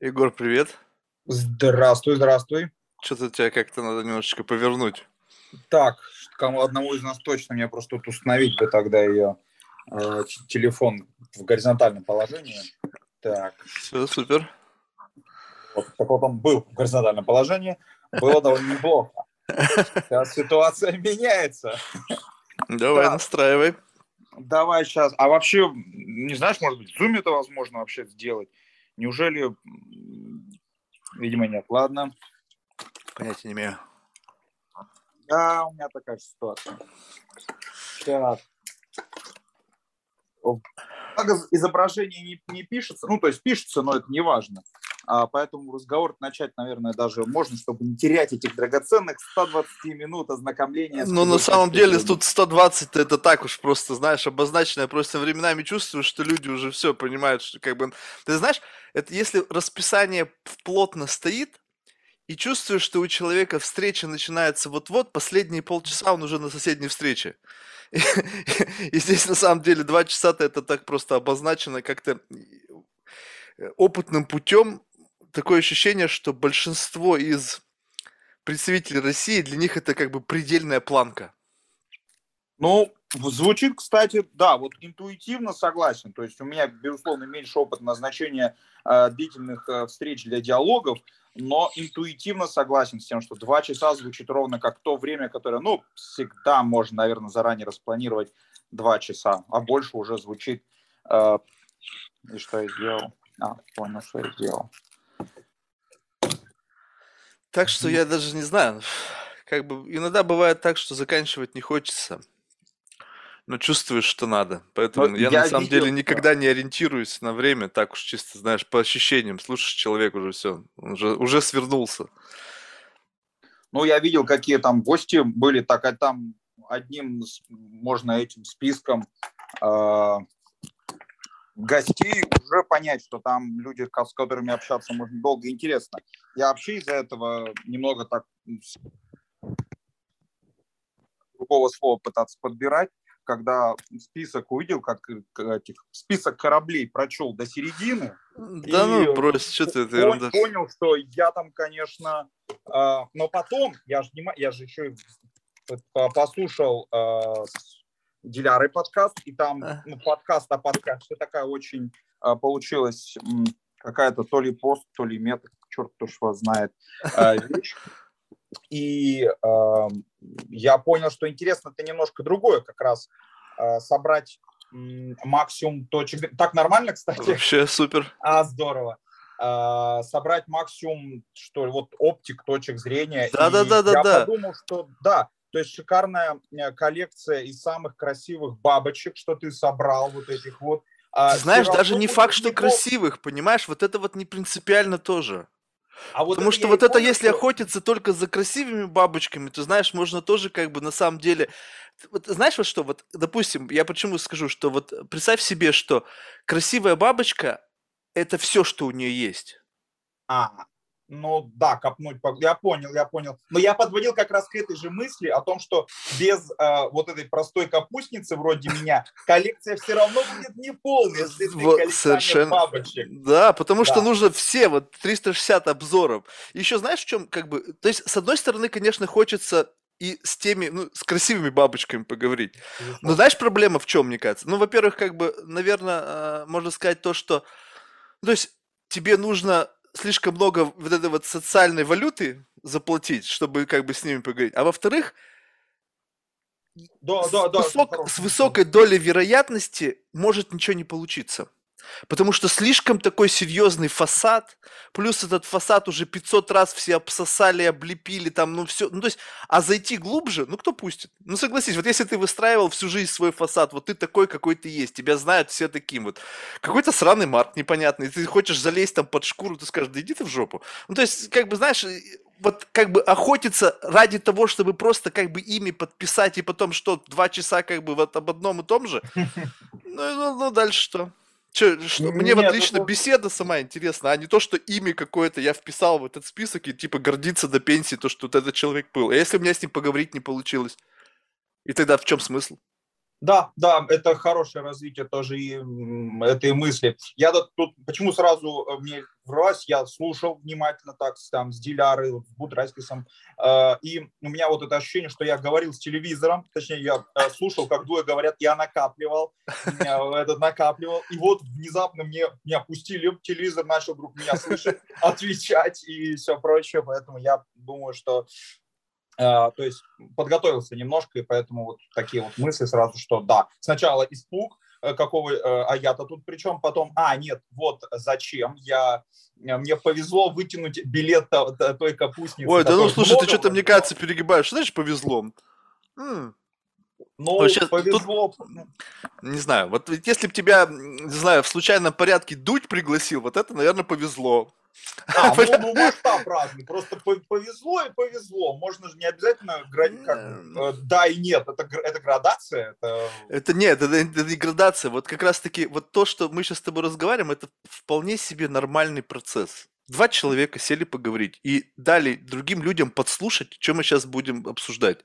Егор, привет. Здравствуй, здравствуй. Что-то тебя как-то надо немножечко повернуть. Так, кому одному из нас точно мне просто тут установить бы тогда ее э, телефон в горизонтальном положении. Так. Все, супер. Вот, так вот он был в горизонтальном положении. Было довольно неплохо. Сейчас ситуация меняется. Давай, Да. настраивай. Давай сейчас. А вообще, не знаешь, может быть, в Zoom это возможно вообще сделать? Неужели... Видимо, нет. Ладно. Понятия не имею. Да, у меня такая же ситуация. Так. Так из- изображение не, не пишется, ну, то есть пишется, но это не важно. А, поэтому разговор начать, наверное, даже можно, чтобы не терять этих драгоценных 120 минут ознакомления. Ну, на самом деле, тут 120 это так уж просто, знаешь, обозначено. Я просто временами чувствую, что люди уже все понимают, что как бы... Ты знаешь, это если расписание плотно стоит, и чувствуешь, что у человека встреча начинается вот-вот, последние полчаса он уже на соседней встрече. И, и здесь на самом деле два часа-то это так просто обозначено как-то э, опытным путем. Такое ощущение, что большинство из представителей России, для них это как бы предельная планка. Ну, звучит, кстати, да, вот интуитивно согласен. То есть у меня, безусловно, меньше опыт назначения э, длительных э, встреч для диалогов, но интуитивно согласен с тем, что два часа звучит ровно как то время, которое, ну, всегда можно, наверное, заранее распланировать два часа, а больше уже звучит... э, и что я сделал? А, понял, что я сделал. Так что я даже не знаю, как бы иногда бывает так, что заканчивать не хочется, но чувствуешь, что надо. Поэтому Ну, я, на я самом видел, деле да. никогда не ориентируюсь на время, так уж чисто, знаешь, по ощущениям. Слушаешь, человек уже все, уже, уже свернулся. Ну, я видел, какие там гости были, так а там одним, можно этим списком э, гостей уже понять, что там люди, с которыми общаться можно долго и интересно. Я вообще из-за этого немного так другого слова пытаться подбирать, когда список увидел, как э, этих список кораблей прочел до середины, Да ну, брось, что ты, это ерунда. понял, что я там, конечно, э, но потом я же я же еще послушал э, с Дилярой подкаст, и там А. ну, подкаст о подкасте такая очень э, получилась какая-то то ли пост, то ли мета, черт кто ж вас знает, э, вещь. И э, я понял, что интересно-то немножко другое, как раз э, собрать м, максимум точек. Так нормально, кстати? Вообще супер. А, здорово. А, собрать максимум, что ли, вот оптик, точек зрения. И Да-да-да-да-да. Я подумал, что да, то есть шикарная э, коллекция из самых красивых бабочек, что ты собрал, вот этих вот. А, Ты знаешь, даже не факт, что красивых, понимаешь? Вот это вот не принципиально тоже. А вот Потому что вот это, понял, если что- охотиться только за красивыми бабочками, то знаешь, можно тоже как бы на самом деле... Вот знаешь вот что, вот, допустим, я почему скажу, что вот представь себе, что красивая бабочка – это все, что у нее есть. А, ну да, копнуть. Я понял, я понял. Но я подводил как раз к этой же мысли о том, что без э, вот этой простой капустницы вроде меня коллекция все равно будет если ты Вот, коллекционер бабочек. Да, потому что Да. нужно все, вот 360 обзоров. Еще знаешь, в чем как бы... То есть, с одной стороны, конечно, хочется и с теми, ну, с красивыми бабочками поговорить. Но знаешь, проблема в чем, мне кажется? Ну, во-первых, как бы, наверное, можно сказать то, что... ну, То есть тебе нужно слишком много вот этой вот социальной валюты заплатить, чтобы как бы с ними поговорить. А во-вторых, Да, с, да, да. высок- хорошо. с высокой долей вероятности может ничего не получиться. Потому что слишком такой серьезный фасад, плюс этот фасад уже 500 раз все обсосали, облепили, там, ну все, ну то есть, а зайти глубже, ну кто пустит? Ну согласись, вот если ты выстраивал всю жизнь свой фасад, вот ты такой, какой ты есть, тебя знают все таким вот, какой-то сраный марк непонятный, ты хочешь залезть там под шкуру, ты скажешь, да иди ты в жопу. Ну то есть, как бы, знаешь, вот как бы охотиться ради того, чтобы просто как бы ими подписать и потом что, два часа как бы вот об одном и том же, ну, ну, ну, дальше что? Чё, что? Мне вот Нет, лично ну, беседа сама интересна, а не то, что имя какое-то я вписал в этот список и типа гордиться до пенсии, то, что вот этот человек был. А если у меня с ним поговорить не получилось? И тогда в чем смысл? Да, да, это хорошее развитие тоже и этой мысли. Я тут, почему сразу э, мне вралась, я слушал внимательно так там с Дилярой, с Будрайскисом, э, и у меня вот это ощущение, что я говорил с телевизором, точнее, я э, слушал, как двое говорят, я накапливал, этот накапливал, и вот внезапно мне меня пустили, телевизор начал вдруг меня слышать, отвечать и все прочее, поэтому я думаю, что то есть подготовился немножко, и поэтому вот такие вот мысли сразу, что да, сначала испуг, э, какого, э, а я-то тут причем, потом, а, нет, вот зачем, я, э, мне повезло вытянуть билет той капустницы. Ой, да ну слушай, ты что-то, мне кажется, перегибаешь, знаешь, повезло. М-м. Ну, Вообще, повезло. Тут, не знаю, вот если бы тебя, не знаю, в случайном порядке Дудь пригласил, вот это, наверное, повезло. А, ну, ну масштаб разный. Просто повезло и повезло. Можно же не обязательно как, э, да и нет. Это, это градация. Это... это нет, это, это не градация. Вот как раз-таки вот то, что мы сейчас с тобой разговариваем, это вполне себе нормальный процесс. Два человека сели поговорить и дали другим людям подслушать, что мы сейчас будем обсуждать.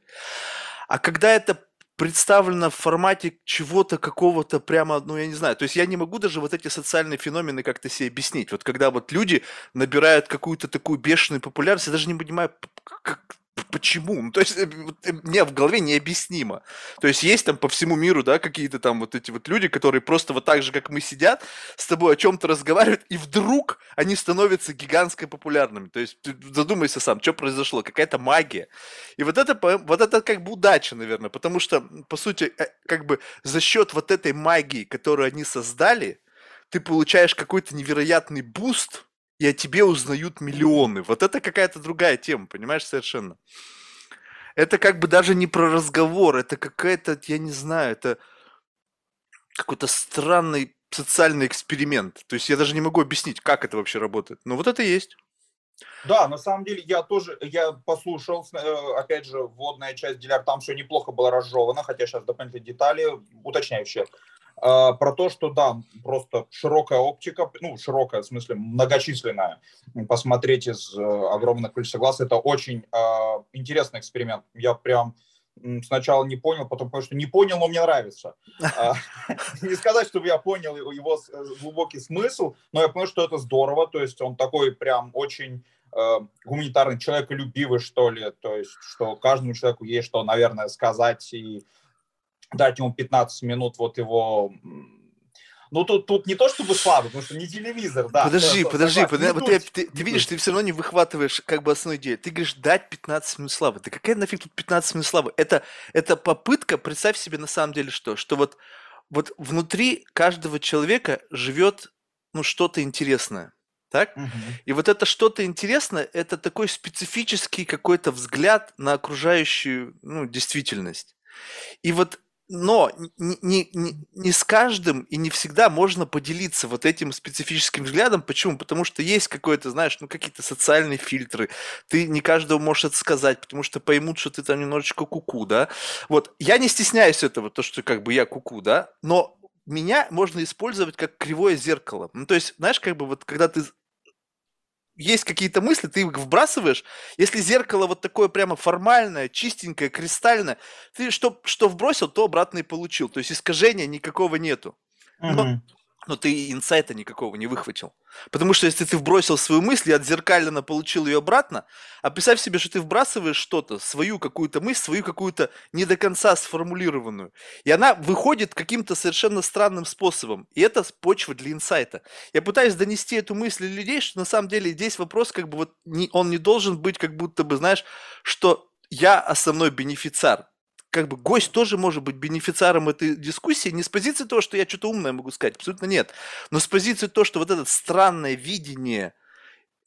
А когда это представлено в формате чего-то какого-то прямо, ну я не знаю, то есть я не могу даже вот эти социальные феномены как-то себе объяснить. Вот когда вот люди набирают какую-то такую бешеную популярность, я даже не понимаю, как, почему? Ну, то есть, э, э, мне в голове необъяснимо. То есть, есть там по всему миру, да, какие-то там вот эти вот люди, которые просто вот так же, как мы сидят, с тобой о чем-то разговаривают, и вдруг они становятся гигантской популярными. То есть, задумайся сам, что произошло, какая-то магия. И вот это, вот это как бы удача, наверное, потому что, по сути, э, как бы за счет вот этой магии, которую они создали, ты получаешь какой-то невероятный boost, и о тебе узнают миллионы. Вот это какая-то другая тема, понимаешь, совершенно. Это как бы даже не про разговор, это какая-то, я не знаю, это какой-то странный социальный эксперимент. То есть я даже не могу объяснить, как это вообще работает. Но вот это есть. Да, на самом деле я тоже, я послушал, э, опять же, вводная часть Диляр, там все неплохо было разжевано, хотя сейчас дополнительные детали уточняющие. А, про то, что да, просто широкая оптика, ну, широкая, в смысле, многочисленная, посмотреть из э, огромных количества глаз, это очень э, интересный эксперимент. Я прям сначала не понял, потом понял, что не понял, но мне нравится. А, не сказать, чтобы я понял его э, глубокий смысл, но я понял, что это здорово, то есть он такой прям очень э, гуманитарный, человеколюбивый, что ли, то есть что каждому человеку есть что, наверное, сказать и дать ему 15 минут вот его ну, тут, тут не то чтобы слабо, потому что не телевизор, да. Подожди, то, подожди, подожди вот ты, ты, ты видишь, ты все равно не выхватываешь как бы основную идею. Ты говоришь, дать 15 минут славы. Да какая нафиг тут 15 минут славы? Это, это попытка, представь себе на самом деле что, что вот, вот внутри каждого человека живет ну, что-то интересное. Так? Угу. И вот это что-то интересное, это такой специфический какой-то взгляд на окружающую ну, действительность. И вот но не, не, не с каждым и не всегда можно поделиться вот этим специфическим взглядом. Почему? Потому что есть какой-то, знаешь, ну какие-то социальные фильтры. Ты не каждого можешь это сказать, потому что поймут, что ты там немножечко куку, да. Вот, я не стесняюсь этого, то, что как бы я куку, да, но меня можно использовать как кривое зеркало. Ну, то есть, знаешь, как бы вот когда ты есть какие-то мысли, ты их вбрасываешь. Если зеркало вот такое прямо формальное, чистенькое, кристальное, ты что, что вбросил, то обратно и получил. То есть искажения никакого нету. Но, но ты инсайта никакого не выхватил. Потому что если ты вбросил свою мысль и отзеркаленно получил ее обратно, а представь себе, что ты вбрасываешь что-то, свою какую-то мысль, свою какую-то не до конца сформулированную, и она выходит каким-то совершенно странным способом. И это почва для инсайта. Я пытаюсь донести эту мысль людей, что на самом деле здесь вопрос как бы вот не, он не должен быть как будто бы, знаешь, что я основной бенефициар как бы гость тоже может быть бенефициаром этой дискуссии не с позиции того, что я что-то умное могу сказать, абсолютно нет, но с позиции того, что вот это странное видение,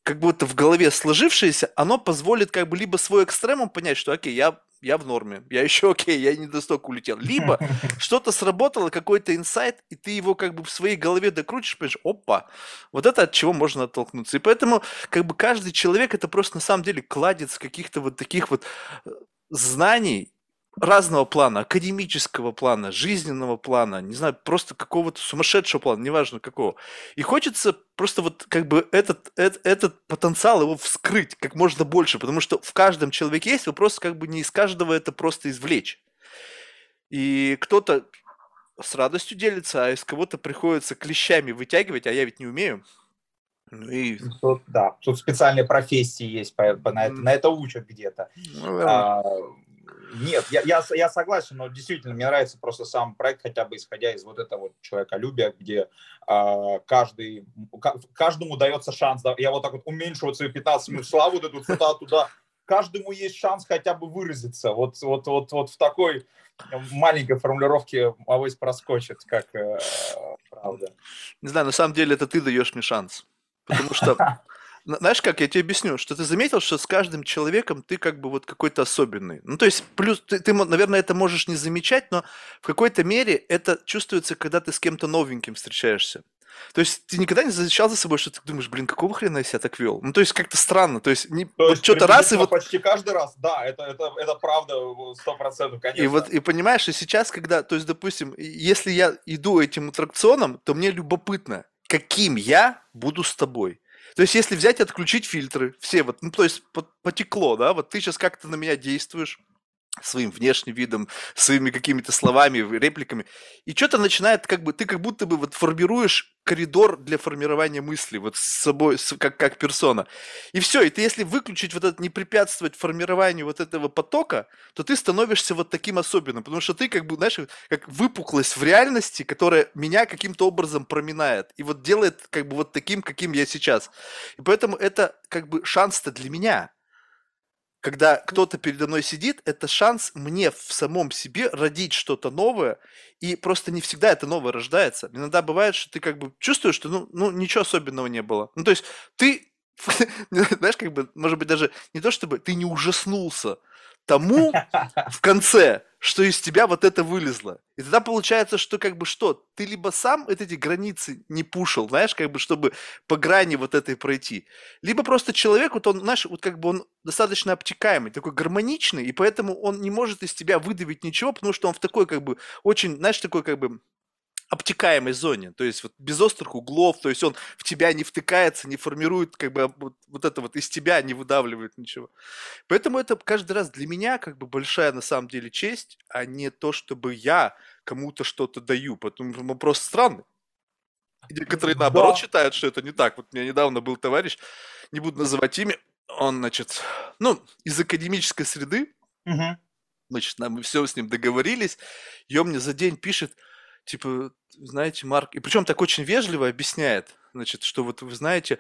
как будто в голове сложившееся, оно позволит как бы либо свой экстремум понять, что окей, я, я в норме, я еще окей, я не до столько улетел, либо что-то сработало, какой-то инсайт, и ты его как бы в своей голове докрутишь, понимаешь, опа, вот это от чего можно оттолкнуться. И поэтому как бы каждый человек это просто на самом деле кладец каких-то вот таких вот э, знаний, разного плана, академического плана, жизненного плана, не знаю, просто какого-то сумасшедшего плана, неважно какого. И хочется просто вот как бы этот, этот, этот потенциал его вскрыть как можно больше, потому что в каждом человеке есть, вопрос как бы не из каждого это просто извлечь. И кто-то с радостью делится, а из кого-то приходится клещами вытягивать, а я ведь не умею. Ну и... Тут, да, тут специальные профессии есть, по, по, на, это, на это учат где-то. Ну, а, нет, я, я, я согласен, но действительно мне нравится просто сам проект, хотя бы исходя из вот этого вот человеколюбия, где а, каждый, каждому дается шанс. Да, я вот так вот уменьшу вот свои 15 минут славу, вот эту цитату, да, каждому есть шанс хотя бы выразиться. Вот, вот, вот, вот в такой маленькой формулировке авось проскочит, как э, правда. Не знаю, на самом деле это ты даешь мне шанс. Потому что, знаешь как, я тебе объясню, что ты заметил, что с каждым человеком ты как бы вот какой-то особенный. Ну, то есть, плюс, ты, ты, наверное, это можешь не замечать, но в какой-то мере это чувствуется, когда ты с кем-то новеньким встречаешься. То есть ты никогда не замечал за собой, что ты думаешь, блин, какого хрена я себя так вел? Ну, то есть как-то странно. То есть, не, то вот что-то раз и вот... Почти каждый раз, да, это, это, это правда, сто процентов, конечно. И вот, и понимаешь, и сейчас, когда, то есть, допустим, если я иду этим аттракционом, то мне любопытно, каким я буду с тобой. То есть, если взять и отключить фильтры, все вот, ну, то есть, потекло, да, вот ты сейчас как-то на меня действуешь, своим внешним видом, своими какими-то словами, репликами. И что-то начинает, как бы, ты как будто бы вот формируешь коридор для формирования мысли, вот с собой, с, как, как персона. И все, и ты если выключить вот это, не препятствовать формированию вот этого потока, то ты становишься вот таким особенным, потому что ты как бы, знаешь, как выпуклость в реальности, которая меня каким-то образом проминает и вот делает как бы вот таким, каким я сейчас. И поэтому это как бы шанс-то для меня, когда кто-то передо мной сидит, это шанс мне в самом себе родить что-то новое, и просто не всегда это новое рождается. Иногда бывает, что ты как бы чувствуешь, что ну, ну ничего особенного не было. Ну, то есть ты, знаешь, как бы, может быть, даже не то чтобы ты не ужаснулся, тому в конце, что из тебя вот это вылезло. И тогда получается, что как бы что, ты либо сам вот эти границы не пушил, знаешь, как бы чтобы по грани вот этой пройти, либо просто человек, вот он, знаешь, вот как бы он достаточно обтекаемый, такой гармоничный, и поэтому он не может из тебя выдавить ничего, потому что он в такой как бы очень, знаешь, такой как бы обтекаемой зоне, то есть вот без острых углов, то есть он в тебя не втыкается, не формирует как бы вот, вот это вот из тебя, не выдавливает ничего. Поэтому это каждый раз для меня как бы большая на самом деле честь, а не то, чтобы я кому-то что-то даю, потому что вопрос странный. Некоторые наоборот да. считают, что это не так. Вот у меня недавно был товарищ, не буду называть имя, он, значит, ну, из академической среды, угу. значит, мы все с ним договорились, и он мне за день пишет, типа, знаете, Марк, и причем так очень вежливо объясняет, значит, что вот вы знаете,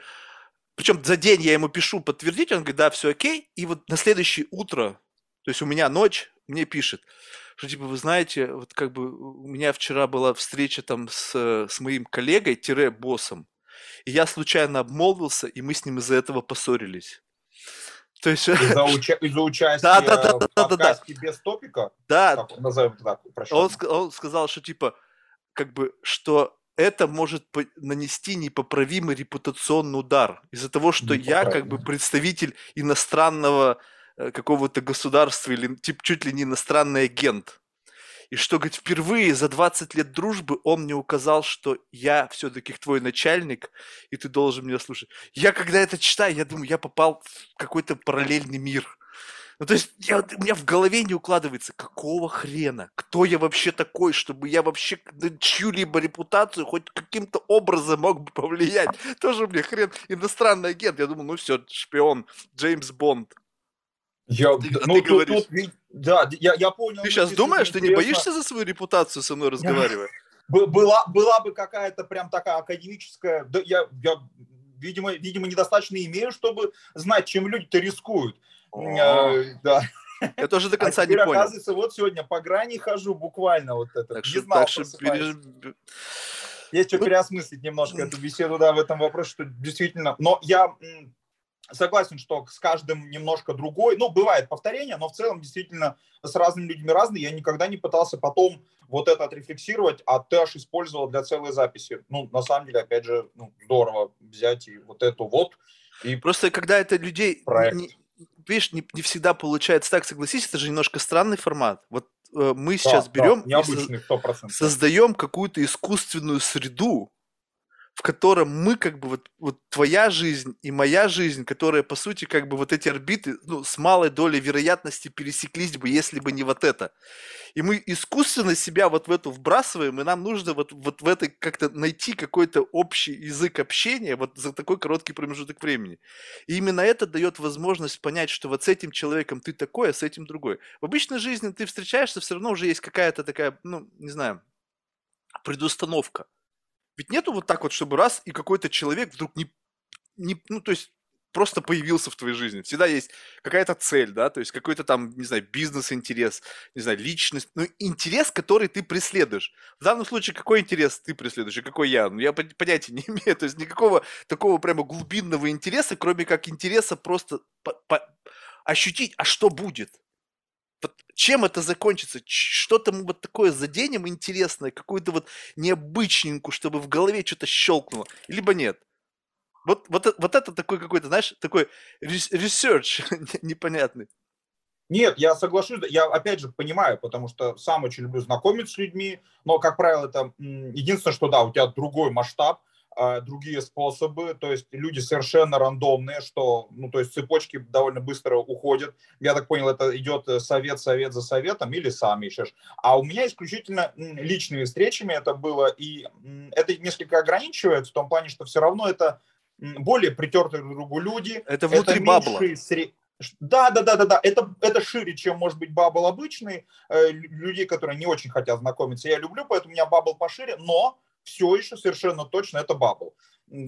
причем за день я ему пишу подтвердить, он говорит, да, все окей, и вот на следующее утро, то есть у меня ночь, мне пишет, что типа, вы знаете, вот как бы у меня вчера была встреча там с, с моим коллегой, тире боссом, и я случайно обмолвился, и мы с ним из-за этого поссорились. То есть... Из-за, уча- из участия да, да, да, да, да, да, да. без топика? Да. Так, назовем так, он, он сказал, что типа, как бы, что это может нанести непоправимый репутационный удар из-за того, что я как бы представитель иностранного э, какого-то государства или тип, чуть ли не иностранный агент. И что, говорит, впервые за 20 лет дружбы он мне указал, что я все-таки твой начальник, и ты должен меня слушать. Я когда это читаю, я думаю, я попал в какой-то параллельный мир. Ну, то есть я, у меня в голове не укладывается, какого хрена? Кто я вообще такой, чтобы я вообще на чью-либо репутацию хоть каким-то образом мог бы повлиять? Тоже мне хрен. Иностранный агент. Я думал, ну все, шпион, Джеймс Бонд. Я, ты, ну, ты тут, тут, да, я, я понял. Ты сейчас думаешь, ты не боишься за свою репутацию со мной разговаривая? Была, была бы какая-то прям такая академическая... Да, я, я видимо, видимо, недостаточно имею, чтобы знать, чем люди-то рискуют. Э, да. Я тоже до а конца а не понял. оказывается, вот сегодня по грани хожу буквально вот это. Так не что, знал, так что переж... Есть что ну... переосмыслить немножко эту беседу, да, в этом вопросе, что действительно... Но я согласен, что с каждым немножко другой. Ну, бывает повторение, но в целом действительно с разными людьми разные. Я никогда не пытался потом вот это отрефлексировать, а ты аж использовал для целой записи. Ну, на самом деле, опять же, ну, здорово взять и вот эту вот. И Просто когда это людей... Проект. Не, видишь, не, не всегда получается так, согласись, это же немножко странный формат. Вот э, мы сейчас да, берем да, и со- создаем какую-то искусственную среду, в котором мы как бы вот, вот твоя жизнь и моя жизнь, которая по сути как бы вот эти орбиты ну, с малой долей вероятности пересеклись бы, если бы не вот это. И мы искусственно себя вот в эту вбрасываем, и нам нужно вот, вот в этой как-то найти какой-то общий язык общения вот за такой короткий промежуток времени. И именно это дает возможность понять, что вот с этим человеком ты такой, а с этим другой. В обычной жизни ты встречаешься, все равно уже есть какая-то такая, ну, не знаю, предустановка. Ведь нету вот так вот, чтобы раз и какой-то человек вдруг не, не ну, то есть просто появился в твоей жизни. Всегда есть какая-то цель, да, то есть какой-то там, не знаю, бизнес-интерес, не знаю, личность, ну, интерес, который ты преследуешь. В данном случае какой интерес ты преследуешь и какой я? Ну, я понятия не имею, то есть никакого такого прямо глубинного интереса, кроме как интереса просто по- по- ощутить, а что будет? Чем это закончится? Что-то мы вот такое заденем интересное, какую-то вот необычненькую, чтобы в голове что-то щелкнуло, либо нет. Вот, вот, вот это такой какой-то, знаешь, такой research непонятный. Нет, я соглашусь, я опять же понимаю, потому что сам очень люблю знакомиться с людьми, но, как правило, это единственное, что да, у тебя другой масштаб, другие способы, то есть люди совершенно рандомные, что, ну, то есть цепочки довольно быстро уходят. Я так понял, это идет э, совет, совет за советом или сам ищешь. А у меня исключительно личными встречами это было, и это несколько ограничивает в том плане, что все равно это более притертые друг другу люди. Это внутри это bubble а. Сре... Да, да, да, да, да. Это, это шире, чем может быть bubble обычный. Э, людей, которые не очень хотят знакомиться, я люблю, поэтому у меня bubble пошире, но все еще совершенно точно это bubble.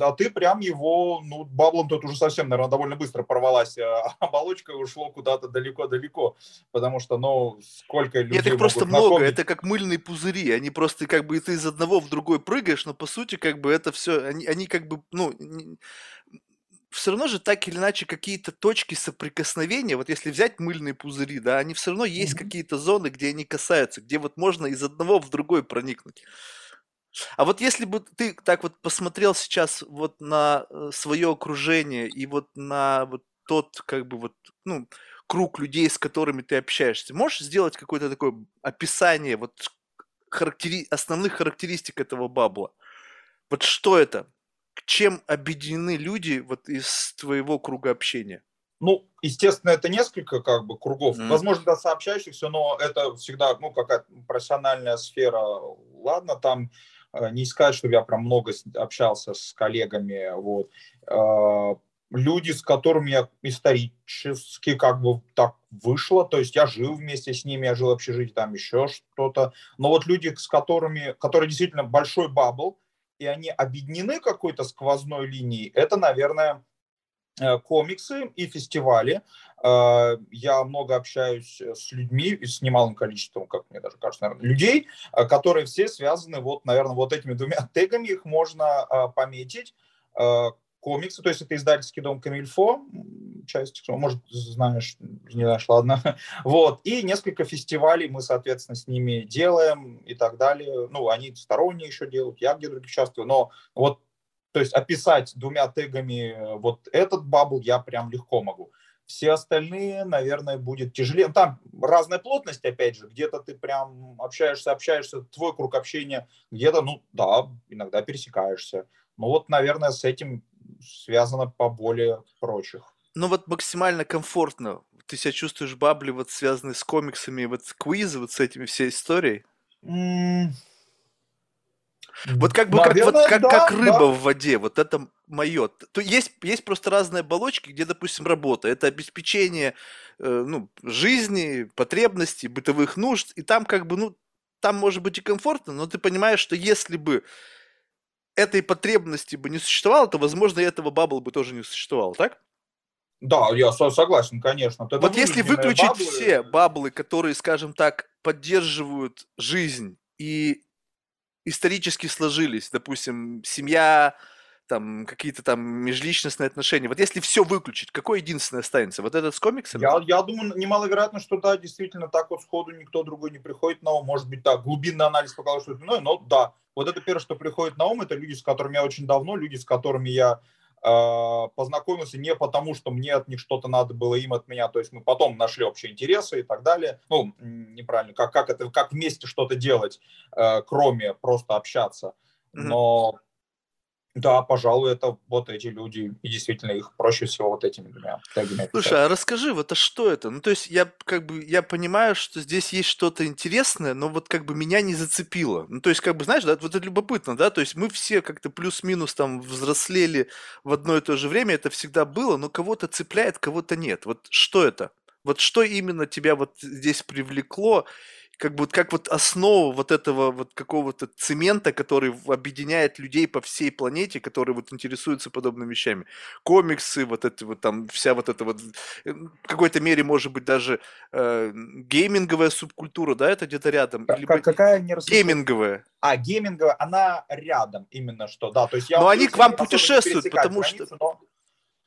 А ты прям его, ну, bubble ом тут уже совсем, наверное, довольно быстро порвалась, а оболочка ушло куда-то далеко-далеко, потому что, ну, сколько людей Нет, их просто много, это как мыльные пузыри, они просто как бы ты из одного в другой прыгаешь, но по сути как бы это все, они, они как бы, ну, все равно же так или иначе какие-то точки соприкосновения, вот если взять мыльные пузыри, да, они все равно есть mm-hmm. какие-то зоны, где они касаются, где вот можно из одного в другой проникнуть. А вот если бы ты так вот посмотрел сейчас вот на э, свое окружение и вот на вот тот как бы вот, ну, круг людей, с которыми ты общаешься, можешь сделать какое-то такое описание вот характери... основных характеристик этого бабла? Вот что это? Чем объединены люди вот из твоего круга общения? Ну, естественно, это несколько как бы кругов. Mm. Возможно, да, сообщающихся, но это всегда, ну, какая-то профессиональная сфера. Ладно, там не сказать, что я прям много общался с коллегами, вот. Э, люди, с которыми я исторически как бы так вышло, то есть я жил вместе с ними, я жил в общежитии, там еще что-то, но вот люди, с которыми, которые действительно большой бабл, и они объединены какой-то сквозной линией, это, наверное, Э, комиксы и фестивали. Э, я много общаюсь с людьми, с немалым количеством, как мне даже кажется, наверное, людей, э, которые все связаны вот, наверное, вот этими двумя тегами, их можно пометить. Комиксы, то есть это издательский дом Камильфо, часть, может, знаешь, не знаешь, ладно. Вот, и несколько фестивалей мы, соответственно, с ними делаем и так далее. Ну, они сторонние еще делают, я где-то участвую, но вот то есть описать двумя тегами э, вот этот бабл я прям легко могу. Все остальные, наверное, будет тяжелее. Там разная плотность, опять же. Где-то ты прям общаешься, общаешься, твой круг общения. Где-то, ну да, иногда пересекаешься. Ну вот, наверное, с этим связано поболее прочих. Ну вот максимально комфортно. Ты себя чувствуешь в бабле, вот связанный с комиксами, вот с квизы, вот с этими всей историей? Mm, вот как бы Наверное, как, вот, как, да, как рыба да. в воде, вот это мое. То есть, есть просто разные оболочки, где, допустим, работа. Это обеспечение э, ну, жизни, потребностей, бытовых нужд. И там как бы, ну, там может быть и комфортно, но ты понимаешь, что если бы этой потребности бы не существовало, то, возможно, и этого бабла бы тоже не существовало, так? Да, я согласен, конечно. Это вот если выключить баблы... все баблы, которые, скажем так, поддерживают жизнь и исторически сложились, допустим, семья, там какие-то там межличностные отношения. Вот если все выключить, какой единственное останется? Вот этот с комиксами? Я, я думаю, немаловероятно, что да, действительно так вот сходу никто другой не приходит на ум. Может быть, так, глубинный анализ показал, что это но да. Вот это первое, что приходит на ум, это люди, с которыми я очень давно, люди, с которыми я познакомился не потому, что мне от них что-то надо было, им от меня, то есть мы потом нашли общие интересы и так далее. Ну, неправильно, как, как, это, как вместе что-то делать, э, кроме просто общаться. Но Да, пожалуй, это вот эти люди, и действительно их проще всего вот этими двумя тегами Слушай, а расскажи, вот а что это? Ну, то есть я как бы, я понимаю, что здесь есть что-то интересное, но вот как бы меня не зацепило. Ну, то есть как бы, знаешь, да, вот это любопытно, да, то есть мы все как-то плюс-минус там взрослели в одно и то же время, это всегда было, но кого-то цепляет, кого-то нет. Вот что это? Вот что именно тебя вот здесь привлекло, как бы как вот основа вот этого вот какого-то цемента, который объединяет людей по всей планете, которые вот интересуются подобными вещами. Комиксы, вот это вот там вся вот эта вот э, в какой-то мере может быть даже э, гейминговая субкультура, да, это где-то рядом. Как, Либо... Какая не Гейминговая. А, гейминговая, она рядом именно что, да. То есть я Но они к вам путешествуют, потому границу, что... Но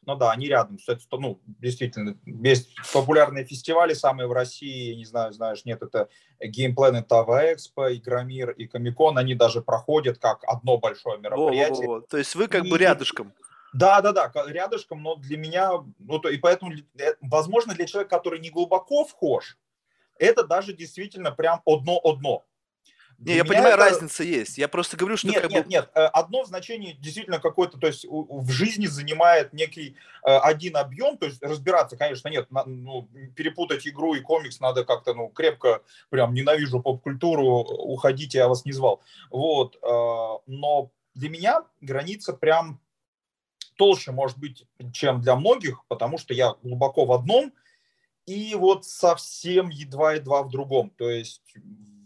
ну да, они рядом. Кстати, ну, действительно, есть популярные фестивали самые в России, не знаю, знаешь, нет, это Game Planet Ava Expo, Игромир и Комикон, они даже проходят как одно большое мероприятие. Во, во, во. То есть вы как и, бы рядышком. Да, да, да, рядышком, но для меня, ну, то, и поэтому, э, возможно, для человека, который не глубоко вхож, это даже действительно прям одно-одно. Не, я понимаю, это... разница есть. Я просто говорю, что нет, нет, бы... нет. Э, одно значение действительно какое-то, то есть в жизни занимает некий э, один объем, то есть разбираться, конечно, нет, ну, перепутать игру и комикс надо как-то, ну, крепко, прям ненавижу поп-культуру, уходите, я вас не звал. Вот, э, но для меня граница прям толще может быть, чем для многих, потому что я глубоко в одном, и вот совсем едва-едва в другом. То есть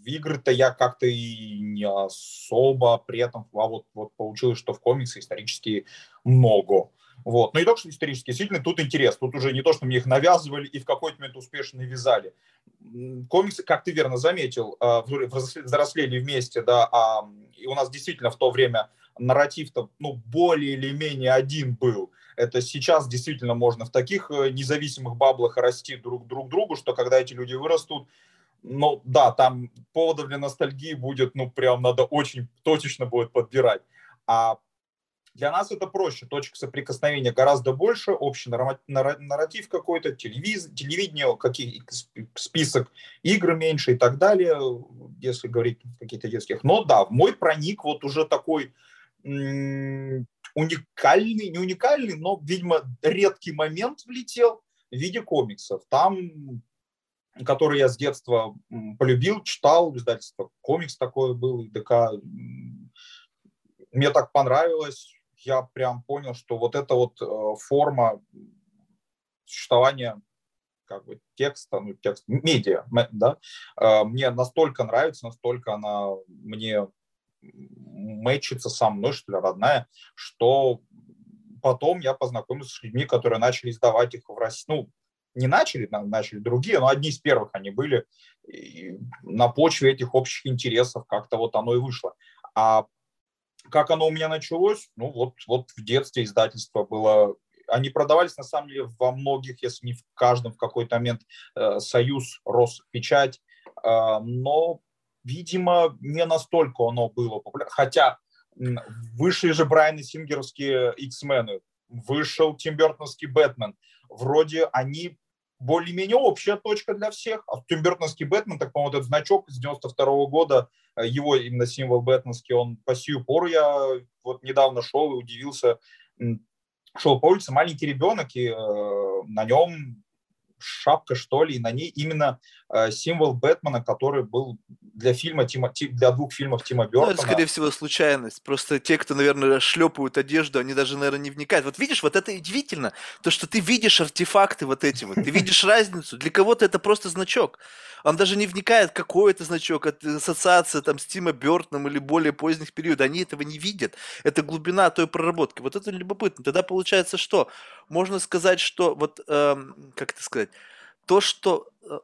в игры-то я как-то и не особо при этом, а вот, вот получилось, что в комиксы исторически много. Вот. Но не только что исторически, действительно, тут интерес. Тут уже не то, что мне их навязывали и в какой-то момент успешно навязали. Комиксы, как ты верно заметил, а, взрослели вместе, да, а и у нас действительно в то время нарратив-то ну, более или менее один был. Это сейчас действительно можно в таких э, независимых баблах расти друг друг другу, что когда эти люди вырастут, ну да, там поводов для ностальгии будет, ну прям надо очень точечно будет подбирать. А для нас это проще, точек соприкосновения гораздо больше, общий нарратив какой-то, телевиз, телевидение, какие, список игр меньше и так далее, если говорить какие-то детских. Но да, мой проник вот уже такой м- уникальный, не уникальный, но, видимо, редкий момент влетел в виде комиксов. Там который я с детства полюбил, читал, издательство комикс такое был, ДК. Мне так понравилось, я прям понял, что вот эта вот э, форма существования как бы текста, ну, текст, медиа, да, э, мне настолько нравится, настолько она мне мэчится со мной, что ли, родная, что потом я познакомился с людьми, которые начали издавать их в России, ну, не начали, начали другие, но одни из первых они были. И на почве этих общих интересов как-то вот оно и вышло. А как оно у меня началось? Ну вот, вот в детстве издательство было они продавались на самом деле во многих, если не в каждом в какой-то момент э, Союз, Роспечать, э, но, видимо, не настолько оно было популярно. Хотя вышли же Брайаны Сингеровские X-мены, вышел Тим Бертонский Бэтмен. Вроде они более-менее общая точка для всех. А Тимбертонский Бэтмен, так, по-моему, этот значок с 92 -го года, э, его именно символ бэтменский, он по сию пору я вот недавно шел и удивился, шел по улице маленький ребенок, и э, на нем шапка, что ли, и на ней именно символ Бэтмена, который был для фильма Тима, для двух фильмов Тима Бертона. Ну, это, скорее всего, случайность. Просто те, кто, наверное, шлепают одежду, они даже, наверное, не вникают. Вот видишь, вот это удивительно, то, что ты видишь артефакты вот эти вот, ты видишь разницу. Для кого-то это просто значок. Он даже не вникает, какой это значок, это ассоциация там с Тима Бертоном или более поздних периодов. Они этого не видят. Это глубина той проработки. Вот это любопытно. Тогда получается что? Можно сказать, что вот, эм, как это сказать, то, что э,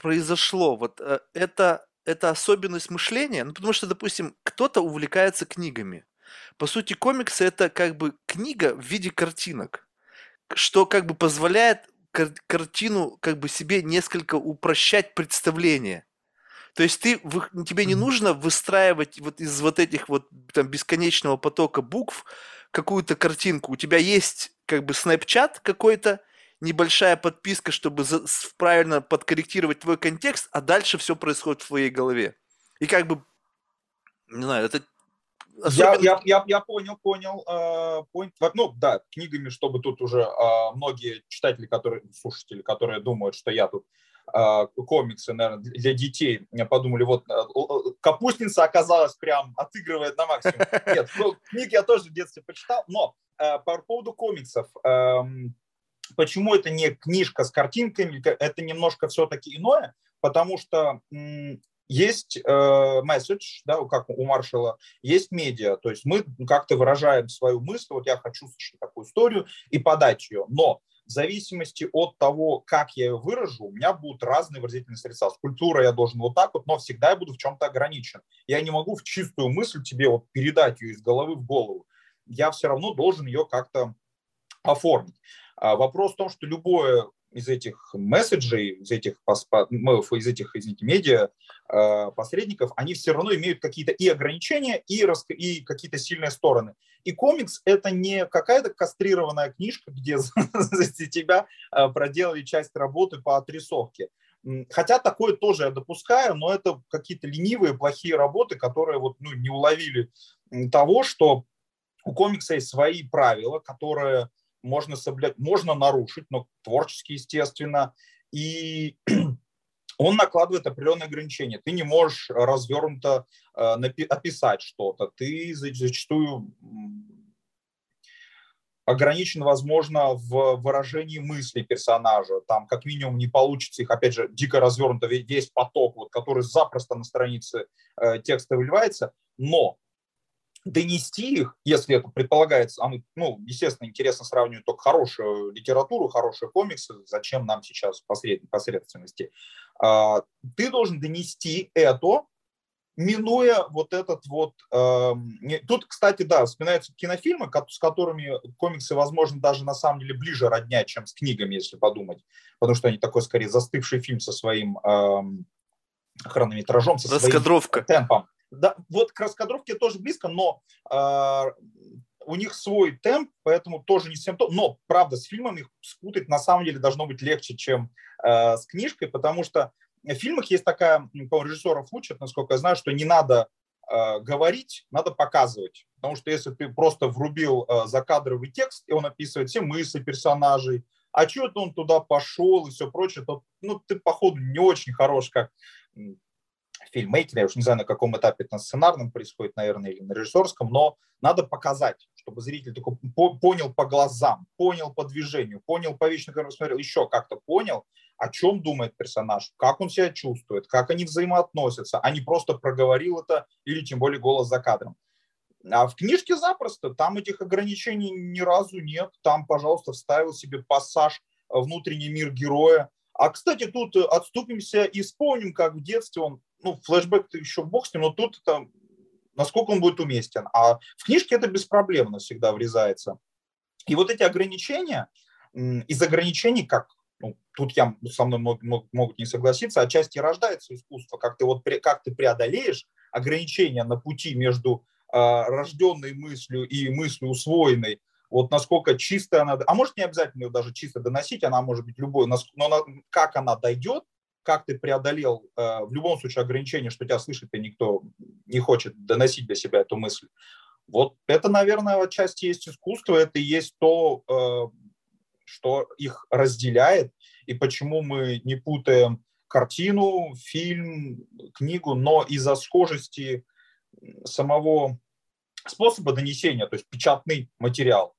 произошло, вот э, это это особенность мышления, ну, потому что, допустим, кто-то увлекается книгами. По сути, комиксы это как бы книга в виде картинок, что как бы позволяет кар- картину как бы себе несколько упрощать представление. То есть ты, тебе не нужно выстраивать вот из вот этих вот там бесконечного потока букв какую-то картинку. У тебя есть как бы снэпчат какой-то, небольшая подписка, чтобы за, правильно подкорректировать твой контекст, а дальше все происходит в твоей голове. И как бы, не знаю, это особенно... я, я, я, я понял, понял. Э, point. Ну, да, книгами, чтобы тут уже э, многие читатели, которые, слушатели, которые думают, что я тут э, комиксы, наверное, для детей, подумали, вот э, капустница оказалась прям отыгрывает на максимум. Нет, ну, книги я тоже в детстве почитал, но э, по поводу комиксов, э, почему это не книжка с картинками, это немножко все-таки иное, потому что есть э, месседж, да, как у Маршала, есть медиа, то есть мы как-то выражаем свою мысль, вот я хочу слышать такую историю и подать ее, но в зависимости от того, как я ее выражу, у меня будут разные выразительные средства. Скульптура я должен вот так вот, но всегда я буду в чем-то ограничен. Я не могу в чистую мысль тебе вот передать ее из головы в голову. Я все равно должен ее как-то оформить. А вопрос в том, что любое из этих месседжей, из этих, из этих извините, медиа э, посредников, они все равно имеют какие-то и ограничения, и, и какие-то сильные стороны. И комикс – это не какая-то кастрированная книжка, где за тебя э, проделали часть работы по отрисовке. Хотя такое тоже я допускаю, но это какие-то ленивые, плохие работы, которые вот, ну, не уловили того, что у комикса есть свои правила, которые можно соблюдать, можно нарушить, но творчески, естественно. И он накладывает определенные ограничения. Ты не можешь развернуто э, описать что-то. Ты зачастую ограничен, возможно, в выражении мыслей персонажа. Там как минимум не получится их, опять же, дико развернуто весь поток, вот, который запросто на странице э, текста выливается. Но донести их, если это предполагается, а мы, ну, естественно, интересно сравнивать только хорошую литературу, хорошие комиксы, зачем нам сейчас посред, посредственности, а, ты должен донести это, минуя вот этот вот... Э, тут, кстати, да, вспоминаются кинофильмы, с которыми комиксы, возможно, даже на самом деле ближе родня, чем с книгами, если подумать, потому что они такой, скорее, застывший фильм со своим э, хронометражом, со своим темпом да, вот к раскадровке тоже близко, но э, у них свой темп, поэтому тоже не совсем то. Но, правда, с фильмом их спутать на самом деле должно быть легче, чем э, с книжкой, потому что в фильмах есть такая, по режиссеров учат, насколько я знаю, что не надо э, говорить, надо показывать. Потому что если ты просто врубил э, закадровый текст, и он описывает все мысли персонажей, а что-то он туда пошел и все прочее, то ну, ты, походу, не очень хорош как фильммейкера, я уж не знаю, на каком этапе это на сценарном происходит, наверное, или на режиссерском, но надо показать, чтобы зритель такой понял по глазам, понял по движению, понял по вещи, на которые смотрел, еще как-то понял, о чем думает персонаж, как он себя чувствует, как они взаимоотносятся, а не просто проговорил это или тем более голос за кадром. А в книжке запросто, там этих ограничений ни разу нет, там, пожалуйста, вставил себе пассаж внутренний мир героя, а, кстати, тут отступимся и вспомним, как в детстве он ну, флешбэк еще бог с ним, но тут это, насколько он будет уместен. А в книжке это беспроблемно всегда врезается. И вот эти ограничения, из ограничений, как ну, тут я со мной мог, мог, могут не согласиться, отчасти рождается искусство, как ты вот как ты преодолеешь ограничения на пути между э, рожденной мыслью и мыслью усвоенной, вот насколько чисто она, а может не обязательно ее даже чисто доносить, она может быть любой, но как она дойдет, как ты преодолел э, в любом случае ограничение, что тебя слышит, и никто не хочет доносить для себя эту мысль. Вот это, наверное, отчасти есть искусство, это и есть то, э, что их разделяет, и почему мы не путаем картину, фильм, книгу, но из-за схожести самого способа донесения, то есть печатный материал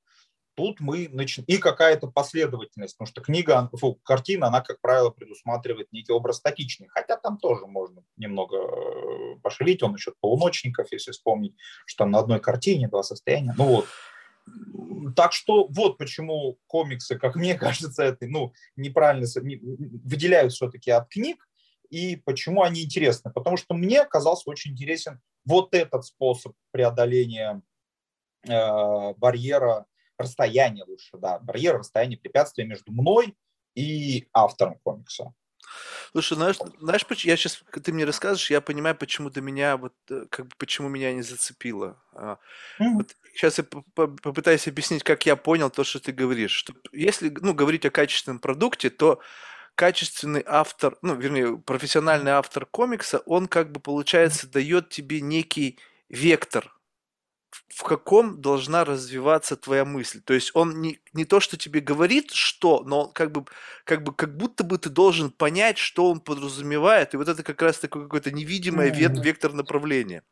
тут мы начинаем... И какая-то последовательность, потому что книга, фу, картина, она, как правило, предусматривает некий образ статичный, хотя там тоже можно немного э, пошалить, он еще полуночников, если вспомнить, что там на одной картине два состояния, ну вот. Так что вот почему комиксы, как мне кажется, это ну, неправильно выделяют все-таки от книг, и почему они интересны. Потому что мне казался очень интересен вот этот способ преодоления э, барьера расстояние лучше, да, барьер, расстояние, препятствие между мной и автором комикса. Слушай, знаешь, знаешь, я сейчас, ты мне расскажешь, я понимаю, почему ты меня, вот, э, как бы, почему меня не зацепило. Mm-hmm. Вот сейчас я попытаюсь объяснить, как я понял то, что ты говоришь. Что если, ну, говорить о качественном продукте, то качественный автор, ну, вернее, профессиональный автор комикса, он, как бы, получается, дает тебе некий вектор в каком должна развиваться твоя мысль. То есть он не, не то, что тебе говорит, что, но как бы, как бы, как будто бы ты должен понять, что он подразумевает, и вот это как раз такое какое-то невидимое mm-hmm. вектор направления.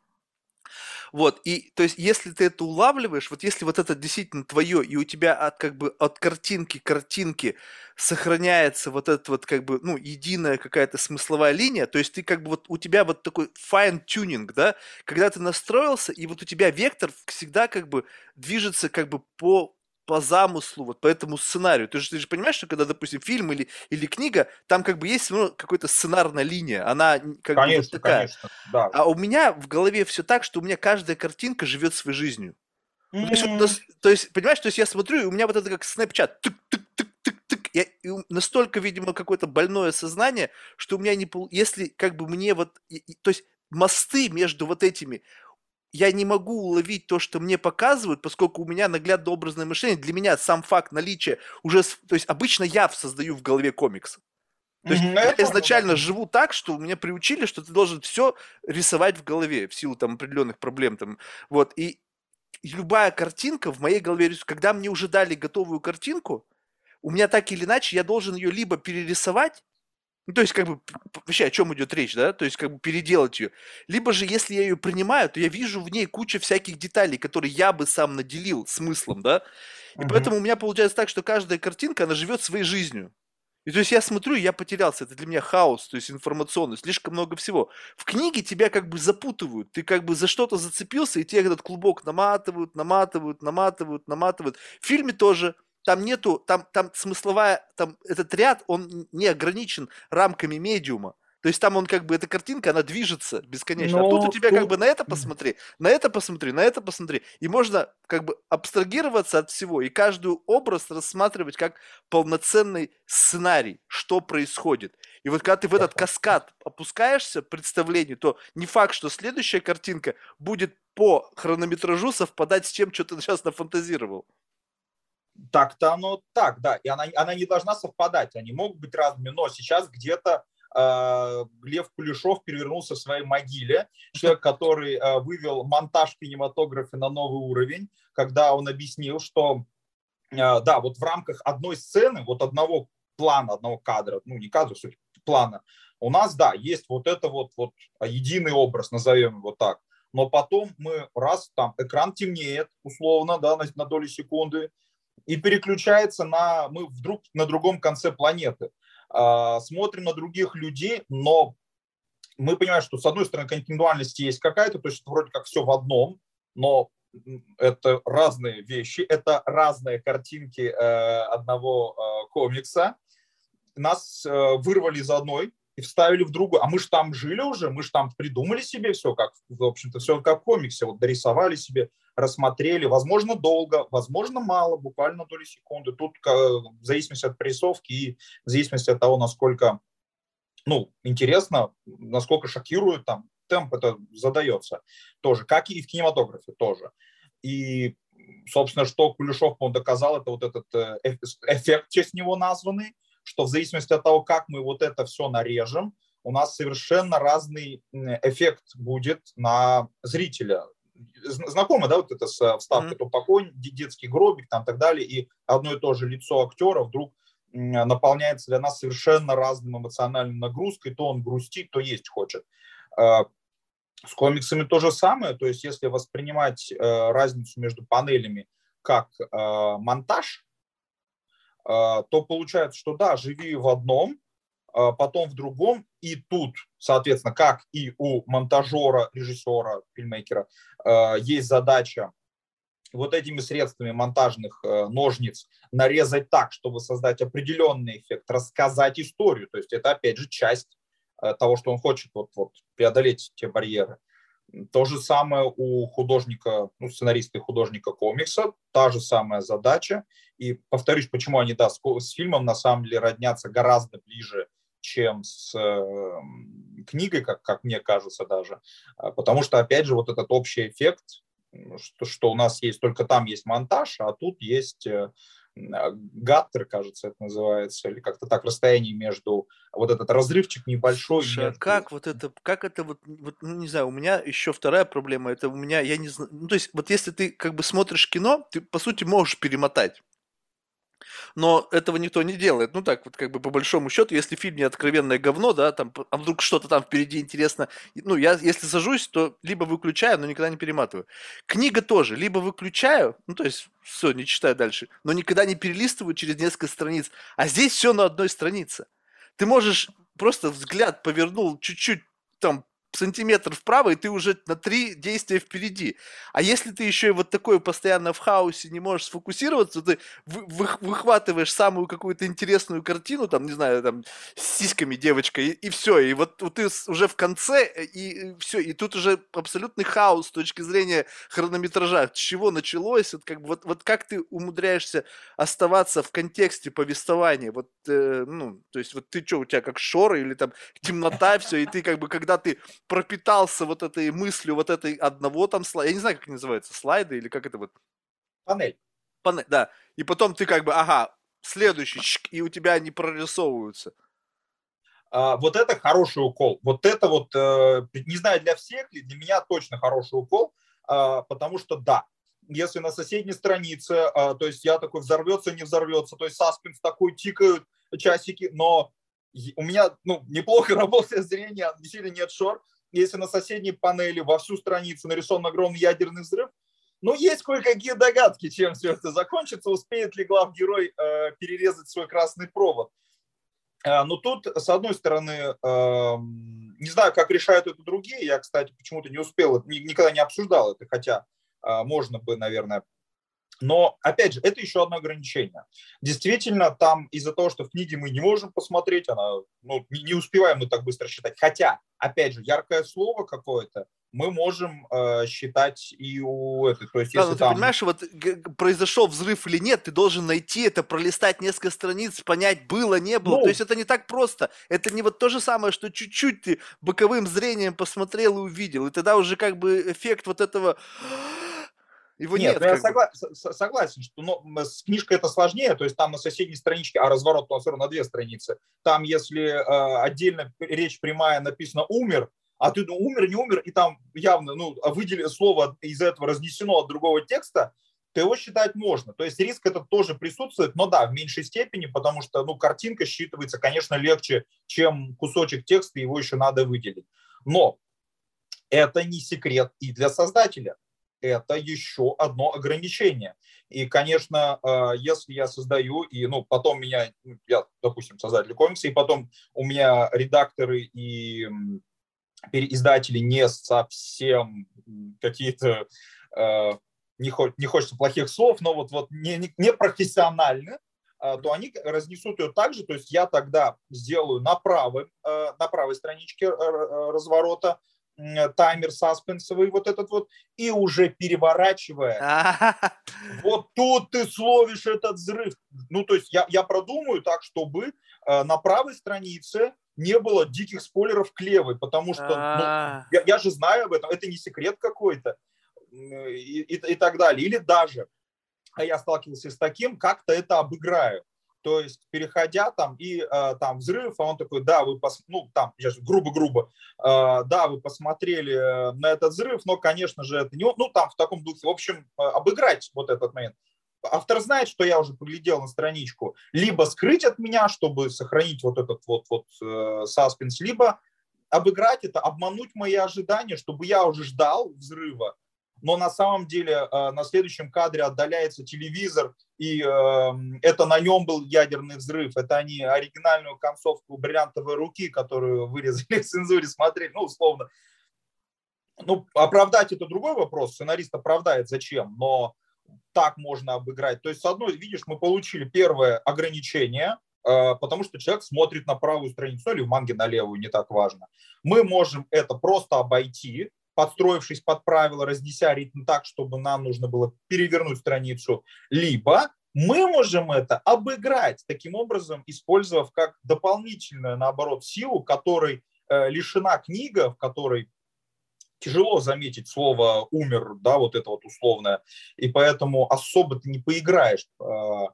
Вот, и то есть, если ты это улавливаешь, вот если вот это действительно твое, и у тебя от как бы от картинки к картинке сохраняется вот эта вот как бы, ну, единая какая-то смысловая линия, то есть ты как бы вот, у тебя вот такой fine-tuning, да, когда ты настроился, и вот у тебя вектор всегда как бы движется как бы по по замыслу, вот по этому сценарию. Ты же, ты же понимаешь, что когда, допустим, фильм или, или книга, там как бы есть ну, какая-то сценарная линия, она как конечно, бы вот такая. Конечно, да. А у меня в голове все так, что у меня каждая картинка живет своей жизнью. Mm-hmm. То, есть, то есть, понимаешь, то есть я смотрю, и у меня вот это как снэпчат, тык-тык-тык-тык-тык. Я, и настолько, видимо, какое-то больное сознание, что у меня не... Если как бы мне вот... И, и, то есть мосты между вот этими я не могу уловить то, что мне показывают, поскольку у меня наглядно образное мышление. Для меня сам факт наличия уже... То есть обычно я создаю в голове комикс. То есть mm-hmm. я изначально живу так, что меня приучили, что ты должен все рисовать в голове в силу там определенных проблем там. Вот. И, и любая картинка в моей голове, когда мне уже дали готовую картинку, у меня так или иначе я должен ее либо перерисовать, ну, то есть, как бы, вообще, о чем идет речь, да? То есть, как бы переделать ее. Либо же, если я ее принимаю, то я вижу в ней кучу всяких деталей, которые я бы сам наделил смыслом, да? И uh-huh. поэтому у меня получается так, что каждая картинка, она живет своей жизнью. И то есть я смотрю, я потерялся. Это для меня хаос, то есть информационный, слишком много всего. В книге тебя как бы запутывают. Ты как бы за что-то зацепился, и тебе этот клубок наматывают, наматывают, наматывают, наматывают. В фильме тоже там нету, там, там смысловая, там этот ряд, он не ограничен рамками медиума. То есть там он как бы, эта картинка, она движется бесконечно. Но... А тут у тебя как бы на это посмотри, на это посмотри, на это посмотри. И можно как бы абстрагироваться от всего и каждый образ рассматривать как полноценный сценарий, что происходит. И вот когда ты в этот каскад опускаешься представление, то не факт, что следующая картинка будет по хронометражу совпадать с тем, что ты сейчас нафантазировал. Так-то оно так, да. И она, она не должна совпадать. Они могут быть разными, но сейчас где-то э, Лев Кулешов перевернулся в своей могиле. Человек, который э, вывел монтаж в кинематографе на новый уровень, когда он объяснил, что э, да, вот в рамках одной сцены, вот одного плана, одного кадра, ну не кадра, суть плана, у нас, да, есть вот это вот, вот единый образ, назовем его так. Но потом мы раз там экран темнеет условно, да, на, на долю секунды, и переключается на, мы вдруг на другом конце планеты. А, смотрим на других людей, но мы понимаем, что с одной стороны континуальность есть какая-то, то есть вроде как все в одном, но это разные вещи, это разные картинки э, одного э, комикса. Нас э, вырвали из одной и вставили в другую. А мы же там жили уже, мы же там придумали себе все, как, в общем-то, все как в комиксе, вот дорисовали себе рассмотрели, возможно, долго, возможно, мало, буквально доли секунды. Тут в зависимости от прессовки и в зависимости от того, насколько ну, интересно, насколько шокирует там темп это задается тоже, как и в кинематографе тоже. И, собственно, что Кулешов, он доказал, это вот этот э, эффект в честь него названный, что в зависимости от того, как мы вот это все нарежем, у нас совершенно разный эффект будет на зрителя знакомо, да, вот это с вставкой mm-hmm. тупоконь, детский гробик там и так далее, и одно и то же лицо актера вдруг наполняется для нас совершенно разным эмоциональной нагрузкой, то он грустит, то есть хочет. А, с комиксами то же самое, то есть если воспринимать э, разницу между панелями как э, монтаж, э, то получается, что да, живи в одном, а потом в другом, и тут, соответственно, как и у монтажера, режиссера, фильмейкера, э, есть задача вот этими средствами монтажных э, ножниц нарезать так, чтобы создать определенный эффект, рассказать историю. То есть это, опять же, часть э, того, что он хочет вот, вот, преодолеть те барьеры. То же самое у художника, ну, сценариста и художника комикса, та же самая задача. И повторюсь, почему они, да, с, с фильмом на самом деле роднятся гораздо ближе, чем с э, книгой, как, как мне кажется даже. А, потому что, опять же, вот этот общий эффект, что, что у нас есть, только там есть монтаж, а тут есть э, гаттер, кажется, это называется, или как-то так, расстояние между, вот этот разрывчик небольшой. Слушай, а как вот это, как это вот, вот, ну, не знаю, у меня еще вторая проблема, это у меня, я не знаю, ну, то есть вот если ты как бы смотришь кино, ты, по сути, можешь перемотать. Но этого никто не делает. Ну так вот как бы по большому счету, если фильм не откровенное говно, да, там, а вдруг что-то там впереди интересно, ну я если сажусь, то либо выключаю, но никогда не перематываю. Книга тоже, либо выключаю, ну то есть все, не читаю дальше, но никогда не перелистываю через несколько страниц. А здесь все на одной странице. Ты можешь просто взгляд повернул чуть-чуть там сантиметр вправо, и ты уже на три действия впереди. А если ты еще и вот такой постоянно в хаосе не можешь сфокусироваться, ты вы, выхватываешь самую какую-то интересную картину, там, не знаю, там, с сиськами девочка, и, и все, и вот, вот ты уже в конце, э, и, и все, и тут уже абсолютный хаос с точки зрения хронометража, с чего началось, вот как, вот, вот как ты умудряешься оставаться в контексте повествования, вот, э, ну, то есть вот ты что, у тебя как шоры или там темнота, все, и ты как бы, когда ты пропитался вот этой мыслью вот этой одного там слайда, я не знаю, как называется, слайды или как это вот? Панель. Панель, да. И потом ты как бы, ага, следующий, и у тебя они прорисовываются. А, вот это хороший укол. Вот это вот, э, не знаю, для всех ли, для меня точно хороший укол, э, потому что да, если на соседней странице, э, то есть я такой взорвется, не взорвется, то есть саспенс такой тикают часики, но у меня ну, неплохо работает зрение, действительно нет шор, если на соседней панели во всю страницу нарисован огромный ядерный взрыв, ну, есть кое-какие догадки, чем все это закончится, успеет ли главгерой э, перерезать свой красный провод. Э, но тут, с одной стороны, э, не знаю, как решают это другие, я, кстати, почему-то не успел, никогда не обсуждал это, хотя э, можно бы, наверное, но, опять же, это еще одно ограничение. Действительно, там из-за того, что в книге мы не можем посмотреть, она, ну, не успеваем мы так быстро считать. Хотя, опять же, яркое слово какое-то мы можем э, считать и у этой. То есть, да, если но там... ты понимаешь, вот произошел взрыв или нет, ты должен найти это, пролистать несколько страниц, понять, было, не было. Ну, то есть это не так просто. Это не вот то же самое, что чуть-чуть ты боковым зрением посмотрел и увидел. И тогда уже как бы эффект вот этого его нет. нет ну, я согла- согласен, что ну, с книжкой это сложнее, то есть там на соседней страничке, а разворот у нас на две страницы. Там, если э, отдельно речь прямая написано «умер», а ты ну, умер, не умер, и там явно ну, выдели слово из этого разнесено от другого текста, то его считать можно. То есть риск этот тоже присутствует, но да, в меньшей степени, потому что ну, картинка считывается, конечно, легче, чем кусочек текста, его еще надо выделить. Но это не секрет и для создателя это еще одно ограничение. И, конечно, э, если я создаю, и ну, потом меня, ну, я, допустим, создатель комикса, и потом у меня редакторы и издатели не совсем какие-то, э, не, не хочется плохих слов, но вот, вот не, не, не профессиональны, э, то они разнесут ее так же, то есть я тогда сделаю на правой, на правой страничке разворота таймер саспенсовый вот этот вот, и уже переворачивая, вот тут ты словишь этот взрыв. Ну, то есть я, я продумаю так, чтобы э, на правой странице не было диких спойлеров к левой, потому что ну, а. я, я же знаю об этом, это не секрет какой-то и, и, и так далее. Или даже, а я сталкивался с таким, как-то это обыграю. То есть, переходя там и э, там взрыв, а он такой, да, вы пос... ну там сейчас грубо-грубо, э, да, вы посмотрели э, на этот взрыв, но, конечно же, это не он, ну там в таком духе, в общем, э, обыграть вот этот момент. Автор знает, что я уже поглядел на страничку, либо скрыть от меня, чтобы сохранить вот этот вот вот э, саспенс, либо обыграть это, обмануть мои ожидания, чтобы я уже ждал взрыва, но на самом деле э, на следующем кадре отдаляется телевизор, и эм, это на нем был ядерный взрыв. Это они оригинальную концовку бриллиантовой руки, которую вырезали в цензуре, смотрели, ну, условно. Ну, оправдать это другой вопрос, сценарист оправдает зачем, но так можно обыграть. То есть, с одной, видишь, мы получили первое ограничение, э, потому что человек смотрит на правую страницу ну, или в манге на левую, не так важно. Мы можем это просто обойти, подстроившись под правила, разнеся ритм так, чтобы нам нужно было перевернуть страницу, либо мы можем это обыграть, таким образом использовав как дополнительную, наоборот, силу, которой э, лишена книга, в которой тяжело заметить слово «умер», да, вот это вот условное, и поэтому особо ты не поиграешь. Э,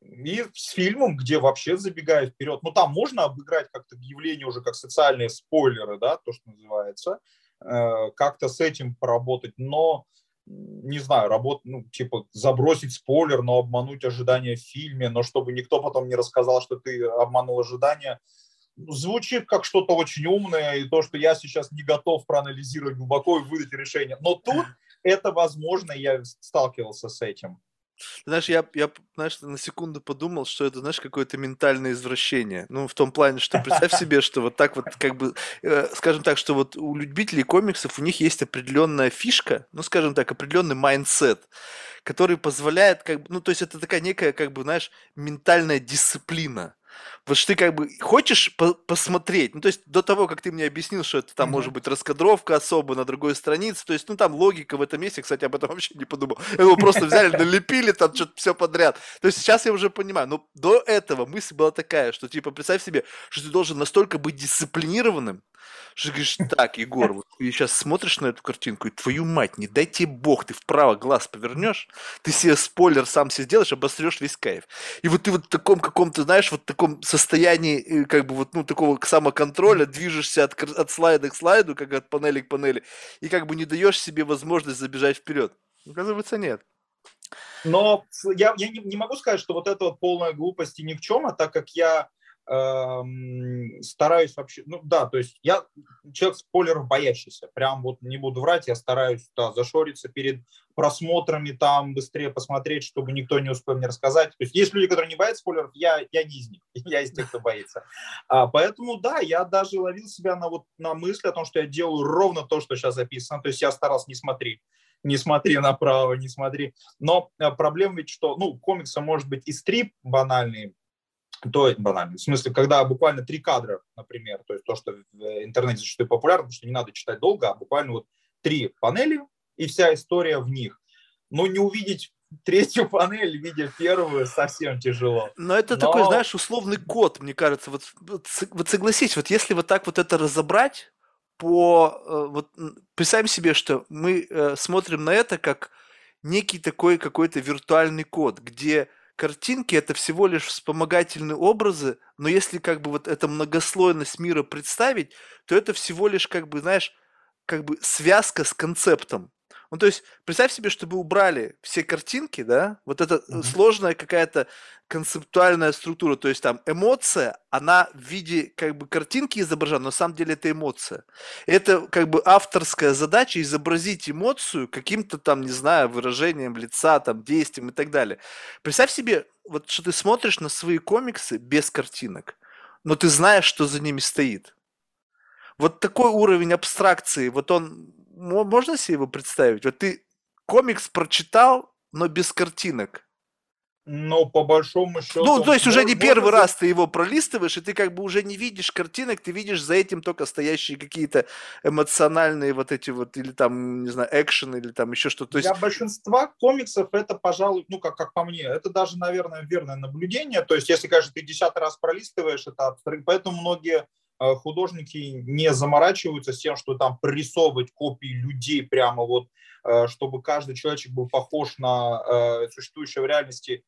И с фильмом, где вообще забегая вперед, ну там можно обыграть как-то явление уже как социальные спойлеры, да, то, что называется, как-то с этим поработать, но не знаю, работать, ну, типа, забросить спойлер, но обмануть ожидания в фильме, но чтобы никто потом не рассказал, что ты обманул ожидания, звучит как что-то очень умное, и то, что я сейчас не готов проанализировать глубоко и выдать решение. Но тут это возможно, я сталкивался с этим. Знаешь, я, я, знаешь, на секунду подумал, что это, знаешь, какое-то ментальное извращение. Ну, в том плане, что представь себе, что вот так вот, как бы, э, скажем так, что вот у любителей комиксов у них есть определенная фишка, ну, скажем так, определенный mindset, который позволяет, как бы, ну, то есть это такая некая, как бы, знаешь, ментальная дисциплина. Вот что ты как бы хочешь по посмотреть, ну, то есть до того, как ты мне объяснил, что это там может быть раскадровка особо на другой странице, то есть, ну, там логика в этом месте, кстати, об этом вообще не подумал. Его просто взяли, налепили там что-то все подряд. То есть сейчас я уже понимаю, но до этого мысль была такая, что типа представь себе, что ты должен настолько быть дисциплинированным, что говоришь, так, Егор, вот ты сейчас смотришь на эту картинку, и твою мать, не дай тебе бог, ты вправо глаз повернешь, ты себе спойлер сам себе сделаешь, обострешь весь кайф. И вот ты вот в таком каком-то, знаешь, вот таком состоянии, э, как бы вот, ну, такого самоконтроля, движешься от, от слайда к слайду, как от панели к панели, и как бы не даешь себе возможность забежать вперед. Оказывается, нет. Но я, я не, не могу сказать, что вот это вот полная глупость и ни в чем, а так как я стараюсь вообще, ну да, то есть я человек спойлеров боящийся, прям вот не буду врать, я стараюсь да, зашориться перед просмотрами, там быстрее посмотреть, чтобы никто не успел мне рассказать. То есть есть люди, которые не боятся спойлеров, я, я не из них, я из тех, кто боится. А, поэтому да, я даже ловил себя на, вот, на мысли о том, что я делаю ровно то, что сейчас записано, то есть я старался не смотреть не смотри направо, не смотри. Но а, проблема ведь, что, ну, комикса может быть и стрип банальный, то банально. В смысле, когда буквально три кадра, например, то есть то, что в интернете зачастую популярно, потому что не надо читать долго, а буквально вот три панели и вся история в них. Но не увидеть третью панель, видя первую, совсем тяжело. Но это Но... такой, знаешь, условный код, мне кажется. Вот, вот согласись, вот если вот так вот это разобрать, по э, вот представим себе, что мы э, смотрим на это как некий такой какой-то виртуальный код, где картинки это всего лишь вспомогательные образы, но если как бы вот эта многослойность мира представить, то это всего лишь как бы, знаешь, как бы связка с концептом. Ну, то есть, представь себе, чтобы убрали все картинки, да, вот эта mm-hmm. сложная какая-то концептуальная структура, то есть там эмоция, она в виде как бы картинки изображена, но на самом деле это эмоция. Это как бы авторская задача изобразить эмоцию каким-то там, не знаю, выражением лица, там, действием и так далее. Представь себе, вот что ты смотришь на свои комиксы без картинок, но ты знаешь, что за ними стоит. Вот такой уровень абстракции, вот он можно себе его представить? Вот ты комикс прочитал, но без картинок. Ну, по большому счету... Ну, то есть уже не первый раз ты его пролистываешь, и ты как бы уже не видишь картинок, ты видишь за этим только стоящие какие-то эмоциональные вот эти вот, или там, не знаю, экшен, или там еще что-то. Для есть... большинства комиксов это, пожалуй, ну, как, как по мне, это даже, наверное, верное наблюдение. То есть, если, конечно, ты десятый раз пролистываешь, это поэтому многие художники не заморачиваются с тем, что там прорисовывать копии людей прямо вот, э, чтобы каждый человечек был похож на э, существующего в реальности.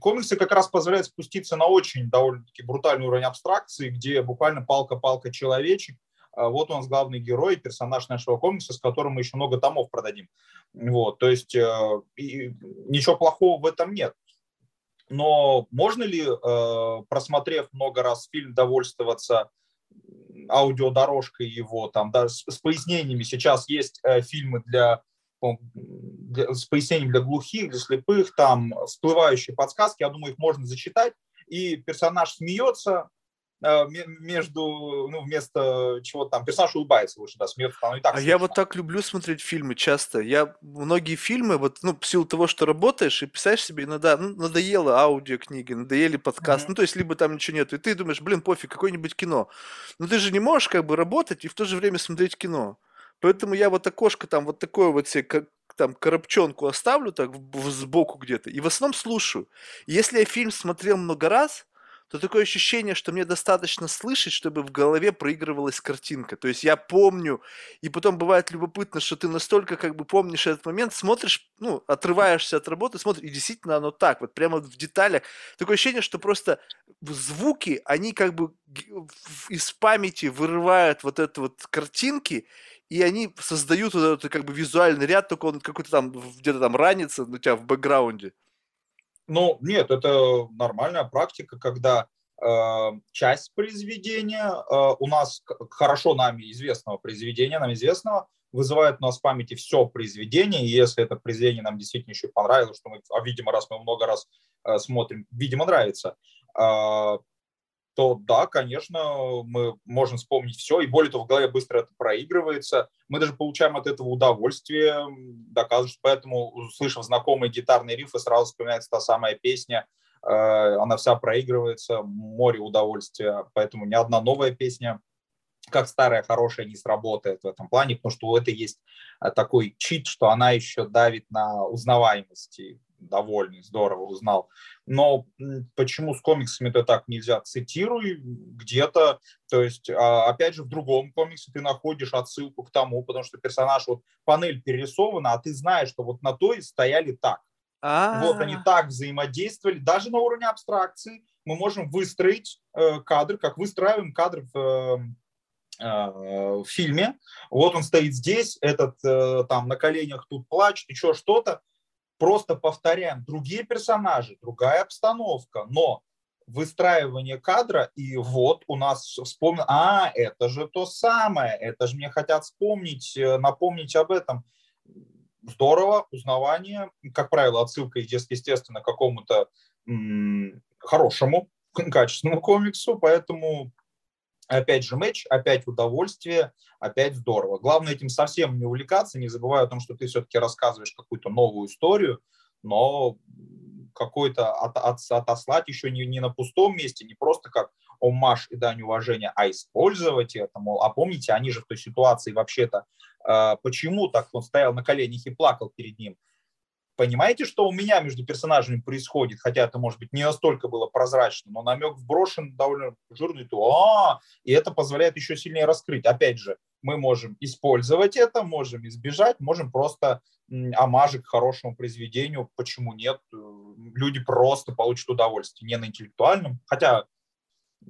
Комиксы как раз позволяют спуститься на очень довольно-таки брутальный уровень абстракции, где буквально палка-палка человечек, вот у нас главный герой, персонаж нашего комикса, с которым мы еще много томов продадим. Вот, то есть и ничего плохого в этом нет. Но можно ли, э, просмотрев много раз фильм, довольствоваться аудиодорожкой его, там, да, с, с пояснениями? Сейчас есть э, фильмы для, для, с пояснением для глухих, для слепых, там всплывающие подсказки, я думаю, их можно зачитать, и персонаж смеется, между, ну, вместо чего там, персонаж улыбается лучше, да, смеется, там и так. А смешно. я вот так люблю смотреть фильмы часто. Я многие фильмы, вот, ну, в силу того, что работаешь, и писаешь себе иногда, ну, надоело аудиокниги, надоели подкаст, mm-hmm. ну, то есть, либо там ничего нет, и ты думаешь, блин, пофиг, какое-нибудь кино. Но ты же не можешь как бы работать и в то же время смотреть кино. Поэтому я вот окошко там вот такое вот себе, как, там коробчонку оставлю так в, в, сбоку где-то и в основном слушаю. Если я фильм смотрел много раз, то такое ощущение, что мне достаточно слышать, чтобы в голове проигрывалась картинка. То есть я помню, и потом бывает любопытно, что ты настолько как бы помнишь этот момент, смотришь, ну, отрываешься от работы, смотришь, и действительно оно так, вот прямо в деталях. Такое ощущение, что просто звуки, они как бы из памяти вырывают вот это вот картинки, и они создают вот этот как бы визуальный ряд, только он какой-то там где-то там ранится у тебя в бэкграунде. Ну, нет, это нормальная практика, когда э, часть произведения э, у нас хорошо нами известного произведения, нам известного, вызывает у нас в памяти все произведение, и если это произведение нам действительно еще понравилось, что мы, а видимо, раз мы много раз э, смотрим, видимо, нравится, э, то да, конечно, мы можем вспомнить все, и более того, в голове быстро это проигрывается. Мы даже получаем от этого удовольствие, доказывают, что поэтому, услышав знакомые гитарные рифы, сразу вспоминается та самая песня, э, она вся проигрывается, море удовольствия, поэтому ни одна новая песня как старая хорошая не сработает в этом плане, потому что у этой есть э, такой чит, что она еще давит на узнаваемости довольный, здорово узнал. Но почему с комиксами-то так нельзя? Цитируй где-то, то есть, а, опять же, в другом комиксе ты находишь отсылку к тому, потому что персонаж, вот панель перерисована, а ты знаешь, что вот на той стояли так. А-а-а. Вот они так взаимодействовали, даже на уровне абстракции мы можем выстроить э, кадр, как выстраиваем кадр в э, э, в фильме. Вот он стоит здесь, этот там на коленях тут плачет, еще что-то просто повторяем другие персонажи, другая обстановка, но выстраивание кадра, и вот у нас вспомнил, а, это же то самое, это же мне хотят вспомнить, э, напомнить об этом. Здорово, узнавание, как правило, отсылка, естественно, к какому-то м- хорошему, качественному комиксу, поэтому Опять же матч, опять удовольствие, опять здорово. Главное этим совсем не увлекаться, не забывая о том, что ты все-таки рассказываешь какую-то новую историю, но какой-то от, от, отослать еще не, не на пустом месте, не просто как омаш и дань уважения, а использовать это, мол, а помните, они же в той ситуации вообще-то, э, почему так он стоял на коленях и плакал перед ним, понимаете, что у меня между персонажами происходит, хотя это, может быть, не настолько было прозрачно, но намек вброшен довольно жирный, то а, и это позволяет еще сильнее раскрыть. Опять же, мы можем использовать это, можем избежать, можем просто омажик к хорошему произведению, почему нет, люди просто получат удовольствие, не на интеллектуальном, хотя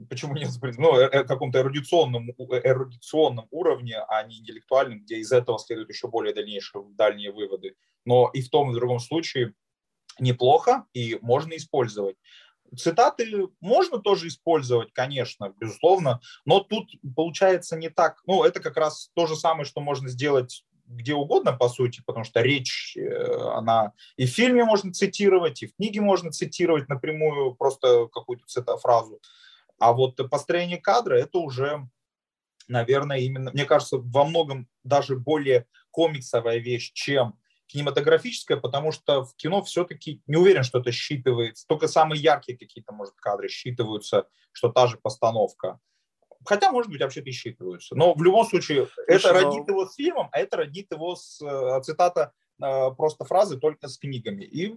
почему нет, ну, э, э, каком-то эрудиционном, э, эрудиционном уровне, а не интеллектуальном, где из этого следуют еще более дальнейшие, дальние выводы. Но и в том, и в другом случае неплохо, и можно использовать. Цитаты можно тоже использовать, конечно, безусловно, но тут получается не так. Ну, это как раз то же самое, что можно сделать где угодно, по сути, потому что речь, она и в фильме можно цитировать, и в книге можно цитировать напрямую просто какую-то цитату, фразу. А вот построение кадра – это уже, наверное, именно, мне кажется, во многом даже более комиксовая вещь, чем кинематографическая, потому что в кино все-таки не уверен, что это считывается. Только самые яркие какие-то, может, кадры считываются, что та же постановка. Хотя, может быть, вообще-то и считываются. Но в любом случае, Слушай, это но... родит его с фильмом, а это родит его с э, цитата э, просто фразы только с книгами. И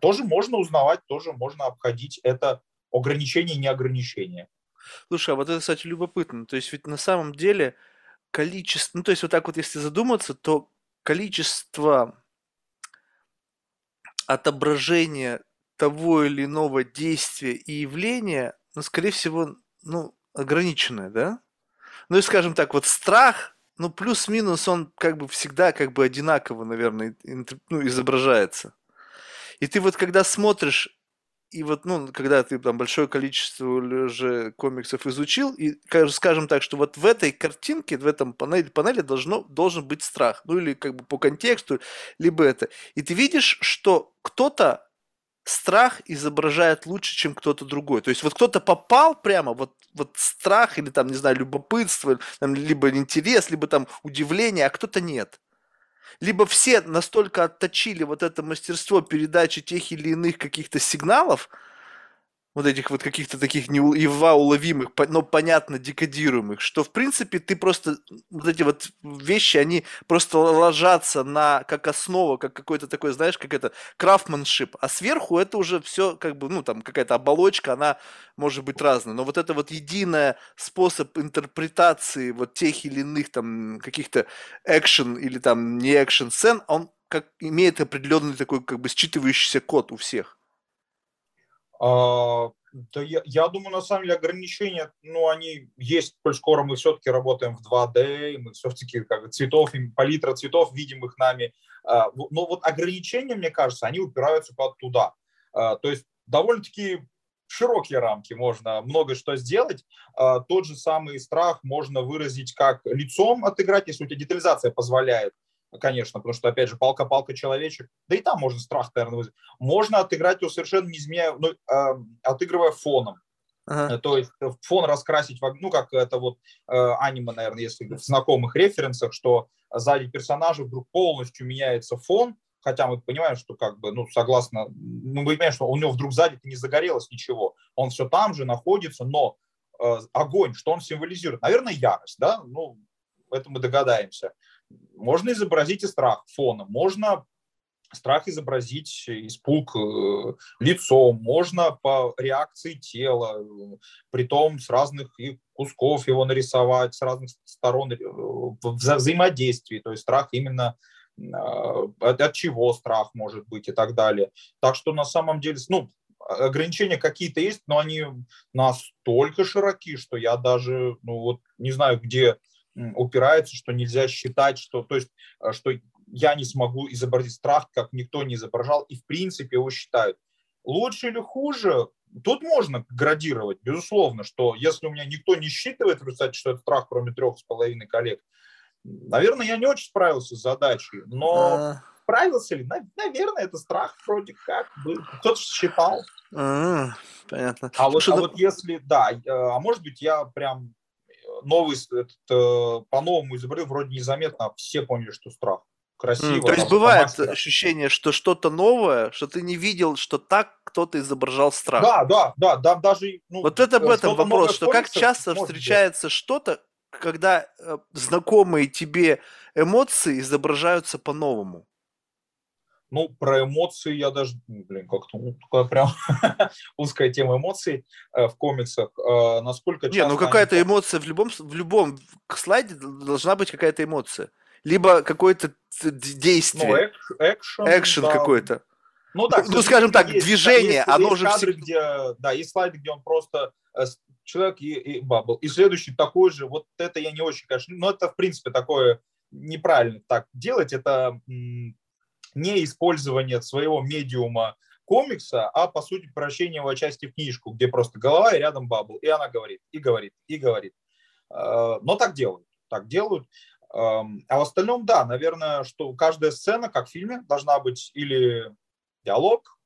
тоже можно узнавать, тоже можно обходить это ограничение, не ограничение. Слушай, а вот это, кстати, любопытно. То есть ведь на самом деле количество, ну то есть вот так вот если задуматься, то количество отображения того или иного действия и явления, ну, скорее всего, ну, ограниченное, да? Ну, и, скажем так, вот страх, ну, плюс-минус, он как бы всегда как бы одинаково, наверное, ну, изображается. И ты вот когда смотришь и вот, ну, когда ты там большое количество уже комиксов изучил, и скажем так, что вот в этой картинке, в этом панели, панели должно, должен быть страх. Ну, или как бы по контексту, либо это. И ты видишь, что кто-то страх изображает лучше, чем кто-то другой. То есть вот кто-то попал прямо, вот, вот страх или там, не знаю, любопытство, там, либо интерес, либо там удивление, а кто-то нет либо все настолько отточили вот это мастерство передачи тех или иных каких-то сигналов, вот этих вот каких-то таких не едва уловимых, но понятно декодируемых, что в принципе ты просто вот эти вот вещи, они просто ложатся на как основа, как какой-то такой, знаешь, как это крафтманшип, а сверху это уже все как бы, ну там какая-то оболочка, она может быть разная, но вот это вот единый способ интерпретации вот тех или иных там каких-то экшен или там не экшен сцен, он как имеет определенный такой как бы считывающийся код у всех. А, да я, я думаю, на самом деле ограничения, ну, они есть, коль скоро мы все-таки работаем в 2D, мы все-таки как цветов, палитра цветов, видимых нами. А, но вот ограничения, мне кажется, они упираются под туда. А, то есть довольно-таки широкие рамки можно много что сделать. Тот же самый страх можно выразить как лицом отыграть, если у тебя детализация позволяет конечно, потому что, опять же, палка-палка человечек, да и там можно страх, наверное, вызвать. Можно отыграть его совершенно не изменяя, ну, э, отыгрывая фоном. Ага. Э, то есть э, фон раскрасить, ну, как это вот э, аниме, наверное, если в знакомых референсах, что сзади персонажа вдруг полностью меняется фон, хотя мы понимаем, что как бы, ну, согласно, мы понимаем, что у него вдруг сзади не загорелось ничего, он все там же находится, но э, огонь, что он символизирует? Наверное, ярость, да, ну, это мы догадаемся. Можно изобразить и страх фоном, можно страх изобразить, испуг э, лицом, можно по реакции тела, при том с разных кусков его нарисовать, с разных сторон э, вза взаимодействий, то есть страх именно э, от, от чего страх может быть и так далее. Так что на самом деле, ну, ограничения какие-то есть, но они настолько широки, что я даже, ну вот, не знаю, где упирается, что нельзя считать, что, то есть, э, что я не смогу изобразить страх, как никто не изображал, и в принципе его считают. Лучше или хуже, тут можно градировать, безусловно, что если у меня никто не считывает в результате, что это страх, кроме трех с половиной коллег, наверное, я не очень справился с задачей, но а... справился ли? Наверное, это страх вроде как был. Кто-то считал. А, понятно. А вот, а вот если, да, э, а может быть, я прям новый, этот, э, по-новому изобрел, вроде незаметно, а все поняли, что страх. Красиво. Mm, то есть бывает мастера. ощущение, что что-то новое, что ты не видел, что так кто-то изображал страх. Да, да, да, да даже. Ну, вот это об э, этом вопрос, что как часто встречается что-то, когда э, знакомые тебе эмоции изображаются по-новому. Ну, про эмоции я даже, ну, блин, как-то ну, такая прям узкая тема эмоций э, в комиксах. Э, насколько Не, ну какая-то они... эмоция в любом, в любом слайде должна быть какая-то эмоция. Либо какое-то действие. Ну, экшен. Экшен да. какой-то. Ну, да, ну, скажем так, есть, движение, есть, оно есть же кадры, всегда... где, да, есть слайды, где он просто э, человек и, и бабл. И следующий такой же, вот это я не очень, конечно, но это, в принципе, такое неправильно так делать. Это не использование своего медиума комикса, а по сути превращение его части в книжку, где просто голова и рядом бабл, и она говорит, и говорит, и говорит. Э, но так делают, так делают. Эм, а в остальном, да, наверное, что каждая сцена, как в фильме, должна быть или диалог,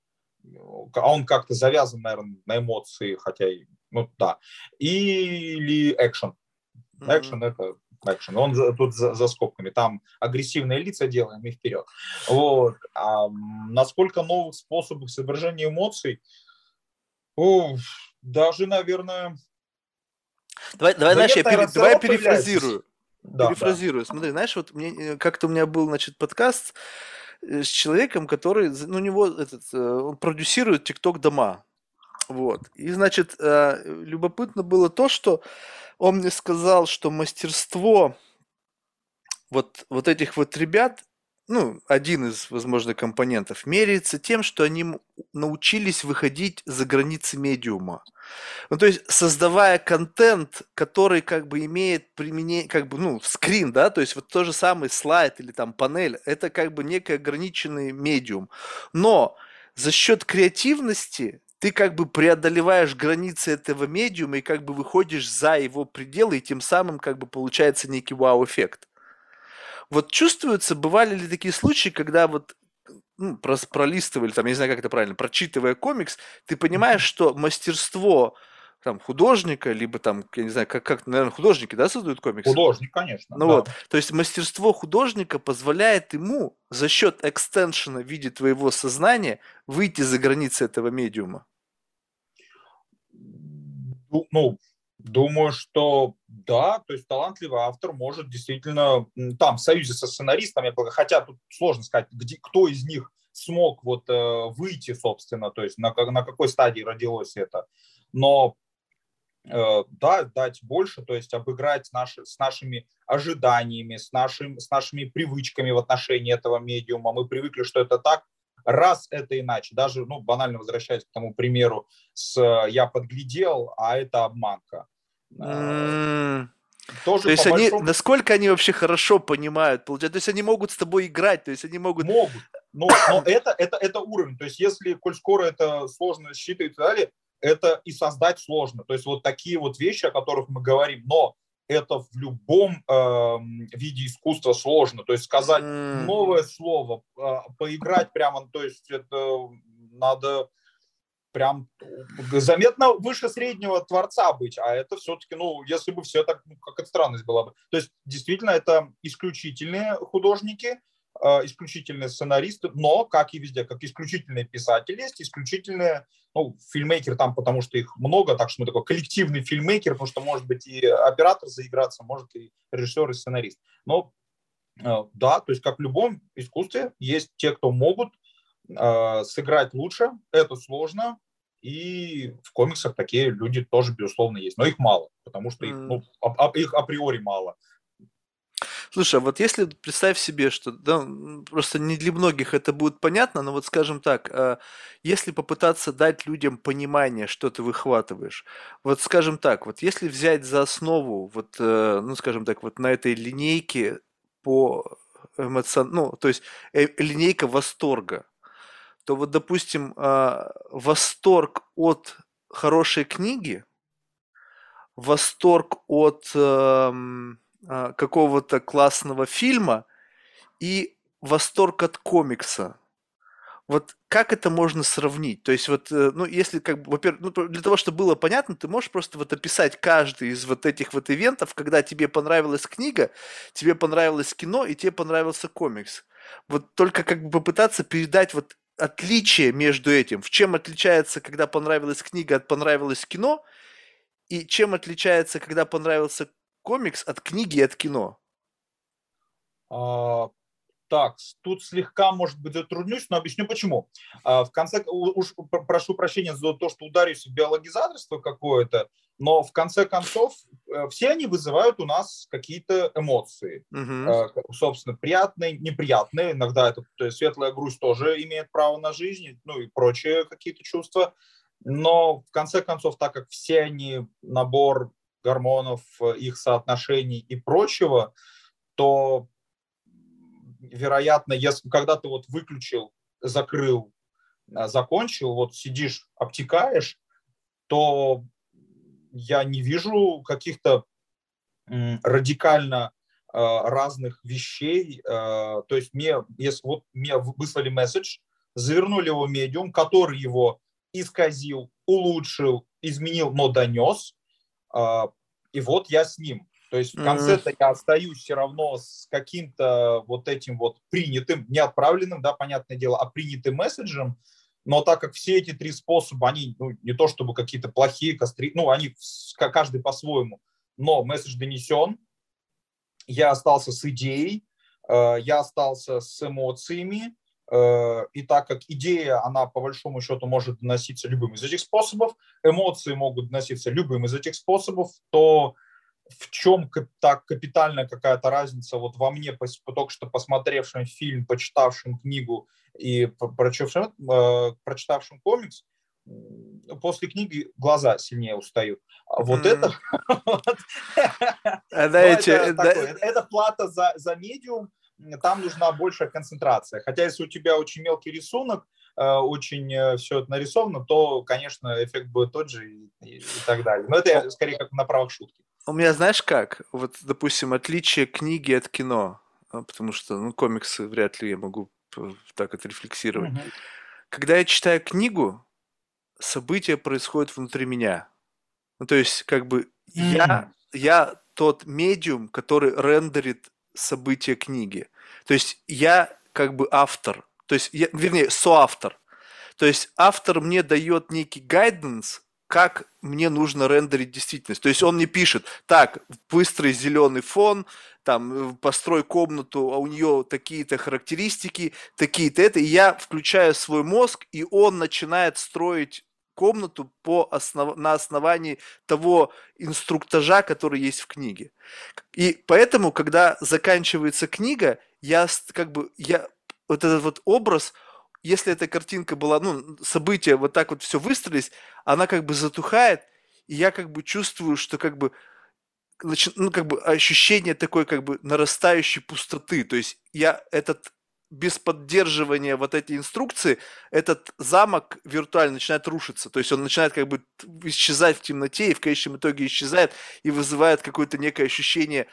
а он как-то завязан, наверное, на эмоции, хотя, ну да, или экшен. Экшен mm-hmm. это экшен. Он тут за, за скобками. Там агрессивные лица делаем и вперед. Вот. А насколько новых способов изображения эмоций? О, даже, наверное... Давай, давай, знаешь, я пере, давай перефразирую. Да, перефразирую. Да. Смотри, знаешь, вот мне э, как-то у меня был, значит, подкаст э, с человеком, который, ну, у него этот, э, он продюсирует ТикТок дома. Вот. И, значит, любопытно было то, что он мне сказал, что мастерство вот, вот этих вот ребят, ну, один из, возможно, компонентов, меряется тем, что они научились выходить за границы медиума. Ну, то есть, создавая контент, который как бы имеет применение, как бы, ну, скрин, да, то есть вот тот же самый слайд или там панель, это как бы некий ограниченный медиум. Но за счет креативности ты как бы преодолеваешь границы этого медиума и как бы выходишь за его пределы, и тем самым как бы получается некий вау-эффект. Вот чувствуется, бывали ли такие случаи, когда вот ну, пролистывали, там, я не знаю, как это правильно, прочитывая комикс, ты понимаешь, что мастерство там художника, либо там, я не знаю, как, как наверное, художники, да, создают комиксы? Художник, конечно. Ну да. вот, то есть мастерство художника позволяет ему за счет экстеншена в виде твоего сознания выйти за границы этого медиума. Ну, думаю, что да, то есть талантливый автор может действительно там в союзе со сценаристами, хотя тут сложно сказать, где, кто из них смог вот э, выйти, собственно, то есть на, на какой стадии родилось это. Но э, да, дать больше, то есть обыграть наши, с нашими ожиданиями, с, нашим, с нашими привычками в отношении этого медиума. Мы привыкли, что это так, раз это иначе. Даже, ну, банально возвращаясь к тому примеру с «я подглядел», а это обманка. Mm. Тоже то есть они, большому... насколько они вообще хорошо понимают, получается, то есть они могут с тобой играть, то есть они могут... Могут, но, но это, это, это уровень, то есть если, коль скоро это сложно считывать и так далее, это и создать сложно, то есть вот такие вот вещи, о которых мы говорим, но это в любом э, виде искусства сложно, то есть сказать mm. новое слово, э, поиграть прямо, то есть это надо прям заметно выше среднего творца быть, а это все-таки, ну, если бы все так, ну, как это странность была бы. То есть, действительно, это исключительные художники, исключительные сценаристы, но, как и везде, как исключительные писатели есть, исключительные, ну, фильмейкер там, потому что их много, так что мы такой коллективный фильмейкер, потому что может быть и оператор заиграться, может и режиссер, и сценарист. Но э, да, то есть как в любом искусстве есть те, кто могут э, сыграть лучше, это сложно, и в комиксах такие люди тоже, безусловно, есть. Но их мало, потому что их, ну, а, а, их априори мало. Слушай, а вот если представь себе, что да, просто не для многих это будет понятно, но вот скажем так, а, если попытаться дать людям понимание, что ты выхватываешь, вот скажем так, вот если взять за основу, вот, э, ну скажем так, вот на этой линейке по эмоцион... ну, то есть э, линейка восторга, то вот, допустим, а, восторг от хорошей книги, восторг от эм, а, какого-то классного фильма и восторг от комикса. Вот как это можно сравнить? То есть вот, э, ну, если как бы, во-первых, ну, для того, чтобы было понятно, ты можешь просто вот описать каждый из вот этих вот ивентов, когда тебе понравилась книга, тебе понравилось кино и тебе понравился комикс. Вот только как бы попытаться передать вот отличие между этим? В чем отличается, когда понравилась книга от понравилось кино? И чем отличается, когда понравился комикс от книги и от кино? А, так, тут слегка, может быть, затруднюсь, но объясню почему. А, в конце, уж прошу прощения за то, что ударюсь в биологизаторство какое-то, но в конце концов э, все они вызывают у нас какие-то эмоции. Угу. Собственно, приятные, неприятные. Иногда это то есть светлая грусть тоже имеет право на жизнь, ну и прочие какие-то чувства. Но в конце концов, так как все они набор гормонов, их соотношений и прочего, то, вероятно, если когда ты вот выключил, закрыл, а, закончил, вот сидишь, обтекаешь, то я не вижу каких-то радикально а, разных вещей. То есть мне, если вот мне выслали месседж, завернули его медиум, который его исказил, улучшил, изменил, но донес. А, и вот я с ним. То есть в конце-то mm-hmm. я остаюсь все равно с каким-то вот этим вот принятым, не отправленным, да, понятное дело, а принятым месседжем, но так как все эти три способа, они ну, не то чтобы какие-то плохие, костри, ну, они каждый по-своему, но месседж донесен, я остался с идеей, э, я остался с эмоциями, и так как идея, она по большому счету может доноситься любым из этих способов, эмоции могут доноситься любым из этих способов, то в чем так капитальная какая-то разница вот во мне, только что посмотревшим фильм, почитавшим книгу и прочитавшим, э, прочитавшим комикс, после книги глаза сильнее устают. А вот это... А это плата за медиум, там нужна большая концентрация. Хотя если у тебя очень мелкий рисунок, э, очень э, все это нарисовано, то, конечно, эффект будет тот же и, и, и так далее. Но это скорее как на правах шутки. У меня, знаешь как? Вот, допустим, отличие книги от кино. А, потому что, ну, комиксы вряд ли я могу так отрефлексировать. Угу. Когда я читаю книгу, события происходят внутри меня. Ну, то есть, как бы, mm. я, я тот медиум, который рендерит события книги. То есть, я как бы автор. То есть, я, вернее, соавтор. То есть, автор мне дает некий гайденс, как мне нужно рендерить действительность. То есть он мне пишет, так, быстрый зеленый фон, там, построй комнату, а у нее такие-то характеристики, такие-то это, и я включаю свой мозг, и он начинает строить комнату по основ... на основании того инструктажа, который есть в книге. И поэтому, когда заканчивается книга, я как бы, я, вот этот вот образ, если эта картинка была, ну, события вот так вот все выстроились, она как бы затухает, и я как бы чувствую, что как бы ну, как бы ощущение такой как бы нарастающей пустоты. То есть я этот без поддерживания вот эти инструкции, этот замок виртуально начинает рушиться. То есть он начинает как бы исчезать в темноте и в конечном итоге исчезает и вызывает какое-то некое ощущение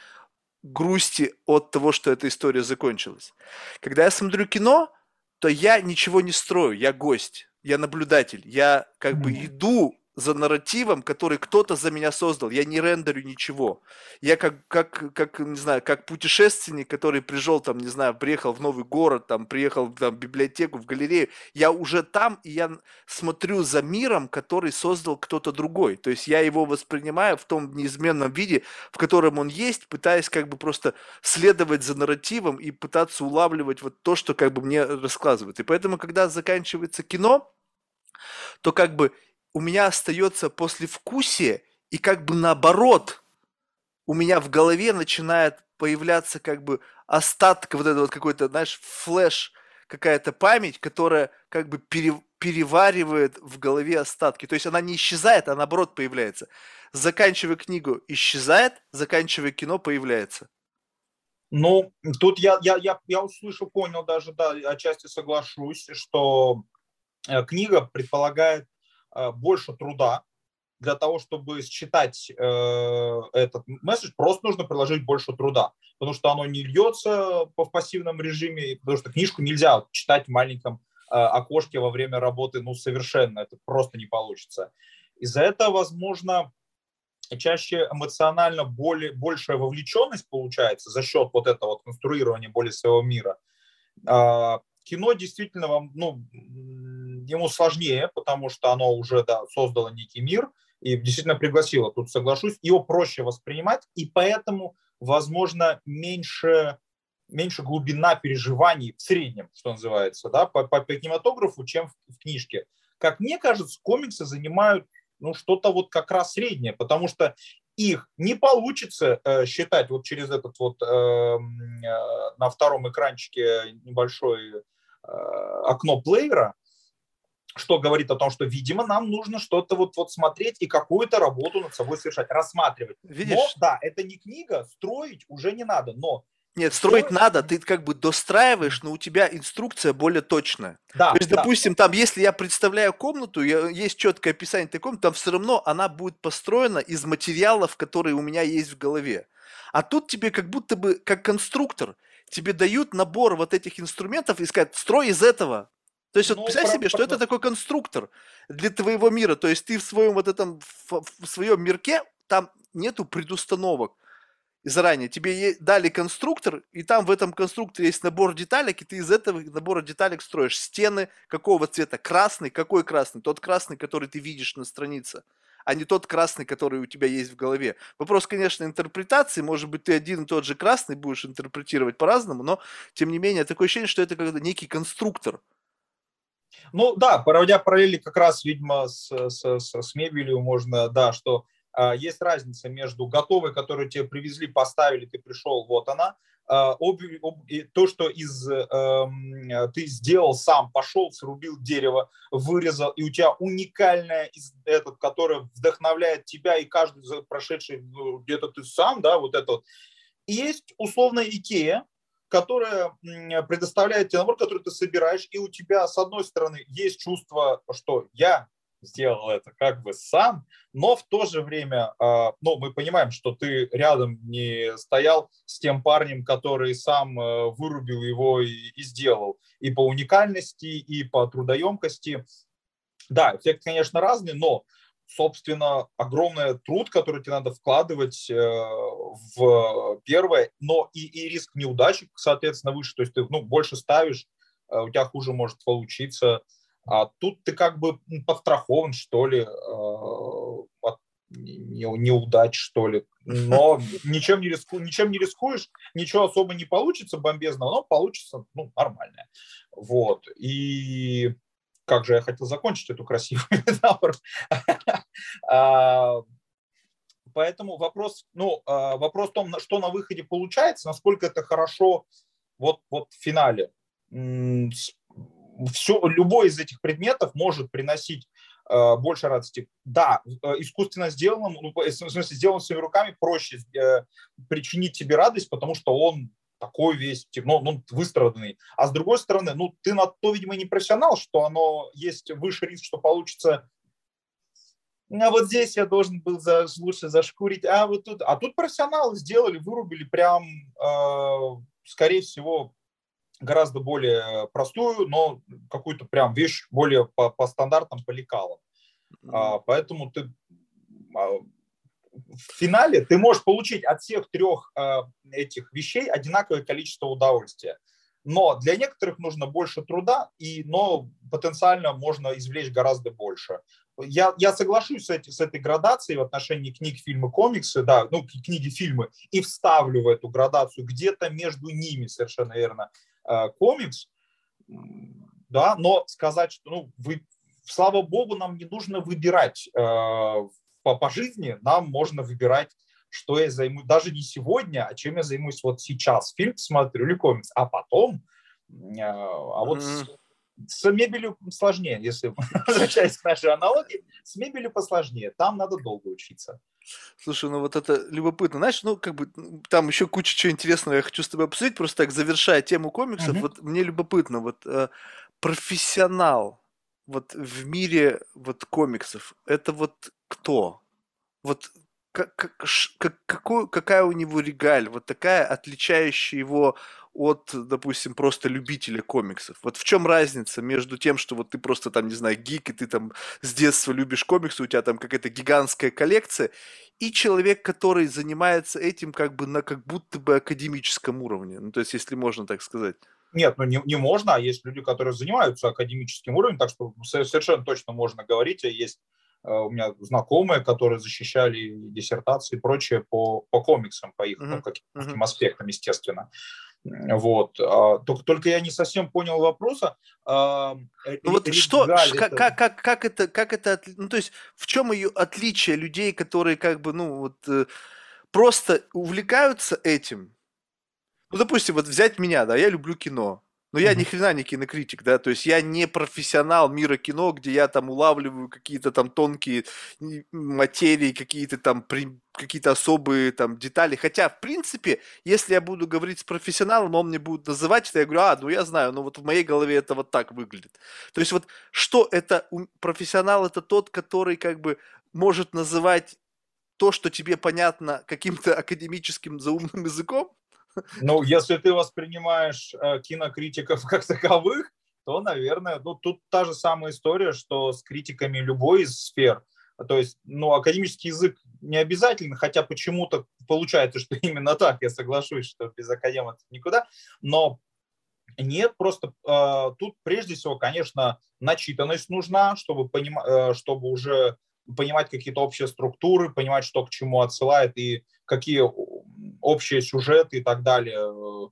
грусти от того, что эта история закончилась. Когда я смотрю кино, то я ничего не строю, я гость, я наблюдатель, я как бы иду за нарративом, который кто-то за меня создал. Я не рендерю ничего. Я как, как, как, не знаю, как путешественник, который пришел там, не знаю, приехал в новый город, там, приехал там, в библиотеку, в галерею. Я уже там, и я смотрю за миром, который создал кто-то другой. То есть я его воспринимаю в том неизменном виде, в котором он есть, пытаясь как бы просто следовать за нарративом и пытаться улавливать вот то, что как бы мне рассказывают. И поэтому, когда заканчивается кино, то как бы у меня остается послевкусие, и как бы наоборот, у меня в голове начинает появляться как бы остатка, вот это вот какой-то, знаешь, флеш, какая-то память, которая как бы пере, переваривает в голове остатки. То есть она не исчезает, а наоборот появляется. Заканчивая книгу, исчезает, заканчивая кино, появляется. Ну, тут я, я, я, я услышал, понял даже, да, отчасти соглашусь, что э, книга предполагает больше труда для того, чтобы считать э, этот месседж, просто нужно приложить больше труда, потому что оно не льется в пассивном режиме, потому что книжку нельзя читать в маленьком э, окошке во время работы, ну, совершенно, это просто не получится. Из-за этого, возможно, чаще эмоционально более, большая вовлеченность получается за счет вот этого вот конструирования более своего мира. Э, кино действительно вам, ну, ему сложнее, потому что оно уже да, создало некий мир и действительно пригласило, тут соглашусь, его проще воспринимать, и поэтому, возможно, меньше, меньше глубина переживаний в среднем, что называется, да, по, по, по кинематографу, чем в, в книжке. Как мне кажется, комиксы занимают ну, что-то вот как раз среднее, потому что их не получится э, считать вот через этот вот э, э, на втором экранчике небольшое э, окно плеера, что говорит о том, что, видимо, нам нужно что-то вот, вот смотреть и какую-то работу над собой совершать, рассматривать. Видишь? Но, да, это не книга, строить уже не надо, но нет, строить Строить... надо, ты как бы достраиваешь, но у тебя инструкция более точная. Да, То есть, да. допустим, там, если я представляю комнату, я, есть четкое описание этой комнаты, там все равно она будет построена из материалов, которые у меня есть в голове. А тут тебе как будто бы, как конструктор, тебе дают набор вот этих инструментов и сказать, строй из этого. То есть, вот ну, представь про, себе, про, что про... это такой конструктор для твоего мира. То есть ты в своем вот этом, в, в своем мирке, там нету предустановок заранее. Тебе дали конструктор, и там в этом конструкторе есть набор деталек, и ты из этого набора деталек строишь стены какого цвета? Красный. Какой красный? Тот красный, который ты видишь на странице а не тот красный, который у тебя есть в голове. Вопрос, конечно, интерпретации. Может быть, ты один и тот же красный будешь интерпретировать по-разному, но, тем не менее, такое ощущение, что это как некий конструктор. Ну да, проводя параллели как раз, видимо, с, с, с, с мебелью можно, да, что э, есть разница между готовой, которую тебе привезли, поставили, ты пришел, вот она, об, об, и то, что из, э, ты сделал сам, пошел, срубил дерево, вырезал, и у тебя уникальная, из, этот, которая вдохновляет тебя и каждый прошедший, ну, где-то ты сам, да, вот это вот. И есть условно Икея, которая предоставляет тебе набор, который ты собираешь, и у тебя, с одной стороны, есть чувство, что я сделал это как бы сам, но в то же время, а, ну, мы понимаем, что ты рядом не стоял с тем парнем, который сам э, вырубил его и, и сделал. И по уникальности, и по трудоемкости. Да, эффект, конечно, разный, но собственно, огромный труд, который тебе надо вкладывать э, в первое, но и, и риск неудачи, соответственно, выше. То есть ты ну, больше ставишь, э, у тебя хуже может получиться. А тут ты как бы подстрахован, что ли, от неудач, что ли. Но ничем не, риску, ничем не рискуешь, ничего особо не получится бомбезного, но получится ну, нормальное. Вот. И как же я хотел закончить эту красивую метафору. А, поэтому вопрос, ну, а, вопрос в том, что на выходе получается, насколько это хорошо вот, вот в финале. Все, любой из этих предметов может приносить Э, больше радости. Да, э, искусственно сделанным, ну, в смысле, сделанным своими руками проще э, причинить тебе радость, потому что он такой весь, ну, ну, выстраданный. А с другой стороны, ну, ты на то, видимо, не профессионал, что оно есть выше риск, что получится а вот здесь я должен был за, лучше зашкурить, а вот тут, а тут профессионалы сделали, вырубили прям, э, скорее всего, гораздо более простую, но какую-то прям вещь более по, по стандартам, по лекалам. Mm-hmm. А, поэтому ты а, в финале ты можешь получить от всех трех а, этих вещей одинаковое количество удовольствия. Но для некоторых нужно больше труда, и, но потенциально можно извлечь гораздо больше. Я, я соглашусь с, эти, с этой градацией в отношении книг, фильмы, комиксы, да, ну, книги, фильмы, и вставлю в эту градацию где-то между ними, совершенно верно, Э, комикс, да, но сказать, что, ну, вы, слава богу, нам не нужно выбирать э, по, по жизни, нам можно выбирать, что я займусь, даже не сегодня, а чем я займусь вот сейчас. Фильм смотрю или комикс, а потом, э, а вот mm-hmm. с, с мебелью сложнее, если возвращаясь к нашей аналогии, с мебелью посложнее, там надо долго учиться. Слушай, ну вот это любопытно. Знаешь, ну как бы там еще куча чего интересного я хочу с тобой обсудить, просто так завершая тему комиксов, Мгм. вот мне любопытно, вот э, профессионал вот в мире вот комиксов, это вот кто? Вот как, как, как, какой, какая у него регаль, вот такая, отличающая его от, допустим, просто любителя комиксов. Вот в чем разница между тем, что вот ты просто там, не знаю, гик, и ты там с детства любишь комиксы, у тебя там какая-то гигантская коллекция, и человек, который занимается этим как бы на как будто бы академическом уровне. Ну, то есть, если можно так сказать. Нет, ну не, не можно, а есть люди, которые занимаются академическим уровнем, так что совершенно точно можно говорить, а есть у меня знакомые, которые защищали диссертации и прочее по, по комиксам, по их ну, каким-то аспектам, естественно. Вот. А, только, только я не совсем понял вопроса. А, ну вот что, как, как, как, как это, как это, ну то есть в чем ее отличие людей, которые как бы, ну вот э, просто увлекаются этим? Ну, допустим, вот взять меня, да, я люблю кино. Но я ни хрена не кинокритик, да, то есть я не профессионал мира кино, где я там улавливаю какие-то там тонкие материи, какие-то там при... какие-то особые там детали. Хотя, в принципе, если я буду говорить с профессионалом, он мне будет называть это, я говорю, а, ну я знаю, но вот в моей голове это вот так выглядит. То есть вот что это, профессионал это тот, который как бы может называть то, что тебе понятно каким-то академическим заумным языком, ну, если ты воспринимаешь э, кинокритиков как таковых, то, наверное, ну, тут та же самая история, что с критиками любой из сфер. То есть, ну, академический язык не обязательно, хотя почему-то получается, что именно так, я соглашусь, что без академа никуда, но нет, просто э, тут прежде всего, конечно, начитанность нужна, чтобы, поним, э, чтобы уже понимать какие-то общие структуры, понимать, что к чему отсылает и какие общие сюжеты и так далее.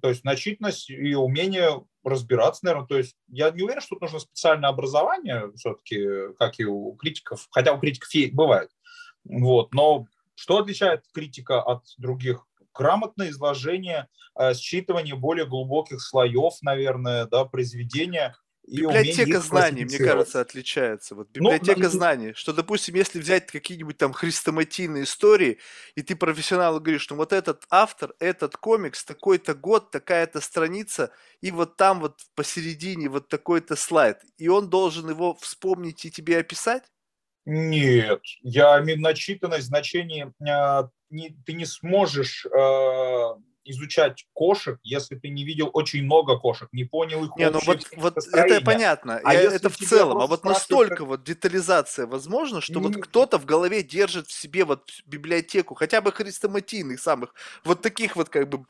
То есть начитанность и умение разбираться, наверное. То есть я не уверен, что тут нужно специальное образование все-таки, как и у критиков, хотя у критиков бывает. Вот. Но что отличает критика от других? Грамотное изложение, э, считывание более глубоких слоев, наверное, да, произведения – Библиотека знаний, мне кажется, отличается. Вот ну, библиотека ну, знаний, что, допустим, если взять какие-нибудь там хрестоматийные истории, и ты профессионалу говоришь, что вот этот автор, этот комикс, такой-то год, такая-то страница, и вот там вот посередине вот такой-то слайд, и он должен его вспомнить и тебе описать? Нет, я имею начитанность, значение, э, не, ты не сможешь э, изучать кошек, если ты не видел очень много кошек, не понял их Не, ну вот, вот это понятно, а я, это в целом, а вот настолько как... вот детализация возможно, что не... вот кто-то в голове держит в себе вот библиотеку, хотя бы хрестоматийных самых, вот таких вот как бы,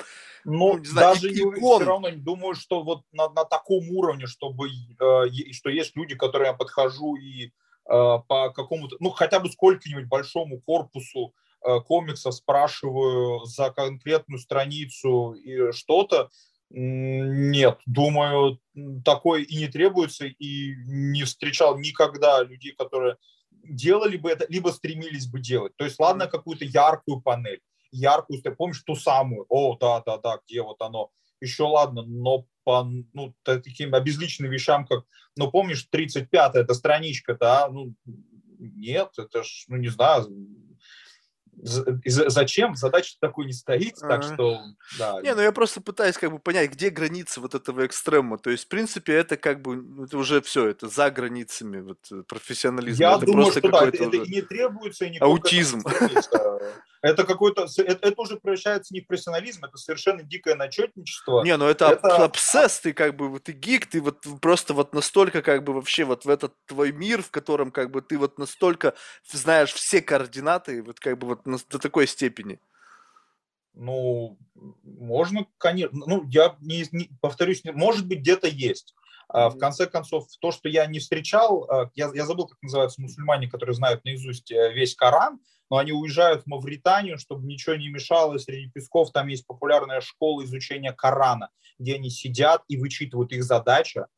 ну, ну не знаю, даже икон. все равно не думаю, что вот на, на таком уровне, чтобы, э, что есть люди, которые я подхожу и э, по какому-то, ну, хотя бы сколько-нибудь большому корпусу Э, комиксов спрашиваю за конкретную страницу и что-то, нет, думаю, такой и не требуется, и не встречал никогда людей, которые делали бы это, либо стремились бы делать. То есть, ладно, какую-то яркую панель, яркую, ты помнишь ту самую, о, да, да, да, где вот оно, еще ладно, но по ну, таким обезличенным вещам, как, ну, помнишь, 35-я, это страничка, да, ну, нет, это ж, ну, не знаю, зачем? Задача такой не стоит, а так что, да. Не, ну я просто пытаюсь как бы понять, где границы вот этого экстрема. То есть, в принципе, это как бы, ну, это уже все, это за границами вот, э, профессионализма. Я это думаю, что да, это, это и не требуется, и Аутизм. Это какой-то, это, это уже превращается не в профессионализм, это совершенно дикое начетничество. Не, ну это, это... обсесс, ты как бы, ты гик, ты вот просто вот настолько как бы вообще вот в этот твой мир, в котором как бы ты вот настолько знаешь все координаты, вот как бы вот до такой степени. Ну, можно, конечно, ну, я не, не повторюсь, может быть, где-то есть. А, в конце концов, то, что я не встречал, а, я, я забыл, как называются мусульмане, которые знают наизусть э, весь Коран, но они уезжают в Мавританию, чтобы ничего не мешало. Среди песков там есть популярная школа изучения Корана, где они сидят и вычитывают их задача.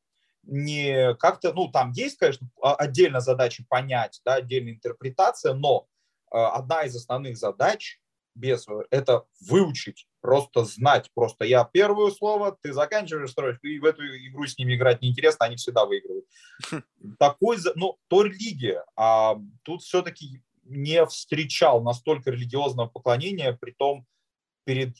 Не как-то, ну, там есть, конечно, отдельно задача понять, да, отдельная интерпретация, но одна из основных задач без это выучить, просто знать. Просто я первое слово, ты заканчиваешь строчку, и в эту игру с ними играть неинтересно, они всегда выигрывают. Такой, ну, то религия, а тут все-таки не встречал настолько религиозного поклонения, при том перед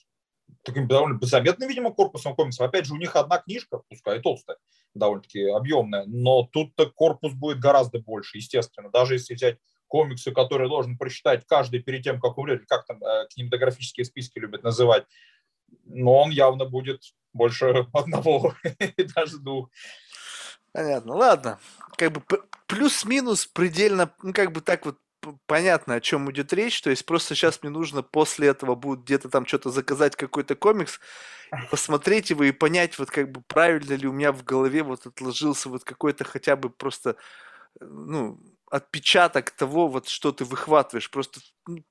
таким довольно заметным, видимо, корпусом комиксов. Опять же, у них одна книжка, пускай толстая, довольно-таки объемная, но тут-то корпус будет гораздо больше, естественно. Даже если взять комиксы, которые должен прочитать каждый перед тем, как умрет, как там э, кинематографические списки любят называть, но он явно будет больше одного, даже двух. Понятно, ладно. Как бы плюс-минус предельно, ну как бы так вот понятно, о чем идет речь. То есть просто сейчас мне нужно после этого будет где-то там что-то заказать какой-то комикс, посмотреть его и понять, вот как бы правильно ли у меня в голове вот отложился вот какой-то хотя бы просто э, ну, отпечаток того, вот что ты выхватываешь. Просто ну,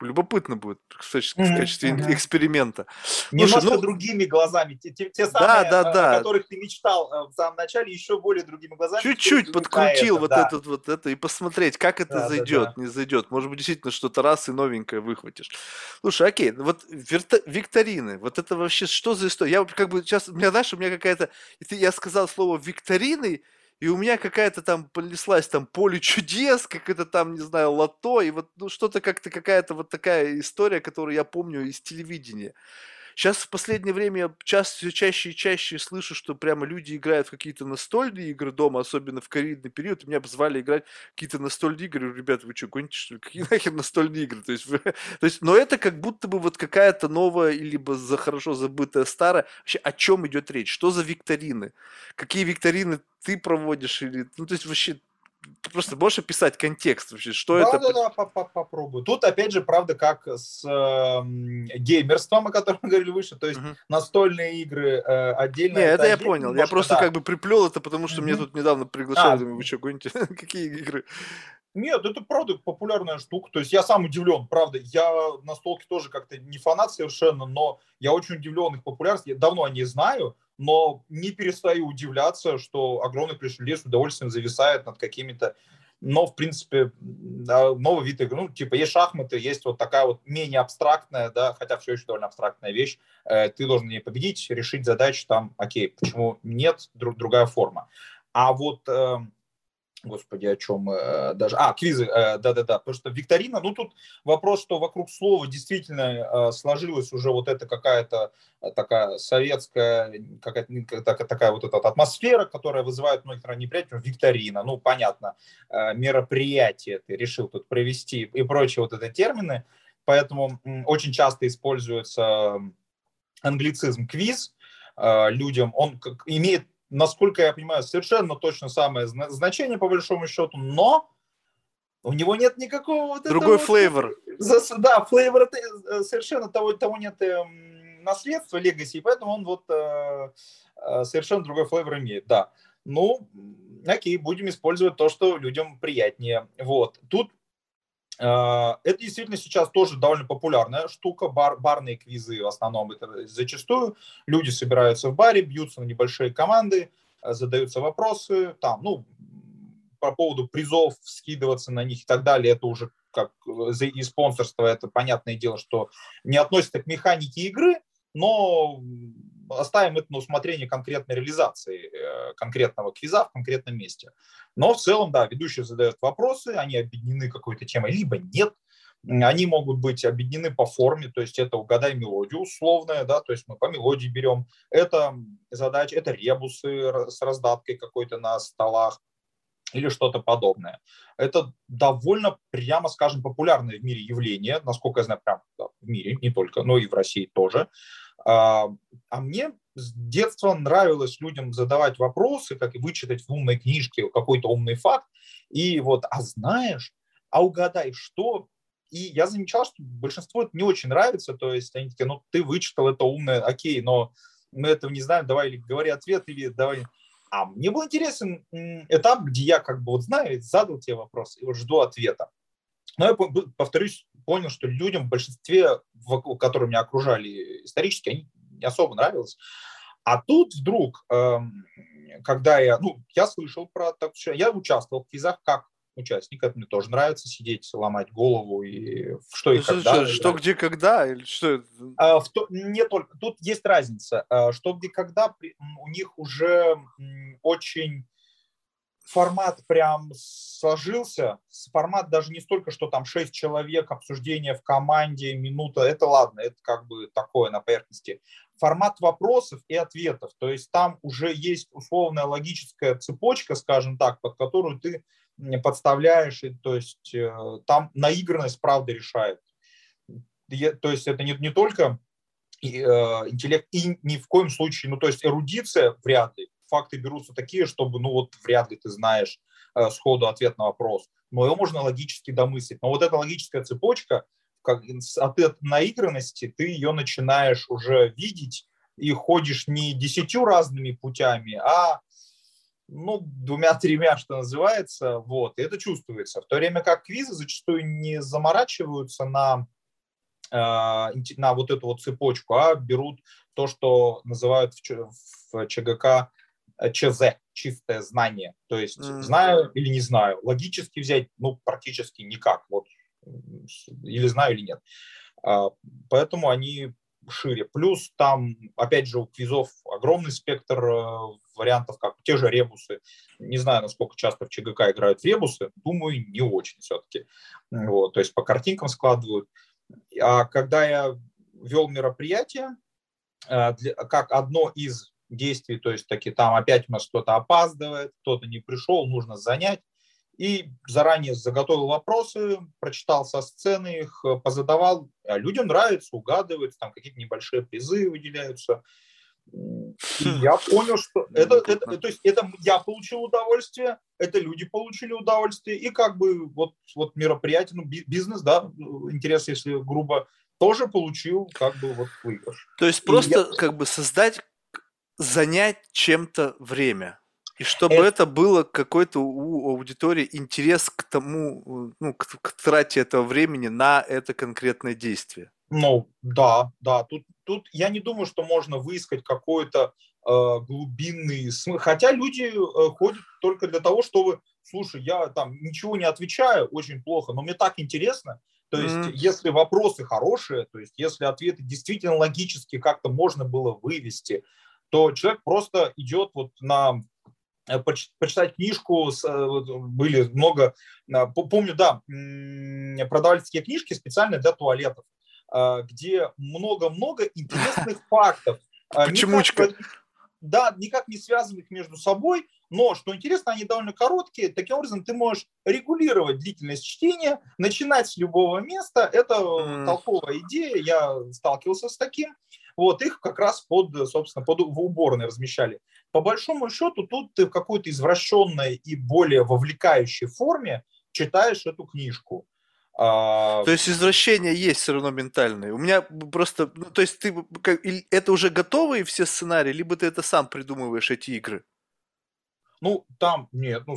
любопытно будет в в качестве mm-hmm. эксперимента. Немножко Слушай, ну, другими глазами. Те, те, те самые, да, да, да. о которых ты мечтал э, в самом начале, еще более другими глазами. Чуть-чуть подкрутил это, вот да. этот вот это и посмотреть, как это да, зайдет, да, да. не зайдет. Может быть, действительно что-то раз и новенькое выхватишь. Слушай, окей, вот верто... викторины, вот это вообще что за история? Я как бы сейчас, у меня, знаешь, у меня какая-то, я сказал слово викторины, и у меня какая-то там понеслась там поле чудес, как это там, не знаю, лото, и вот ну, что-то как-то какая-то вот такая история, которую я помню из телевидения. Сейчас в последнее время я часто, все чаще и чаще слышу, что прямо люди играют в какие-то настольные игры дома, особенно в ковидный период. Меня позвали играть какие-то настольные игры. Ребята, вы что, гоните, что ли? Какие нахер настольные игры? То есть, вы... то есть, но это как будто бы вот какая-то новая, либо за хорошо забытая старая. Вообще, о чем идет речь? Что за викторины? Какие викторины ты проводишь? Или... Ну, то есть, вообще, просто можешь описать контекст вообще, что да, это? Да, да, да, попробую. Тут, опять же, правда, как с э, геймерством, о котором мы говорили выше, то есть угу. настольные игры э, отдельно. Не, это, это я понял. Немножко, я просто да. как бы приплел это, потому что угу. мне тут недавно приглашали, а, думаю, вы что, гоните? Какие игры? Нет, это правда популярная штука. То есть я сам удивлен, правда. Я настолки тоже как-то не фанат совершенно, но я очень удивлен их популярностью. Я давно о ней знаю, но не перестаю удивляться, что огромный количество с удовольствием зависает над какими-то но, в принципе, новый вид игры, ну, типа, есть шахматы, есть вот такая вот менее абстрактная, да, хотя все еще довольно абстрактная вещь, э, ты должен не победить, решить задачу, там, окей, почему нет, друг, другая форма. А вот э, Господи, о чем э, даже... А, квизы, э, да-да-да, потому что викторина, ну тут вопрос, что вокруг слова действительно э, сложилась уже вот эта какая-то э, такая советская, какая-то такая, вот эта атмосфера, которая вызывает многих неприятие, викторина, ну понятно, мероприятие ты решил тут провести и прочие вот эти термины, поэтому очень часто используются англицизм квиз людям, он имеет, насколько я понимаю, совершенно точно самое значение по большому счету, но у него нет никакого... Вот Другой флейвор. Да, флейвор э, совершенно того, того нет эм, наследства, легаси, поэтому он вот э, э, совершенно другой флейвор имеет, да. Ну, окей, будем использовать то, что людям приятнее. Вот. Тут это действительно сейчас тоже довольно популярная штука, бар, барные квизы в основном. Это зачастую люди собираются в баре, бьются на небольшие команды, задаются вопросы, там, ну, по поводу призов скидываться на них и так далее, это уже как и спонсорство, это понятное дело, что не относится к механике игры, но оставим это на усмотрение конкретной реализации э, конкретного квиза в конкретном месте. Но в целом, да, ведущие задают вопросы, они объединены какой-то темой, либо нет. Они могут быть объединены по форме, то есть это угадай мелодию условная, да, то есть мы по мелодии берем. Это задача, это ребусы с раздаткой какой-то на столах, или что-то подобное. Это довольно, прямо скажем, популярное в мире явление, насколько я знаю, прям в мире, не только, но и в России тоже. А, а мне с детства нравилось людям задавать вопросы, как и вычитать в умной книжке какой-то умный факт, и вот, а знаешь, а угадай, что? И я замечал, что большинству это не очень нравится, то есть они такие, ну, ты вычитал это умное, окей, но мы этого не знаем, давай или говори ответ, или давай а мне был интересен этап, где я как бы вот знаю, задал тебе вопрос и вот жду ответа. Но я, повторюсь, понял, что людям в большинстве, которые меня окружали исторически, они не особо нравилось. А тут вдруг, эм, когда я, ну, я слышал про так, я участвовал в квизах как участник. Это мне тоже нравится сидеть, ломать голову и что и когда. Что, что где, когда? Или что? А, в то, не только. Тут есть разница. А, что, где, когда у них уже очень формат прям сложился. Формат даже не столько, что там 6 человек, обсуждение в команде, минута. Это ладно, это как бы такое на поверхности. Формат вопросов и ответов. То есть там уже есть условная логическая цепочка, скажем так, под которую ты подставляешь, и, то есть э, там наигранность, правда, решает. То есть это не, не только э, интеллект, и ни в коем случае, ну, то есть эрудиция вряд ли, факты берутся такие, чтобы, ну, вот вряд ли ты знаешь э, сходу ответ на вопрос, но его можно логически домыслить. Но вот эта логическая цепочка, как, от этой наигранности ты ее начинаешь уже видеть и ходишь не десятью разными путями, а ну, двумя-тремя, что называется, вот, и это чувствуется. В то время как квизы зачастую не заморачиваются на, э, на вот эту вот цепочку, а берут то, что называют в, в ЧГК ЧЗ, чистое знание. То есть mm-hmm. знаю или не знаю. Логически взять, ну, практически никак. Вот, или знаю, или нет. А, поэтому они шире. Плюс там, опять же, у квизов огромный спектр э, вариантов, как те же ребусы. Не знаю, насколько часто в ЧГК играют в ребусы, думаю, не очень все-таки. Вот, то есть по картинкам складывают. А когда я вел мероприятие, э, как одно из действий, то есть таки там опять у нас кто-то опаздывает, кто-то не пришел, нужно занять, и заранее заготовил вопросы, прочитал со сцены их, э, позадавал. А людям нравится, угадывается, там какие-то небольшие призы выделяются. И я понял, что ну, это, это, то есть это я получил удовольствие, это люди получили удовольствие, и как бы вот, вот мероприятие, ну, бизнес, да, интерес, если грубо, тоже получил как бы вот выигрыш. То есть просто я... как бы создать, занять чем-то время. И чтобы это, это было какой-то у аудитории интерес к тому, ну, к, к трате этого времени на это конкретное действие. Ну, да, да. Тут, тут я не думаю, что можно выискать какой-то э, глубинный смысл. Хотя люди э, ходят только для того, чтобы, слушай, я там ничего не отвечаю, очень плохо, но мне так интересно. То есть, mm-hmm. если вопросы хорошие, то есть, если ответы действительно логически как-то можно было вывести, то человек просто идет вот на Э, почитать книжку, э, были много, э, помню, да, продавали такие книжки специально для туалетов, где много-много интересных фактов. Почемучка. Да, никак не связанных между собой, но, что интересно, они довольно короткие. Таким образом, ты можешь регулировать длительность чтения, начинать с любого места. Это mm. толковая идея, я сталкивался с таким. Вот их как раз под, собственно, под в уборной размещали. По большому счету, тут ты в какой-то извращенной и более вовлекающей форме читаешь эту книжку. А... То есть извращение есть все равно ментальное. У меня просто, ну, то есть ты как, это уже готовые все сценарии, либо ты это сам придумываешь эти игры? Ну там нет, ну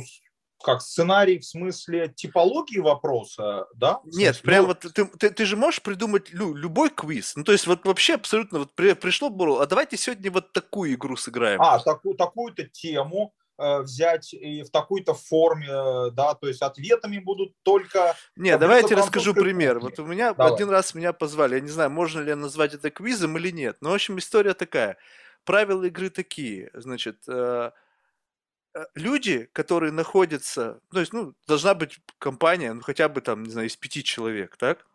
как сценарий в смысле типологии вопроса, да? Нет, смысле, прям ну... вот ты, ты, ты же можешь придумать лю, любой квиз. Ну, то есть вот вообще абсолютно вот при, пришло Бурл, а давайте сегодня вот такую игру сыграем. А, такую, такую-то тему э, взять и в такой-то форме, э, да, то есть ответами будут только... Не, давайте расскажу пример. Вот у меня Давай. один раз меня позвали, я не знаю, можно ли назвать это квизом или нет, но, в общем, история такая. Правила игры такие, значит, Э, люди, которые находятся, то есть, ну, должна быть компания, ну, хотя бы там, не знаю, из пяти человек, так?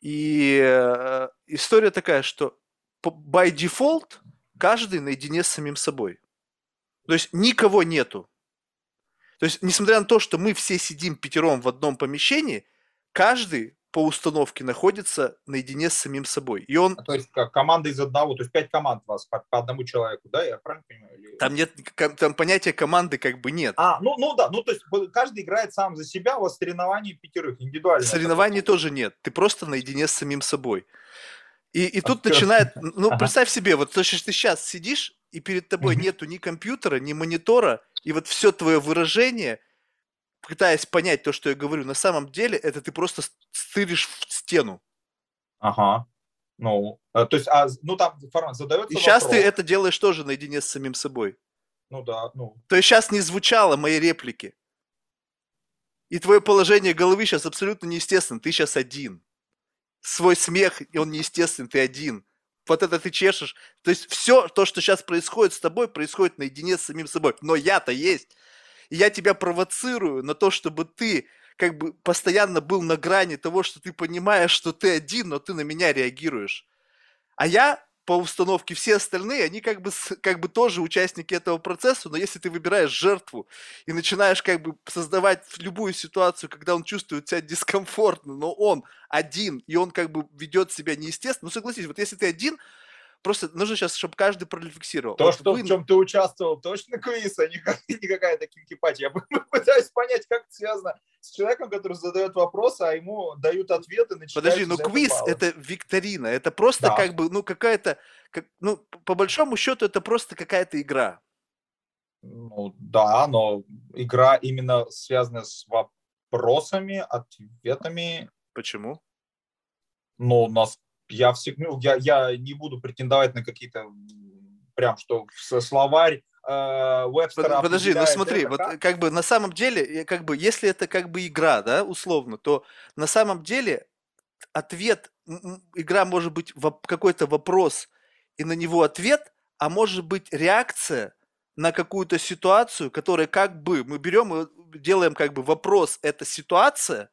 И э, история такая, что by default каждый наедине с самим собой. То есть никого нету. То есть, несмотря на то, что мы все сидим пятером в одном помещении, каждый по установке находится наедине с самим собой. И он... А, то есть как команда из одного, то есть пять команд у вас по, по одному человеку, да? Я правильно понимаю? Или... Там нет, там понятия команды как бы нет. А, ну, ну да, ну то есть каждый играет сам за себя, у вас соревнования пятерых, индивидуально. Соревнований тоже нет, ты просто наедине с самим собой. И, и тут а начинает, ну ага. представь себе, вот то, что ты сейчас сидишь, и перед тобой угу. нету ни компьютера, ни монитора, и вот все твое выражение – пытаясь понять то, что я говорю, на самом деле это ты просто стыришь в стену. Ага. Ну, а, то есть, а, ну там формат задается И сейчас вопрос. ты это делаешь тоже наедине с самим собой. Ну да, ну. То есть сейчас не звучало мои реплики. И твое положение головы сейчас абсолютно неестественно. Ты сейчас один. Свой смех, он неестественный, ты один. Вот это ты чешешь. То есть все то, что сейчас происходит с тобой, происходит наедине с самим собой. Но я-то есть и я тебя провоцирую на то, чтобы ты как бы постоянно был на грани того, что ты понимаешь, что ты один, но ты на меня реагируешь. А я по установке все остальные, они как бы, как бы тоже участники этого процесса, но если ты выбираешь жертву и начинаешь как бы создавать любую ситуацию, когда он чувствует себя дискомфортно, но он один, и он как бы ведет себя неестественно, ну согласись, вот если ты один, Просто нужно сейчас, чтобы каждый прорефлексировал. То, вот что вы... в чем ты участвовал, точно квиз, а не, не какая-то кинкипатия. Я пытаюсь понять, как это связано с человеком, который задает вопросы, а ему дают ответы. Подожди, ну квиз – это викторина, это просто да. как бы, ну какая-то, как, ну по большому счету это просто какая-то игра. Ну да, но игра именно связана с вопросами, ответами. Почему? Ну, у нас я всегда, ну, я, я не буду претендовать на какие-то прям что словарь э, Вебстера. Подожди, ну смотри, вот как? как бы на самом деле, как бы, если это как бы игра, да, условно, то на самом деле ответ, игра может быть какой-то вопрос и на него ответ, а может быть реакция на какую-то ситуацию, которая как бы мы берем и делаем как бы вопрос, это ситуация,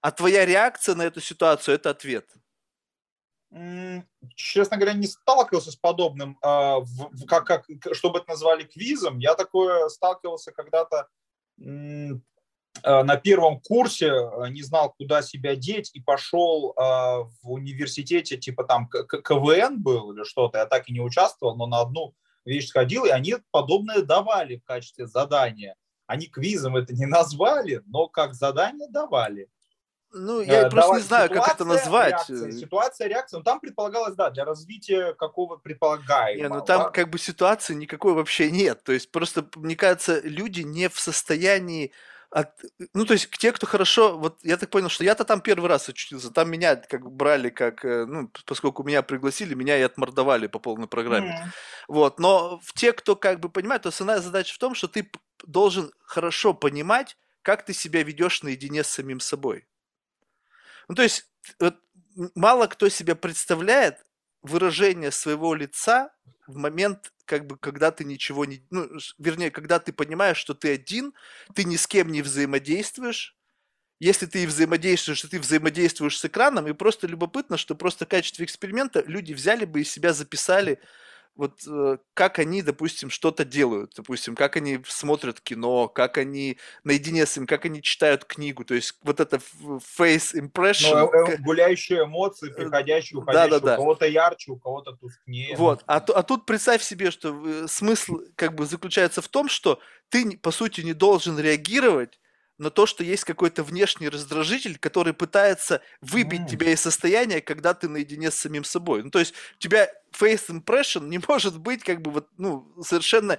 а твоя реакция на эту ситуацию это ответ честно говоря, не сталкивался с подобным, а, как, как, чтобы это назвали квизом. Я такое сталкивался когда-то а, на первом курсе, а, не знал, куда себя деть, и пошел в университете, типа там КВН был или что-то, я так и не участвовал, но на одну вещь сходил, и они подобное давали в качестве задания. Они квизом это не назвали, но как задание давали. Ну, я э, просто не знаю, как это назвать. Реакция, ситуация, реакция. Ну, там предполагалось, да, для развития какого предполагаемого. Не, ну там да? как бы ситуации никакой вообще нет. То есть просто, мне кажется, люди не в состоянии от, ну, то есть те, кто хорошо, вот я так понял, что я-то там первый раз очутился, там меня как брали, как, э, ну, поскольку меня пригласили, меня и отмордовали по полной программе. Mm. Вот, но в те, кто как бы понимает, то основная задача в том, что ты должен хорошо понимать, как ты себя ведешь наедине с самим собой. Ну, то есть, вот, мало кто себе представляет выражение своего лица в момент, как бы, когда ты ничего не... Ну, вернее, когда ты понимаешь, что ты один, ты ни с кем не взаимодействуешь, если ты взаимодействуешь, то ты взаимодействуешь с экраном, и просто любопытно, что просто в качестве эксперимента люди взяли бы и себя записали вот э, как они, допустим, что-то делают, допустим, как они смотрят кино, как они наедине с ним, как они читают книгу, то есть вот это face impression. Ну, э, гуляющие эмоции, приходящие, уходящие, да, да, да. у кого-то ярче, у кого-то тускнее. Вот, а, а тут представь себе, что смысл как бы заключается в том, что ты, по сути, не должен реагировать на то, что есть какой-то внешний раздражитель, который пытается выбить mm. тебя из состояния, когда ты наедине с самим собой. Ну, то есть у тебя face impression не может быть как бы вот, ну, совершенно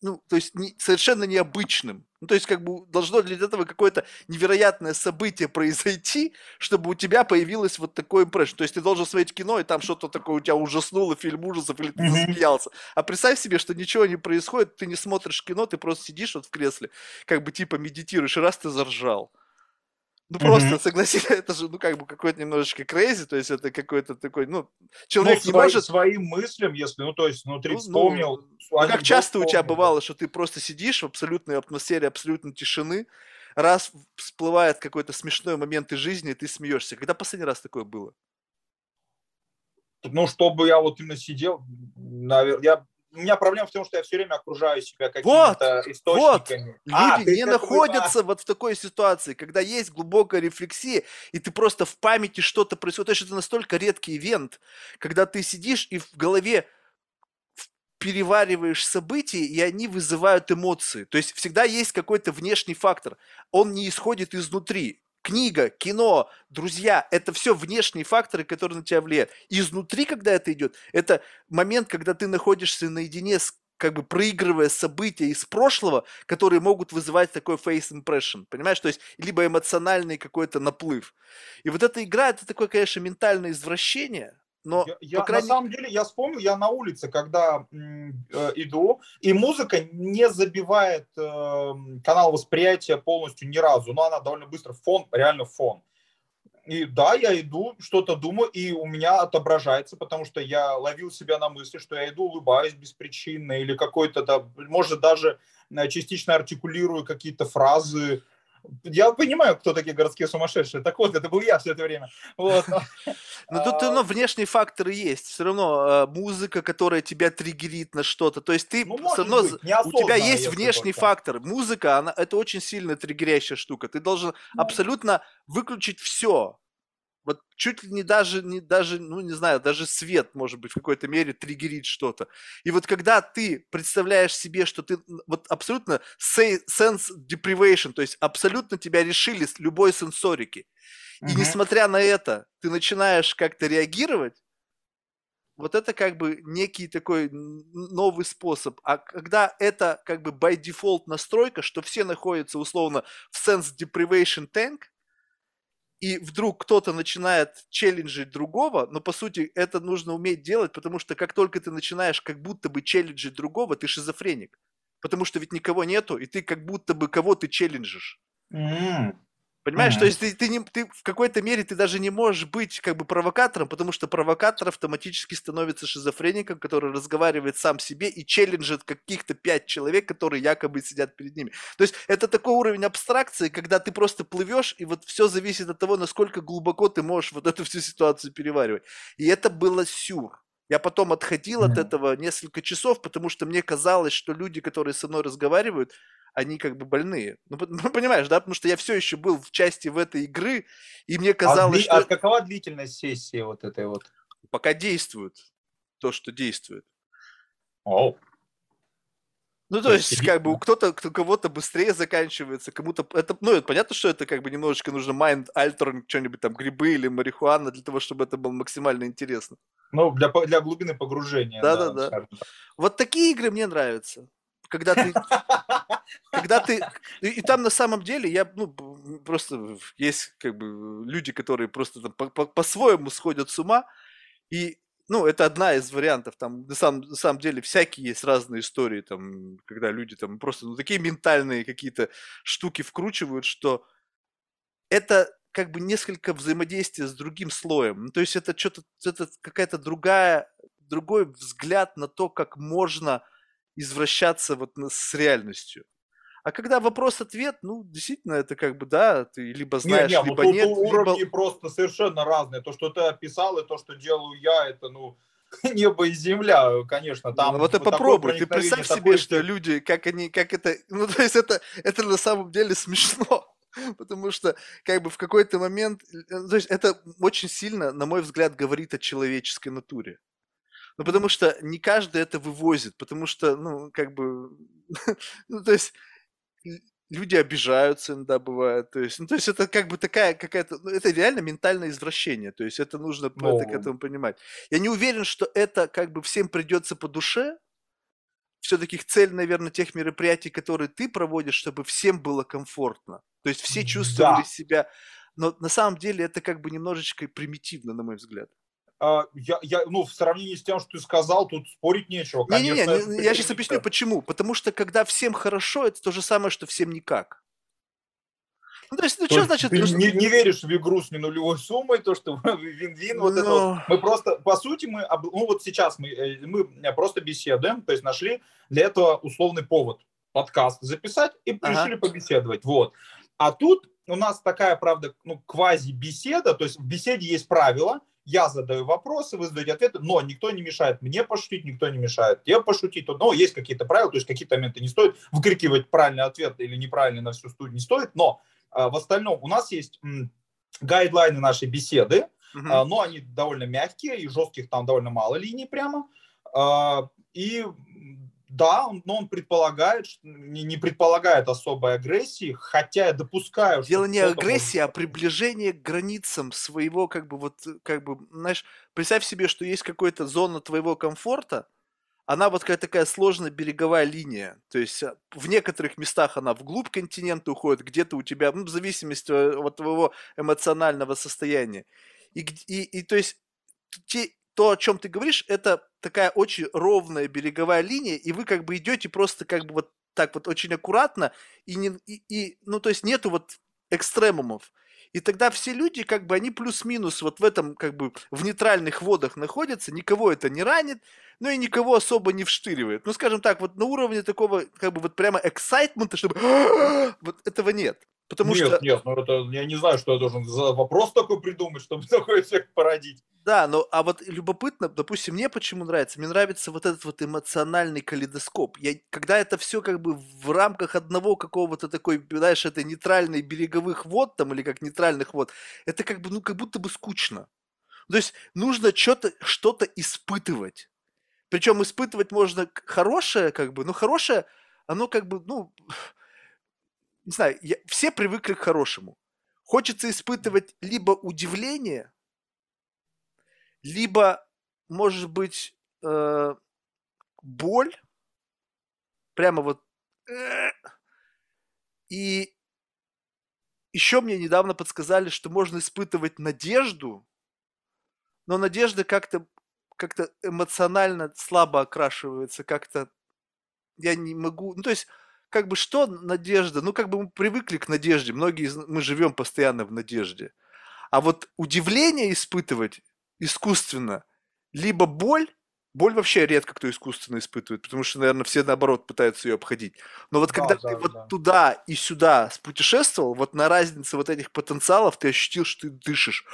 ну, то есть не, совершенно необычным. Ну, то есть, как бы должно для этого какое-то невероятное событие произойти, чтобы у тебя появилось вот такое импрессион. То есть ты должен смотреть кино, и там что-то такое у тебя ужаснуло, фильм ужасов, или ты mm-hmm. засмеялся. А представь себе, что ничего не происходит, ты не смотришь кино, ты просто сидишь вот в кресле, как бы типа медитируешь, и раз ты заржал. Ну, просто, mm-hmm. согласись, это же, ну, как бы какой-то немножечко crazy, то есть это какой-то такой, ну, человек ну, не свои, может... своим мыслям, если, ну, то есть внутри ну, вспомнил... Ну, ну как часто вспомнил. у тебя бывало, что ты просто сидишь в абсолютной атмосфере, абсолютной тишины, раз всплывает какой-то смешной момент из жизни, и ты смеешься. Когда последний раз такое было? Ну, чтобы я вот именно сидел, наверное, я у меня проблема в том, что я все время окружаю себя какими-то вот, источниками. Вот. А, Люди не находятся вот в такой ситуации, когда есть глубокая рефлексия, и ты просто в памяти что-то происходит. То есть это настолько редкий ивент, когда ты сидишь и в голове перевариваешь события, и они вызывают эмоции. То есть всегда есть какой-то внешний фактор. Он не исходит изнутри книга, кино, друзья, это все внешние факторы, которые на тебя влияют. изнутри, когда это идет, это момент, когда ты находишься наедине с как бы проигрывая события из прошлого, которые могут вызывать такой face impression, понимаешь? То есть, либо эмоциональный какой-то наплыв. И вот эта игра, это такое, конечно, ментальное извращение, но, я, я, крайней... На самом деле, я вспомнил, я на улице, когда э, иду, и музыка не забивает э, канал восприятия полностью ни разу, но она довольно быстро, фон, реально фон. И да, я иду, что-то думаю, и у меня отображается, потому что я ловил себя на мысли, что я иду, улыбаюсь беспричинно, или какой-то, да, может, даже э, частично артикулирую какие-то фразы, я понимаю, кто такие городские сумасшедшие. Так вот, это был я все это время. Вот. Но тут ну, внешние факторы есть. Все равно музыка, которая тебя триггерит на что-то. То есть ты ну, все равно быть, у тебя есть внешний только. фактор. Музыка, она это очень сильно триггерящая штука. Ты должен ну. абсолютно выключить все. Вот чуть ли не даже, не даже, ну не знаю, даже свет, может быть, в какой-то мере триггерит что-то. И вот когда ты представляешь себе, что ты вот абсолютно sense deprivation, то есть абсолютно тебя решили с любой сенсорики, и несмотря на это, ты начинаешь как-то реагировать, вот это как бы некий такой новый способ. А когда это как бы by default настройка, что все находятся условно в sense deprivation tank, и вдруг кто-то начинает челленджить другого, но по сути это нужно уметь делать, потому что как только ты начинаешь как будто бы челленджить другого, ты шизофреник. Потому что ведь никого нету, и ты как будто бы кого ты челленджишь. Mm. Понимаешь, mm-hmm. то есть ты, ты, не, ты в какой-то мере ты даже не можешь быть как бы провокатором, потому что провокатор автоматически становится шизофреником, который разговаривает сам себе и челленджит каких-то пять человек, которые якобы сидят перед ними. То есть это такой уровень абстракции, когда ты просто плывешь, и вот все зависит от того, насколько глубоко ты можешь вот эту всю ситуацию переваривать. И это было сюр. Я потом отходил mm-hmm. от этого несколько часов, потому что мне казалось, что люди, которые со мной разговаривают, они как бы больные. Ну, ну, понимаешь, да? Потому что я все еще был в части в этой игры, и мне а казалось, а, что... А какова длительность сессии вот этой вот? Пока действует то, что действует. Оу. Ну, то, то есть, как бы у кто-то, кто кого-то быстрее заканчивается, кому-то... Это, ну, это понятно, что это как бы немножечко нужно mind altering, что-нибудь там, грибы или марихуана, для того, чтобы это было максимально интересно. Ну, для, для глубины погружения. Да-да-да. Вот такие игры мне нравятся когда ты, когда ты, и, там на самом деле я, ну, просто есть как бы люди, которые просто там по- по- по-своему сходят с ума, и, ну, это одна из вариантов, там, на самом, на самом деле, всякие есть разные истории, там, когда люди там просто, ну, такие ментальные какие-то штуки вкручивают, что это как бы несколько взаимодействия с другим слоем. Ну, то есть это что-то, это какая-то другая, другой взгляд на то, как можно извращаться вот с реальностью. А когда вопрос-ответ, ну, действительно, это как бы, да, ты либо знаешь, не, не, либо ну, нет. Уровни либо... просто совершенно разные. То, что ты описал, и то, что делаю я, это, ну, небо и земля, конечно. Там ну, вот и попробуй. Ты представь себе, что люди, как они, как это... Ну, то есть это, это на самом деле смешно. Потому что, как бы, в какой-то момент... Э, то есть это очень сильно, на мой взгляд, говорит о человеческой натуре. Ну, потому что не каждый это вывозит, потому что, ну, как бы... ну, то есть люди обижаются иногда бывает. То есть, ну, то есть это как бы такая какая-то, ну, это реально ментальное извращение. То есть это нужно Но... это, к этому понимать. Я не уверен, что это как бы всем придется по душе. Все-таки цель, наверное, тех мероприятий, которые ты проводишь, чтобы всем было комфортно. То есть все чувствовали да. себя. Но на самом деле это как бы немножечко примитивно, на мой взгляд. А, я, я, ну, в сравнении с тем, что ты сказал, тут спорить нечего. Не-не-не, не, я сейчас объясню, почему. Потому что когда всем хорошо, это то же самое, что всем никак. Ну, то есть, ну, то что значит... Ты не, не веришь в игру с ненулевой суммой, то, что вин-вин, вот Но... это вот. Мы просто, по сути, мы, ну, вот сейчас мы, э, мы просто беседуем, то есть нашли для этого условный повод подкаст записать и ага. решили побеседовать, вот. А тут у нас такая, правда, ну, квази-беседа, то есть в беседе есть правила, я задаю вопросы, вы задаете ответы, но никто не мешает мне пошутить, никто не мешает тебе пошутить. Но есть какие-то правила, то есть какие-то моменты не стоит выкрикивать правильный ответ или неправильный на всю студию не стоит, но а, в остальном у нас есть гайдлайны нашей беседы, uh-huh. а, но они довольно мягкие и жестких там довольно мало линий прямо. А, и да, но он предполагает, не, не предполагает особой агрессии, хотя я допускаю, Дело не агрессии, может... а приближение к границам своего, как бы вот, как бы, знаешь, представь себе, что есть какая-то зона твоего комфорта, она вот какая-то такая сложная береговая линия. То есть а, в некоторых местах она вглубь континента уходит, где-то у тебя, ну, в зависимости от твоего эмоционального состояния. И, и, и то есть те, то, о чем ты говоришь, это такая очень ровная береговая линия, и вы как бы идете просто как бы вот так вот очень аккуратно, и, не, и, и ну, то есть нету вот экстремумов. И тогда все люди, как бы, они плюс-минус вот в этом, как бы, в нейтральных водах находятся, никого это не ранит, но и никого особо не вштыривает. Ну, скажем так, вот на уровне такого, как бы, вот прямо эксайтмента, чтобы вот этого нет. Потому нет, что... нет, ну это я не знаю, что я должен за вопрос такой придумать, чтобы такой эффект породить. Да, но а вот любопытно, допустим, мне почему нравится? Мне нравится вот этот вот эмоциональный калейдоскоп. Я, когда это все как бы в рамках одного какого-то такой, знаешь, это нейтральный береговых вод там или как нейтральных вод, это как бы, ну, как будто бы скучно. То есть нужно что-то, что-то испытывать. Причем испытывать можно хорошее, как бы, но хорошее, оно как бы, ну, не знаю, я, все привыкли к хорошему. Хочется испытывать либо удивление, либо, может быть, э, боль, прямо вот, э, и еще мне недавно подсказали, что можно испытывать надежду, но надежда как-то как-то эмоционально слабо окрашивается, как-то я не могу, ну то есть как бы что надежда? Ну, как бы мы привыкли к надежде. Многие мы живем постоянно в надежде. А вот удивление испытывать искусственно, либо боль, боль вообще редко кто искусственно испытывает, потому что, наверное, все наоборот пытаются ее обходить. Но вот когда да, ты да, вот да. туда и сюда путешествовал, вот на разнице вот этих потенциалов ты ощутил, что ты дышишь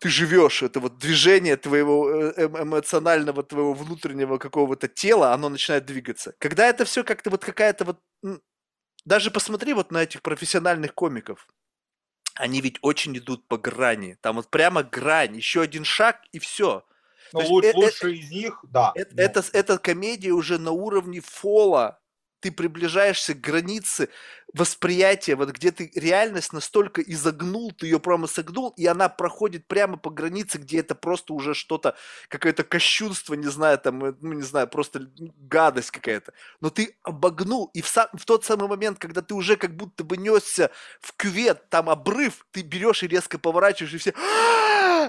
ты живешь, это вот движение твоего э, эм, эмоционального, твоего внутреннего какого-то тела, оно начинает двигаться. Когда это все как-то вот какая-то вот... Даже посмотри вот на этих профессиональных комиков. Они ведь очень идут по грани. Там вот прямо грань, еще один шаг и все. Ну, лучше, есть, лучше это, из них, да. Это, это, это комедия уже на уровне фола ты приближаешься к границе восприятия, вот где ты реальность настолько изогнул, ты ее прямо согнул, и она проходит прямо по границе, где это просто уже что-то, какое-то кощунство, не знаю, там, э, ну, не знаю, просто гадость какая-то. Но ты обогнул, и в, сам, в тот самый момент, когда ты уже как будто бы несся в кювет, там обрыв, ты берешь и резко поворачиваешь, и все...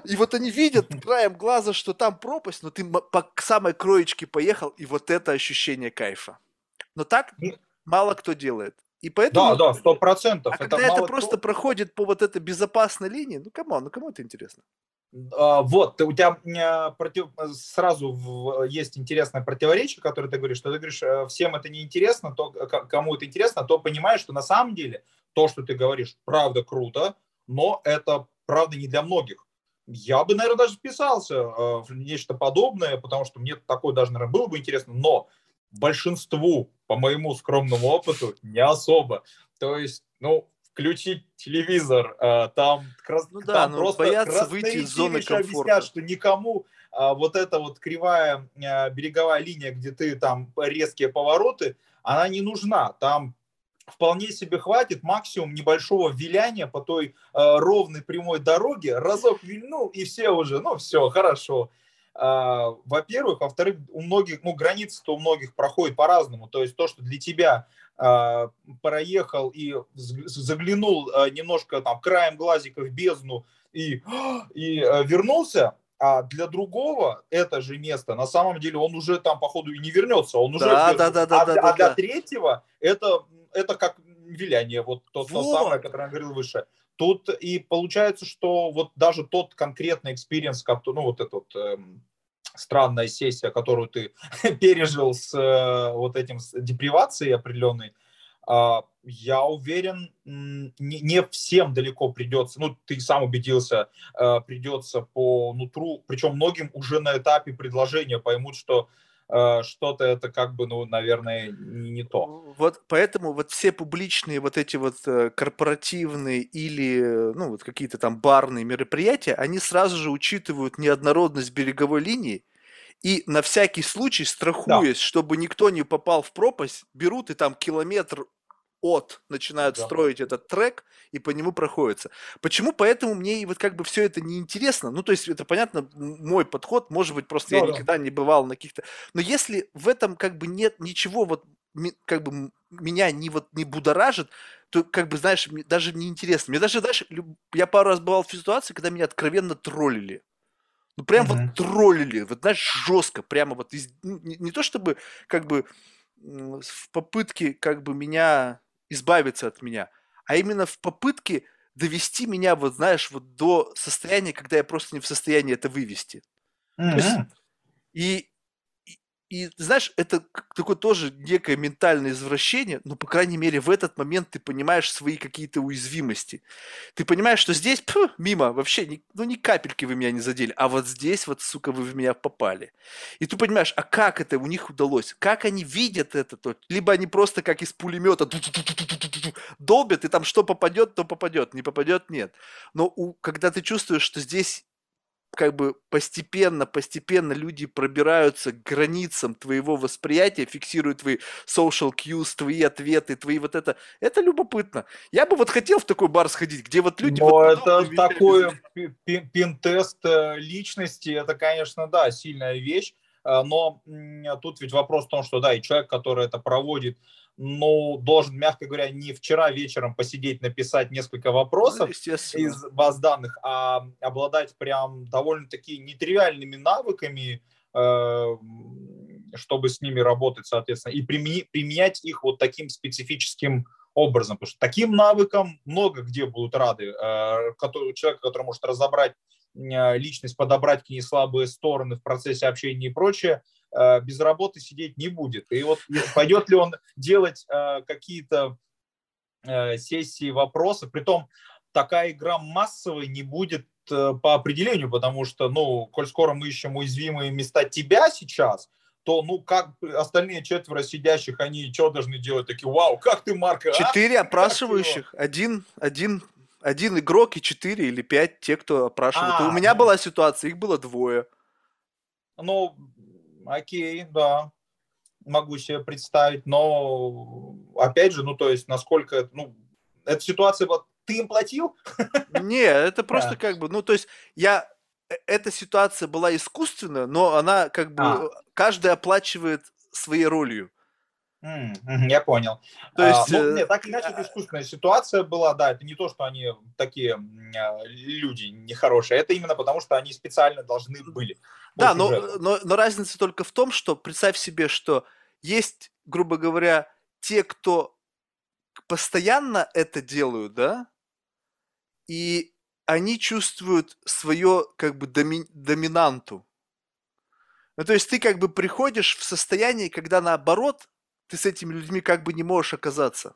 И вот они видят краем глаза, что там пропасть, но ты по самой кроечке поехал, и вот это ощущение кайфа. Но так мало кто делает. И поэтому, да, да, сто процентов. А когда это, просто кто... проходит по вот этой безопасной линии, ну кому, ну кому это интересно? А, вот, у тебя против... сразу в... есть интересное противоречие, которое ты говоришь, что ты говоришь, э, всем это не интересно, то, кому это интересно, то понимаешь, что на самом деле то, что ты говоришь, правда круто, но это правда не для многих. я бы, наверное, даже вписался э, в нечто подобное, потому что мне такое даже, наверное, было бы интересно, но большинству, по моему скромному опыту, не особо. То есть, ну, включить телевизор, э, там, крас... Ну да, там ну, просто боятся выйти из зоны комфорта. объяснят, что никому а, вот эта вот кривая а, береговая линия, где ты там резкие повороты, она не нужна. Там вполне себе хватит максимум небольшого виляния по той э, ровной прямой дороге, разок вильнул, и все уже, ну все, хорошо. А, во-первых, во-вторых, у многих, ну, границы-то у многих проходят по-разному. То есть то, что для тебя а, проехал и заглянул а, немножко там краем глазика в бездну и, и вернулся, а для другого это же место, на самом деле, он уже там, походу, и не вернется. Он уже Да, да, да, да, а, да, да, а для да. третьего это, это как виляние, вот то, то самое, которое я говорил выше. Тут и получается, что вот даже тот конкретный experience, ну вот эта вот эм, странная сессия, которую ты пережил с э, вот этим с депривацией определенной, а, я уверен, не, не всем далеко придется, ну, ты сам убедился, э, придется по нутру, причем многим уже на этапе предложения поймут, что э, что-то это как бы, ну, наверное, не, не то. Вот поэтому вот все публичные вот эти вот э, корпоративные или э, ну вот какие-то там барные мероприятия, они сразу же учитывают неоднородность береговой линии и на всякий случай, страхуясь, чтобы никто не попал в пропасть, берут и там километр от начинают Да. строить этот трек и по нему проходятся. Почему? Поэтому мне и вот как бы все это неинтересно. Ну, то есть это понятно, мой подход, может быть, просто я Да, да. никогда не бывал на каких-то... Но если в этом как бы нет ничего вот как бы меня не вот не будоражит, то как бы знаешь мне даже не интересно. Мне даже знаешь я пару раз бывал в ситуации, когда меня откровенно троллили. Ну прям Мгм. вот троллили, вот знаешь жестко, прямо вот из- ну, не, не то чтобы как бы в попытке как бы меня избавиться от меня, а именно в попытке довести меня вот знаешь вот до состояния, когда я просто не в состоянии это вывести. есть Мгм. И, и, и, знаешь, это такое тоже некое ментальное извращение, но, по крайней мере, в этот момент ты понимаешь свои какие-то уязвимости. Ты понимаешь, что здесь, пф, мимо, вообще, ни, ну, ни капельки вы меня не задели, а вот здесь вот, сука, вы в меня попали. И ты понимаешь, а как это у них удалось? Как они видят это? То- Либо они просто как из пулемета долбят, и там что попадет, то попадет, не попадет, нет. Но у, когда ты чувствуешь, что здесь как бы постепенно, постепенно люди пробираются к границам твоего восприятия, фиксируют твои social cues, твои ответы, твои вот это. Это любопытно. Я бы вот хотел в такой бар сходить, где вот люди... Но вот это такой пин-тест э, личности, это, конечно, да, сильная вещь, Э, но тут ведь вопрос в том, что, да, и человек, который это проводит, ну, должен, мягко говоря, не вчера вечером посидеть, написать несколько Ну, вопросов естественно. из баз данных, а обладать прям довольно-таки нетривиальными навыками, э, чтобы с ними работать, соответственно, и применять их вот таким специфическим образом, потому что таким навыкам много где будут рады. Э, который- Человек, который может разобрать э, личность, подобрать к ней слабые стороны в процессе общения и прочее, без работы сидеть не будет. И вот пойдет ли он делать э, какие-то э, сессии вопросов, притом такая игра массовой не будет э, по определению, потому что, ну, коль скоро мы ищем уязвимые места тебя сейчас, то, ну, как остальные четверо сидящих, они что должны делать? Такие, вау, как ты, Марк, а? Четыре опрашивающих, один, один, один игрок и четыре или пять те, кто опрашивает. И у А, меня ну. была ситуация, их было двое. Ну, окей, да, могу себе представить, но, опять же, ну, то есть, насколько, ну, эта ситуация, вот, ты им платил? Не, это просто Да. как бы, ну, то есть я, э- эта ситуация была искусственная, но она как бы, А. каждый оплачивает своей ролью. Я понял. То А, есть, ну, э, нет, так или иначе, это искусственная ситуация была, да, это не то, что они такие а, люди нехорошие, это именно потому, что они специально должны были. Да, но, сюжету. но, но разница только в том, что представь себе, что есть, грубо говоря, те, кто постоянно это делают, да, и они чувствуют свое как бы доми- доминанту. Ну, то есть ты как бы приходишь в состояние, когда наоборот ты с этими людьми как бы не можешь оказаться.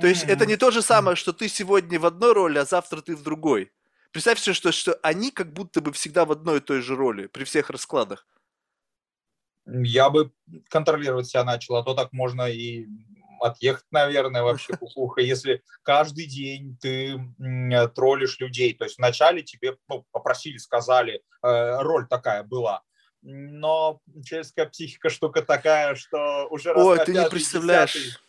То есть это не то же самое, что ты сегодня в одной роли, а завтра ты в другой. Представь себе, что, что они как будто бы всегда в одной и той же роли при всех раскладах. Я бы контролировать себя начал, а то так можно и отъехать, наверное, вообще кукуха, если каждый день ты троллишь людей. То есть вначале тебе ну, попросили, сказали, э, роль такая была, но человеческая психика штука такая, что уже раз Ой, ты не представляешь.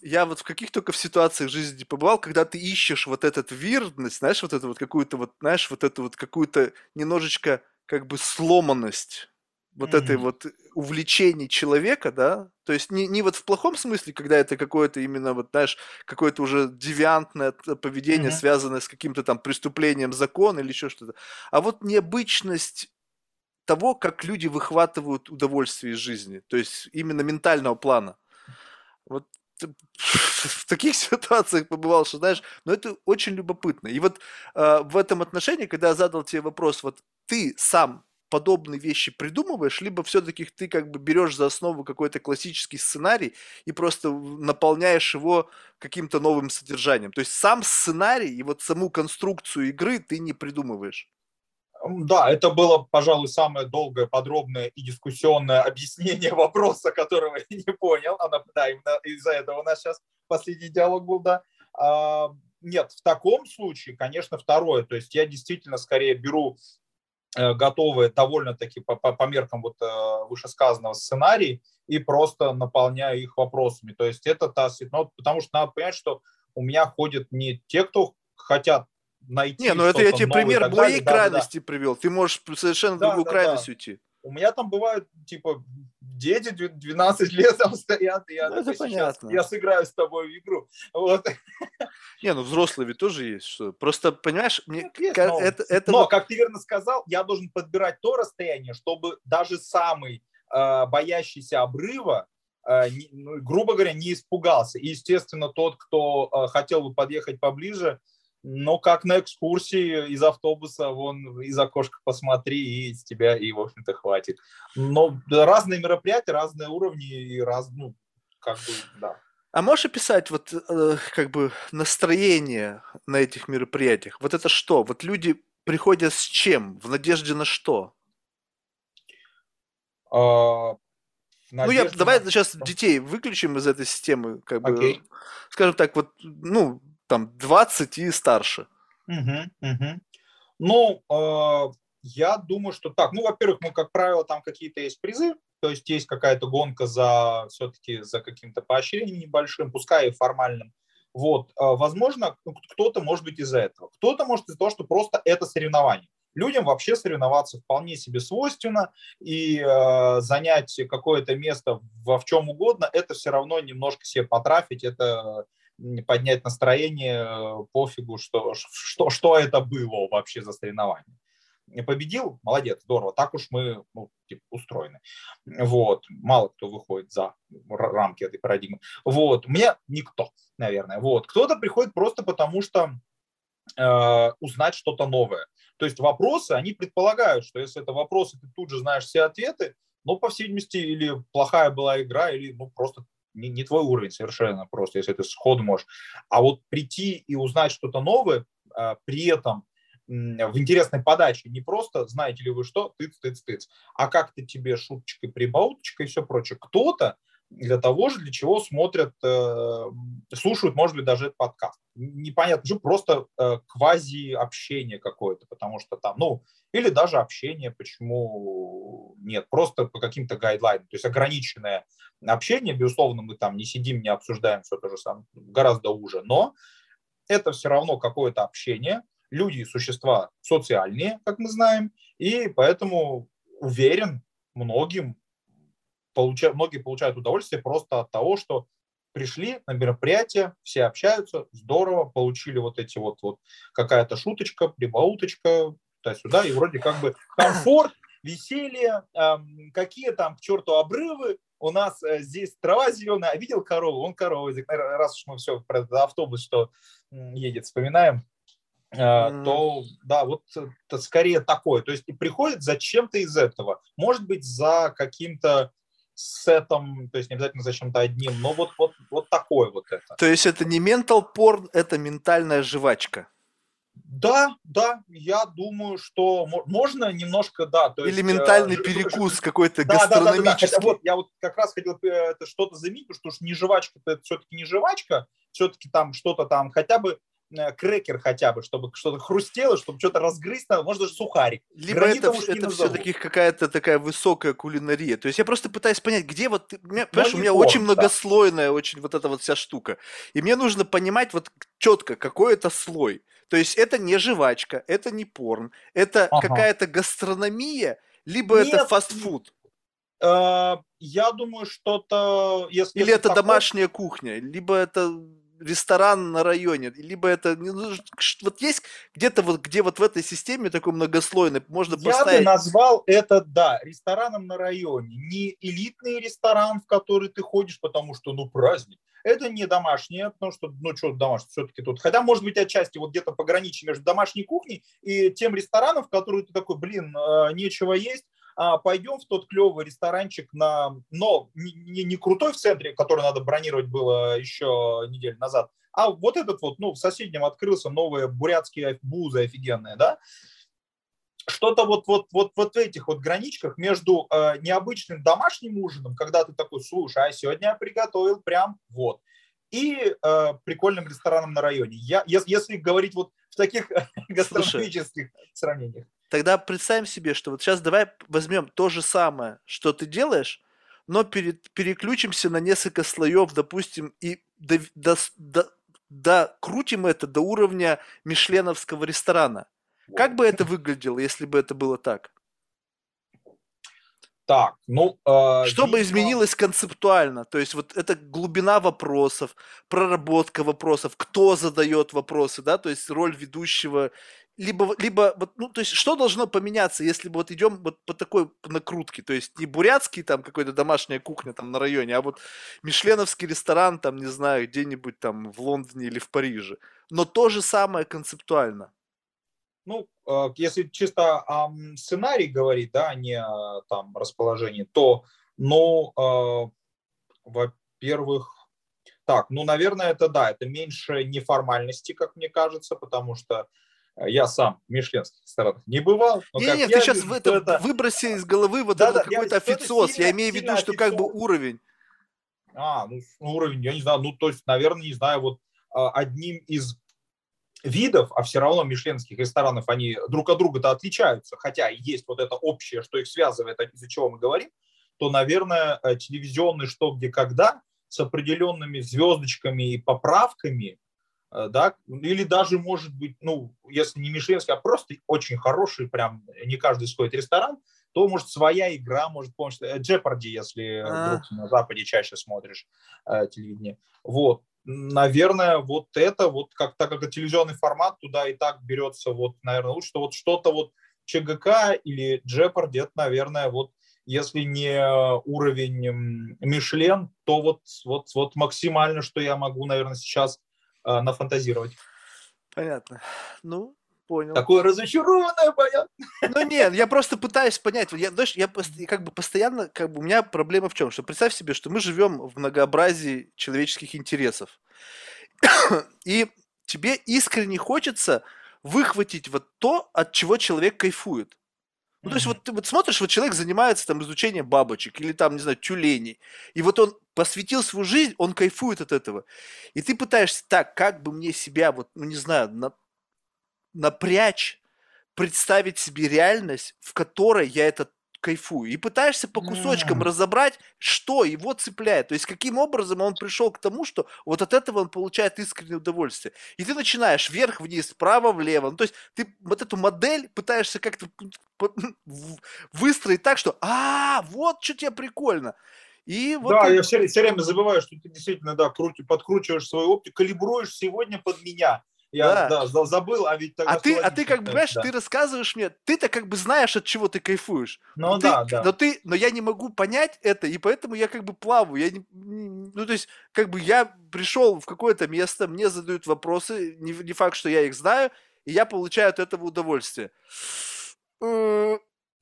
Я вот в каких только в ситуациях в жизни побывал, когда ты ищешь вот этот вирдность, знаешь, вот эту вот какую-то вот, знаешь, вот эту вот какую-то немножечко как бы сломанность вот mm-hmm. этой вот увлечений человека, да, то есть не, не вот в плохом смысле, когда это какое-то именно вот, знаешь, какое-то уже девиантное поведение, mm-hmm. связанное с каким-то там преступлением закона или еще что-то, а вот необычность того, как люди выхватывают удовольствие из жизни, то есть именно ментального плана. Вот в таких ситуациях побывал, что знаешь, но это очень любопытно. И вот э, в этом отношении, когда я задал тебе вопрос, вот ты сам подобные вещи придумываешь, либо все-таки ты как бы берешь за основу какой-то классический сценарий и просто наполняешь его каким-то новым содержанием. То есть сам сценарий и вот саму конструкцию игры ты не придумываешь. Да, это было, пожалуй, самое долгое, подробное и дискуссионное объяснение вопроса, которого я не понял. Она, да, именно из-за этого у нас сейчас последний диалог был, да. А, нет, в таком случае, конечно, второе. То есть я действительно скорее беру Э, готовые довольно-таки по, по, по меркам вот э, вышесказанного сценарий и просто наполняю их вопросами. То есть это та ну, потому что надо понять, что у меня ходят не те, кто хотят найти. Не, ну это я тебе пример моей далее. крайности да, да. привел. Ты можешь совершенно да, другую да, крайность да. уйти. У меня там бывают, типа, дети 12 лет там стоят, и я, ну, это понятно. я сыграю с тобой в игру. Вот. Не, ну взрослые ведь тоже есть. Что... Просто, понимаешь, мне есть, но, это, это... Но, как ты верно сказал, я должен подбирать то расстояние, чтобы даже самый э, боящийся обрыва, э, не, ну, грубо говоря, не испугался. И, естественно, тот, кто э, хотел бы подъехать поближе, но как на экскурсии из автобуса, вон из окошка посмотри, и с тебя и, в общем-то, хватит. Но разные мероприятия, разные уровни и раз, ну, как бы, да. А можешь описать вот э, как бы настроение на этих мероприятиях? Вот это что? Вот люди приходят с чем? В надежде на что? А, ну, я, давай сейчас детей выключим из этой системы, как бы, okay. скажем так, вот, ну, там 20 и старше. Угу, угу. Ну, э, я думаю, что так. Ну, во-первых, ну, как правило, там какие-то есть призы, то есть есть какая-то гонка за все-таки за каким-то поощрением небольшим, пускай и формальным. Вот, э, возможно, ну, кто-то может быть из-за этого, кто-то может из-за того, что просто это соревнование. Людям вообще соревноваться вполне себе свойственно, и э, занять какое-то место во в чем угодно, это все равно немножко себе потрафить, это поднять настроение, э, пофигу, что, что, что это было вообще за соревнование. Победил, молодец, здорово, так уж мы ну, типа, устроены. Вот, мало кто выходит за рамки этой парадигмы. Вот, мне никто, наверное. Вот, кто-то приходит просто потому, что э, узнать что-то новое. То есть вопросы, они предполагают, что если это вопросы, ты тут же знаешь все ответы, но, по всей видимости, или плохая была игра, или ну, просто не, не твой уровень совершенно просто, если ты сходу можешь. А вот прийти и узнать что-то новое, а, при этом в интересной подаче, не просто знаете ли вы что, тыц, тыц, тыц, а как-то тебе шуточкой, прибауточкой и все прочее. Кто-то для того же, для чего смотрят, э, слушают, может быть, даже этот подкаст. Непонятно, же просто э, квази-общение какое-то, потому что там, ну, или даже общение, почему нет, просто по каким-то гайдлайнам, то есть ограниченное общение, безусловно, мы там не сидим, не обсуждаем все то же самое, гораздо уже, но это все равно какое-то общение, люди и существа социальные, как мы знаем, и поэтому уверен, многим получа, многие получают удовольствие просто от того, что пришли на мероприятие, все общаются, здорово, получили вот эти вот, вот какая-то шуточка, прибауточка, туда-сюда, и вроде как бы комфорт, веселье, какие там к черту обрывы, у нас э, здесь трава зеленая, а видел корову? Он корова, раз уж мы все про автобус, что едет, вспоминаем, э, mm. то да, вот скорее такое. То есть приходит за чем-то из этого. Может быть, за каким-то сетом, то есть не обязательно за чем-то одним, но вот, вот, вот такое вот это. То есть это не ментал порн, это ментальная жвачка. Да, да, я думаю, что можно немножко, да. То Элементальный есть, перекус какой-то да, гастрономический. Да, да, да, да. вот, я вот как раз хотел это что-то заметить, потому что не жвачка, это все-таки не жвачка, все-таки там что-то там хотя бы Э, крекер хотя бы, чтобы что-то хрустело, чтобы что-то разгрызть, может даже сухарик. Либо Гранита это, это все-таки какая-то такая высокая кулинария. То есть я просто пытаюсь понять, где вот, меня, понимаешь, у меня очень многослойная да. очень вот эта вот вся штука. И мне нужно понимать вот четко, какой это слой. То есть это не жвачка, это не порн, это ага. какая-то гастрономия, либо Нет, это фастфуд. Э, я думаю, что-то... Если Или это такой... домашняя кухня, либо это ресторан на районе, либо это ну, вот есть где-то вот где вот в этой системе такой многослойный можно Я поставить. бы назвал это да рестораном на районе, не элитный ресторан, в который ты ходишь, потому что ну праздник. Это не домашнее, потому что, ну, что домашнее, все-таки тут. Хотя, может быть, отчасти вот где-то пограничие между домашней кухней и тем рестораном, в который ты такой, блин, э, нечего есть, а, пойдем в тот клевый ресторанчик на, но не, не, крутой в центре, который надо бронировать было еще неделю назад, а вот этот вот, ну, в соседнем открылся новые бурятские бузы офигенные, да, что-то вот, вот, вот, вот в этих вот граничках между э, необычным домашним ужином, когда ты такой, слушай, а сегодня я приготовил прям вот, и э, прикольным рестораном на районе. Я, если, если говорить вот в таких гастрономических сравнениях. Тогда представим себе, что вот сейчас давай возьмем то же самое, что ты делаешь, но перед, переключимся на несколько слоев, допустим, и до, до, до, до, крутим это до уровня мишленовского ресторана. Как бы это выглядело, если бы это было так? Так, ну... Э, Что бы изменилось концептуально? То есть вот это глубина вопросов, проработка вопросов, кто задает вопросы, да, то есть роль ведущего либо, либо вот, ну, то есть, что должно поменяться, если бы вот идем вот по такой накрутке, то есть не бурятский там какой-то домашняя кухня там на районе, а вот мишленовский ресторан там, не знаю, где-нибудь там в Лондоне или в Париже, но то же самое концептуально. Ну, э, если чисто о сценарии говорить, да, а не о там расположении, то, ну, э, во-первых, так, ну, наверное, это да, это меньше неформальности, как мне кажется, потому что я сам в мишленских ресторанах не бывал. Но не, не, ты сейчас в это, это выброси из головы вот да, этот да, какой-то официоз. Я имею в виду, что как бы уровень. А, ну, уровень, я не знаю, ну, то есть, наверное, не знаю, вот а, одним из видов, а все равно мишленских ресторанов, они друг от друга-то отличаются, хотя есть вот это общее, что их связывает, из-за чего мы говорим, то, наверное, э, телевизионный «Что, где, когда» с определенными звездочками и поправками Э, да, или даже, может быть, ну, если не Мишленский, а просто очень хороший, прям не каждый сходит ресторан, то, может, своя игра, может, помнишь, Джепарди, если а. вдруг на Западе чаще смотришь э, телевидение. Вот, наверное, вот это, вот как, так как это телевизионный формат, туда и так берется, вот, наверное, лучше, что вот что-то вот ЧГК или Джепарди, это, наверное, вот если не уровень Мишлен, то вот, вот, вот максимально, что я могу, наверное, сейчас э, нафантазировать. Понятно. Ну, понял. Такое разочарованное, понятно. Ну нет, я просто пытаюсь понять. Я, знаешь, я как бы постоянно, как бы у меня проблема в чем? Что представь себе, что мы живем в многообразии человеческих интересов. И тебе искренне хочется выхватить вот то, от чего человек кайфует. Ну, то есть вот ты вот смотришь, вот человек занимается там изучением бабочек или там, не знаю, тюленей, и вот он посвятил свою жизнь, он кайфует от этого. И ты пытаешься так, как бы мне себя, вот, ну, не знаю, на, напрячь, представить себе реальность, в которой я это кайфую. И пытаешься по кусочкам mm. разобрать, что его цепляет. То есть, каким образом он пришел к тому, что вот от этого он получает искреннее удовольствие. И ты начинаешь вверх-вниз, вправо-влево. Ну, то есть, ты вот эту модель пытаешься как-то выстроить так, что «А, вот что тебе прикольно». И вот да, ты... я все, все время забываю, что ты действительно да, крути, подкручиваешь свою оптику, калибруешь сегодня под меня. Я да. Да, забыл, а ведь тогда... А ты, а ты как бы, понимаешь, да. ты рассказываешь мне, ты-то как бы знаешь, от чего ты кайфуешь. Ну но да, ты, да. Но, ты, но я не могу понять это, и поэтому я как бы плаваю. Я не, ну, то есть, как бы я пришел в какое-то место, мне задают вопросы, не, не факт, что я их знаю, и я получаю от этого удовольствие.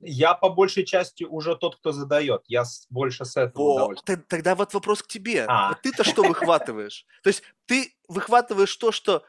Я по большей части уже тот, кто задает. Я больше с этого О. Тогда вот вопрос к тебе. А. Вот ты-то что выхватываешь? То есть ты выхватываешь то, что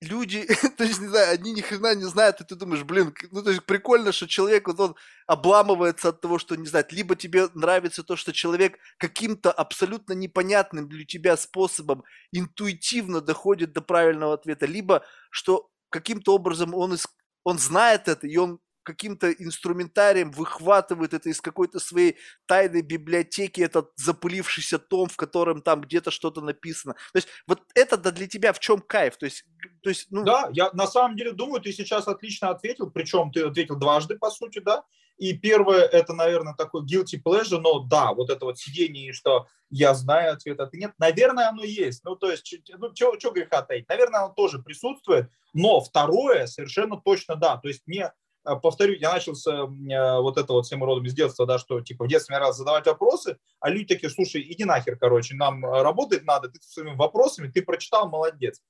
люди, то есть, не знаю, они ни хрена не знают, и ты думаешь, блин, ну, то есть, прикольно, что человек, вот он обламывается от того, что не знает. Либо тебе нравится то, что человек каким-то абсолютно непонятным для тебя способом интуитивно доходит до правильного ответа, либо что каким-то образом он, он знает это, и он каким-то инструментарием выхватывает это из какой-то своей тайной библиотеки, этот запылившийся том, в котором там где-то что-то написано. То есть вот это да для тебя в чем кайф? То есть, то есть, ну... Да, я на самом деле думаю, ты сейчас отлично ответил, причем ты ответил дважды, по сути, да. И первое, это, наверное, такой guilty pleasure, но да, вот это вот сидение, что я знаю ответ, а ты нет, наверное, оно есть. Ну, то есть, ну, что греха таить? Наверное, оно тоже присутствует, но второе, совершенно точно да. То есть мне повторю, я начал с э, вот этого вот всем родом из детства, да, что типа в детстве мне раз задавать вопросы, а люди такие, слушай, иди нахер, короче, нам э, работать надо, ты своими вопросами, ты прочитал, молодец.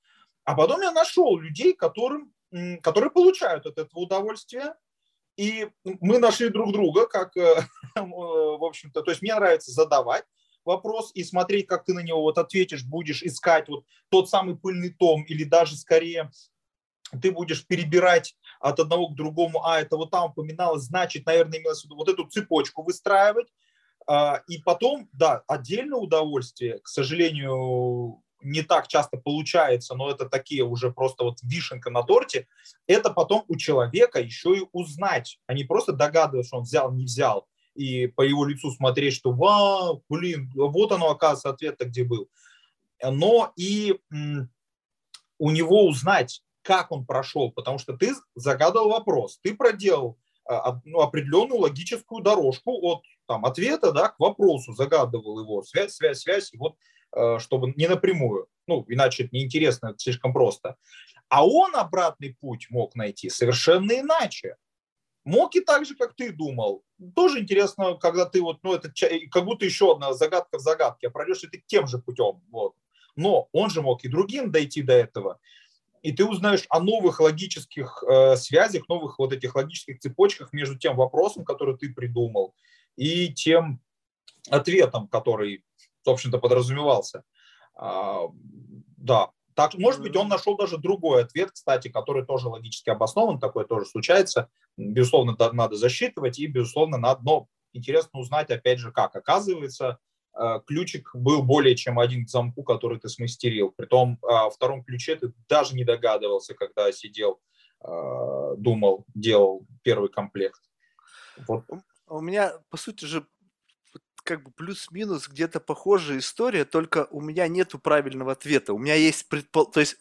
А потом я нашел людей, которым, которые получают от этого удовольствие, и мы нашли друг друга, как, э, в общем-то, то есть мне нравится задавать вопрос и смотреть, как ты на него вот ответишь, будешь искать вот тот самый пыльный том или даже скорее ты будешь перебирать от одного к другому, а это вот там упоминалось, значит, наверное, имелось в виду вот эту цепочку выстраивать. А, и потом, да, отдельное удовольствие, к сожалению, не так часто получается, но это такие уже просто вот вишенка на торте, это потом у человека еще и узнать, а не просто догадываться, что он взял, не взял, и по его лицу смотреть, что вау, блин, вот оно, оказывается, ответ-то где был. Но и у него узнать, как он прошел, потому что ты загадал вопрос, ты проделал а, ну, определенную логическую дорожку от там, ответа да, к вопросу, загадывал его, связь, связь, связь, и вот э, чтобы не напрямую, ну, иначе это неинтересно, это слишком просто. А он обратный путь мог найти совершенно иначе. Мог и так же, как ты думал. Тоже интересно, когда ты вот, ну, это как будто еще одна загадка в загадке, а пройдешь ли ты тем же путем. Вот. Но он же мог и другим дойти до этого и ты узнаешь о новых логических э, связях, новых вот этих логических цепочках между тем вопросом, который ты придумал, и тем ответом, который, в общем-то, подразумевался. А, да, так, может быть, он нашел даже другой ответ, кстати, который тоже логически обоснован, такое тоже случается. Безусловно, надо засчитывать, и, безусловно, надо, но интересно узнать, опять же, как. Оказывается, ключик был более чем один к замку, который ты смастерил. Притом о втором ключе ты даже не догадывался, когда сидел, э, думал, делал первый комплект. Вот. У меня, по сути же, как бы плюс-минус где-то похожая история, только у меня нету правильного ответа. У меня есть предпол... То есть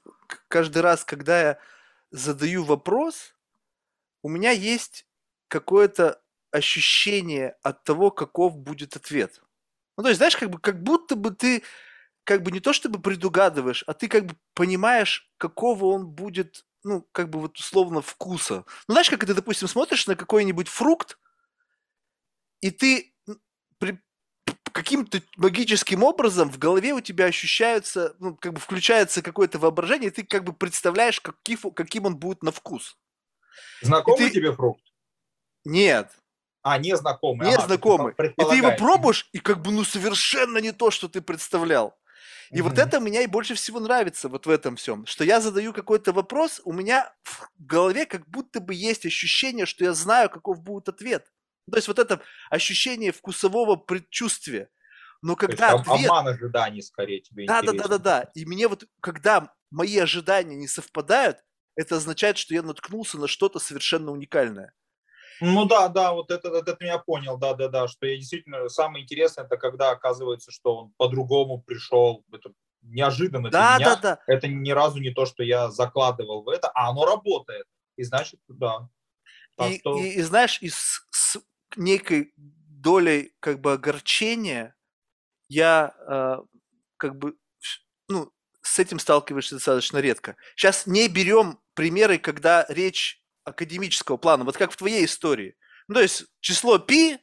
каждый раз, когда я задаю вопрос, у меня есть какое-то ощущение от того, каков будет ответ. Ну, то есть, знаешь, как бы, как будто бы ты как бы не то чтобы предугадываешь, а ты как бы понимаешь, какого он будет, ну, как бы вот условно вкуса. Ну, знаешь, как ты, допустим, смотришь на какой-нибудь фрукт, и ты при, каким-то магическим образом в голове у тебя ощущаются, ну, как бы включается какое-то воображение, и ты как бы представляешь, каким, каким он будет на вкус. Знакомый ты... тебе фрукт? Нет. А, незнакомый. Незнакомый. Ага, и ты его пробуешь, и как бы ну совершенно не то, что ты представлял. И mm-hmm. вот это меня и больше всего нравится вот в этом всем, что я задаю какой-то вопрос, у меня в голове как будто бы есть ощущение, что я знаю, каков будет ответ. То есть вот это ощущение вкусового предчувствия. Но когда есть, ответ... Обман ожиданий скорее тебе да, интересен. Да, да, да, да. И мне вот, когда мои ожидания не совпадают, это означает, что я наткнулся на что-то совершенно уникальное. Ну да, да, вот это, это меня понял, да, да, да, что я действительно самое интересное, это когда оказывается, что он по-другому пришел, это неожиданно да, для меня. Да, да. Это ни разу не то, что я закладывал в это, а оно работает. И значит, да. Так и, что... и, и знаешь, и с, с некой долей как бы огорчения я э, как бы ну с этим сталкиваешься достаточно редко. Сейчас не берем примеры, когда речь академического плана, вот как в твоей истории. Ну, то есть число пи,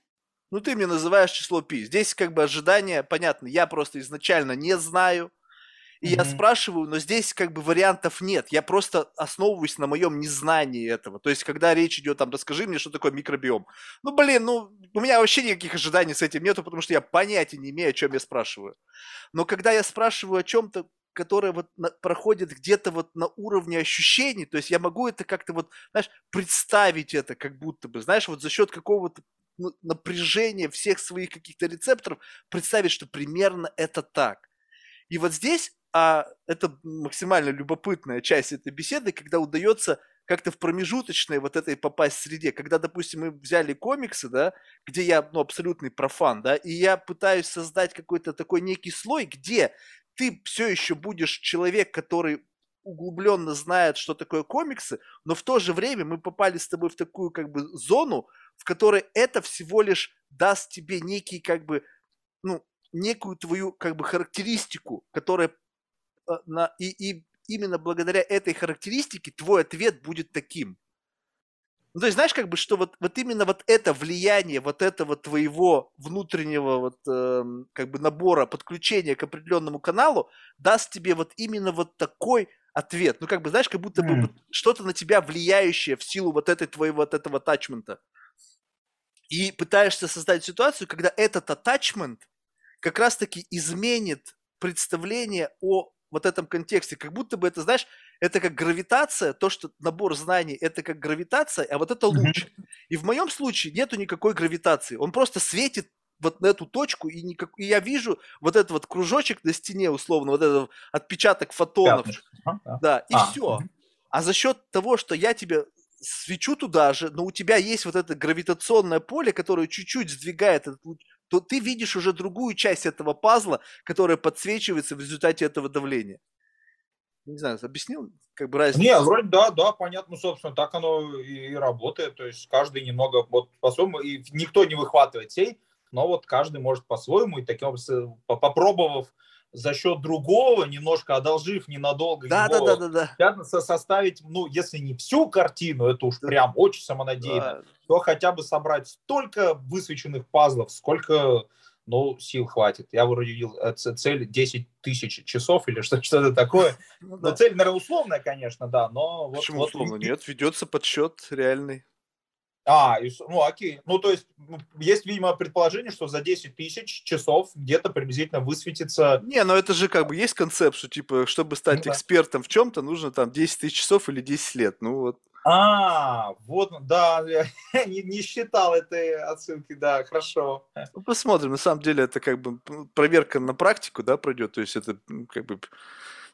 ну, ты мне называешь число пи. Здесь как бы ожидание, понятно, я просто изначально не знаю, и mm-hmm. я спрашиваю, но здесь как бы вариантов нет. Я просто основываюсь на моем незнании этого. То есть, когда речь идет там, расскажи мне, что такое микробиом. Ну, блин, ну, у меня вообще никаких ожиданий с этим нету, потому что я понятия не имею, о чем я спрашиваю. Но когда я спрашиваю о чем-то которая вот на, проходит где-то вот на уровне ощущений, то есть я могу это как-то вот, знаешь, представить это как будто бы, знаешь, вот за счет какого-то ну, напряжения всех своих каких-то рецепторов представить, что примерно это так. И вот здесь а это максимально любопытная часть этой беседы, когда удается как-то в промежуточной вот этой попасть среде, когда, допустим, мы взяли комиксы, да, где я, ну, абсолютный профан, да, и я пытаюсь создать какой-то такой некий слой, где ты все еще будешь человек, который углубленно знает, что такое комиксы, но в то же время мы попали с тобой в такую как бы зону, в которой это всего лишь даст тебе некий как бы, ну, некую твою как бы характеристику, которая э, на, и, и именно благодаря этой характеристике твой ответ будет таким. Ну, то есть, знаешь, как бы, что вот, вот именно вот это влияние вот этого твоего внутреннего вот э, как бы набора подключения к определенному каналу даст тебе вот именно вот такой ответ. Ну, как бы, знаешь, как будто mm. бы вот что-то на тебя влияющее в силу вот этой твоего вот этого атачмента. И пытаешься создать ситуацию, когда этот атачмент как раз-таки изменит представление о вот этом контексте. Как будто бы это, знаешь, это как гравитация, то, что набор знаний, это как гравитация, а вот это луч. Mm-hmm. И в моем случае нету никакой гравитации. Он просто светит вот на эту точку, и, никак, и я вижу вот этот вот кружочек на стене, условно, вот этот отпечаток фотонов. Ага. Да, и а, все. А за счет того, что я тебе свечу туда же, но у тебя есть вот это гравитационное поле, которое чуть-чуть сдвигает этот луч, то ты видишь уже другую часть этого пазла, которая подсвечивается в результате этого давления. Не знаю, объяснил, как бы разницу? Не, вроде да, да, понятно, ну, собственно, так оно и, работает, то есть каждый немного вот по-своему, и никто не выхватывает сей, но вот каждый может по-своему, и таким образом, попробовав за счет другого, немножко одолжив ненадолго да, его, да, да, да, да. составить, ну, если не всю картину, это уж да. прям очень самонадеянно, да. то хотя бы собрать столько высвеченных пазлов, сколько, ну, сил хватит. Я вроде видел э, цель 10 тысяч часов или что-то такое. Ну, да. цель, наверное, условная, конечно, да, но... Почему вот, условно? Вот... Нет, ведется подсчет реальный. А, ну окей. Ну, то есть ну, есть, видимо, предположение, что за 10 тысяч часов где-то приблизительно высветится... Не, но это же как бы есть концепт, что типа, чтобы стать ну, экспертом в чем-то, нужно там 10 тысяч часов или 10 лет. Ну вот. А, вот, да, не, не считал этой отсылки, да, хорошо. Ну, посмотрим, на самом деле это как бы проверка на практику, да, пройдет, то есть это как бы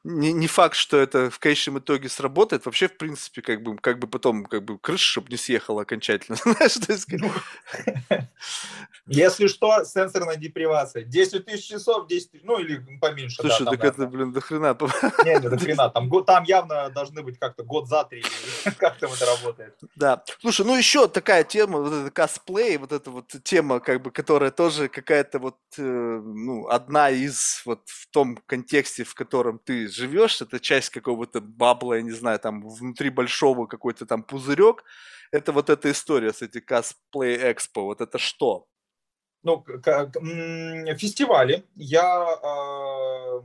не, не факт, что это в конечном итоге сработает. Вообще, в принципе, как бы, как бы потом как бы крыша, чтобы не съехала окончательно. Ну, если что, сенсорная депривация. 10 тысяч часов, 10 тысяч, ну или поменьше. Слушай, так это, блин, до хрена. Не, не, до хрена. Там, там явно должны быть как-то год за три, как там это работает. Да. Слушай, ну еще такая тема, вот это косплей, вот эта вот тема, как бы, которая тоже какая-то вот, э, ну, одна из вот в том контексте, в котором ты живешь, это часть какого-то бабла, я не знаю, там внутри большого какой-то там пузырек. Это вот эта история с этим Cosplay Expo. Вот это что? Ну, фестивали я э,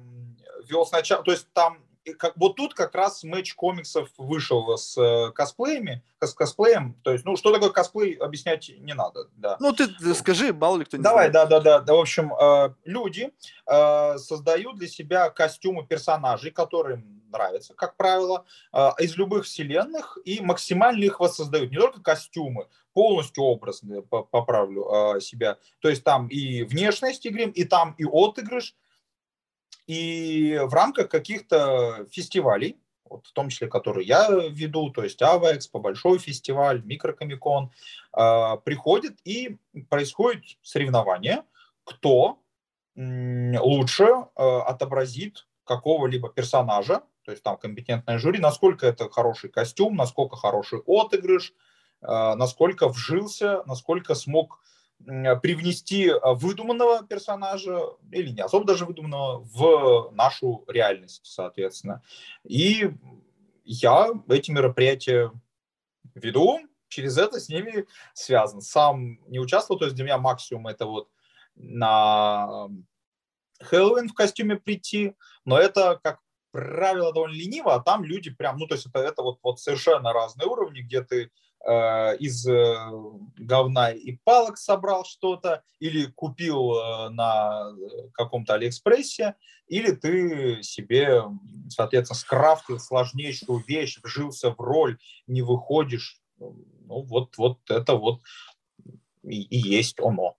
вел сначала, то есть там как, вот тут как раз матч комиксов вышел с э, косплеями, с косплеем. То есть, ну, что такое косплей, объяснять не надо. Да. Ну, ты скажи, мало ли кто не Давай, знает. да, да, да. В общем, э, люди э, создают для себя костюмы персонажей, которые им нравятся, как правило, э, из любых вселенных, и максимально их воссоздают. Не только костюмы, полностью образ, поправлю э, себя. То есть там и внешность игры, и там и отыгрыш, и в рамках каких-то фестивалей, вот в том числе, которые я веду, то есть Аваэкспо, Большой фестиваль, Микрокомикон, э, приходит и происходит соревнование, кто лучше э, отобразит какого-либо персонажа, то есть там компетентное жюри, насколько это хороший костюм, насколько хороший отыгрыш, э, насколько вжился, насколько смог привнести а, выдуманного персонажа, или не особо даже выдуманного, в нашу реальность, соответственно. И я эти мероприятия веду, через это с ними связан. Сам не участвовал, то есть для меня максимум это вот на Хэллоуин в костюме прийти, но это, как правило, довольно лениво, а там люди прям, ну, то есть это, это вот, вот совершенно разные уровни, где ты э, из э, говна и палок собрал что-то, или купил э, на каком-то Алиэкспрессе, или ты себе, соответственно, скрафтил сложнейшую вещь, вжился в роль, не выходишь. Ну, вот, вот это вот и, и есть оно.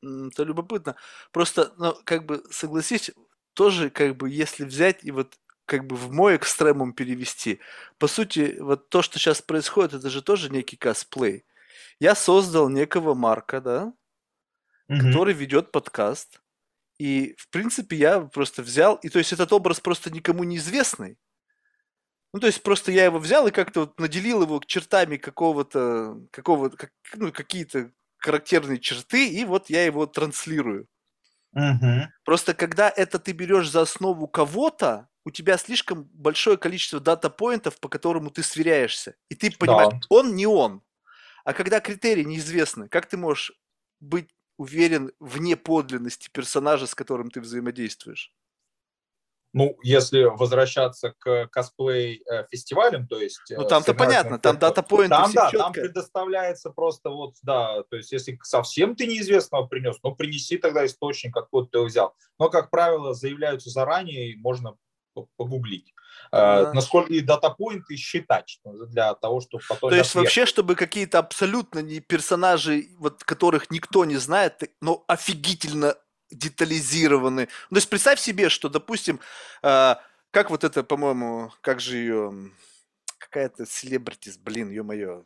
Это любопытно. Просто, ну, как бы, согласись, тоже, как бы, если взять и вот как бы в мой экстремум перевести. По сути, вот то, что сейчас происходит, это же тоже некий косплей. Я создал некого Марка, да, угу. который ведет подкаст. И, в принципе, я просто взял, и то есть этот образ просто никому не известный. Ну, то есть просто я его взял и как-то вот наделил его чертами какого-то, какого как, ну, какие-то характерные черты, и вот я его транслирую. Угу. Просто когда это ты берешь за основу кого-то, у тебя слишком большое количество дата-поинтов, по которому ты сверяешься. И ты понимаешь, да. он не он. А когда критерии неизвестны, как ты можешь быть уверен в неподлинности персонажа, с которым ты взаимодействуешь? Ну, если возвращаться к косплей-фестивалям, то есть... Ну, э, там-то понятно, там дата-поинты Там, да, четко. там предоставляется просто вот, да, то есть если совсем ты неизвестного принес, ну, принеси тогда источник, откуда ты взял. Но, как правило, заявляются заранее, и можно погуглить. Uh-huh. Насколько и датапоинты считать для того, чтобы потом... То есть ответ... вообще, чтобы какие-то абсолютно не персонажи, вот которых никто не знает, но офигительно детализированы. Ну, то есть представь себе, что, допустим, э, как вот это, по-моему, как же ее... Какая-то селебритис, блин, ё-моё,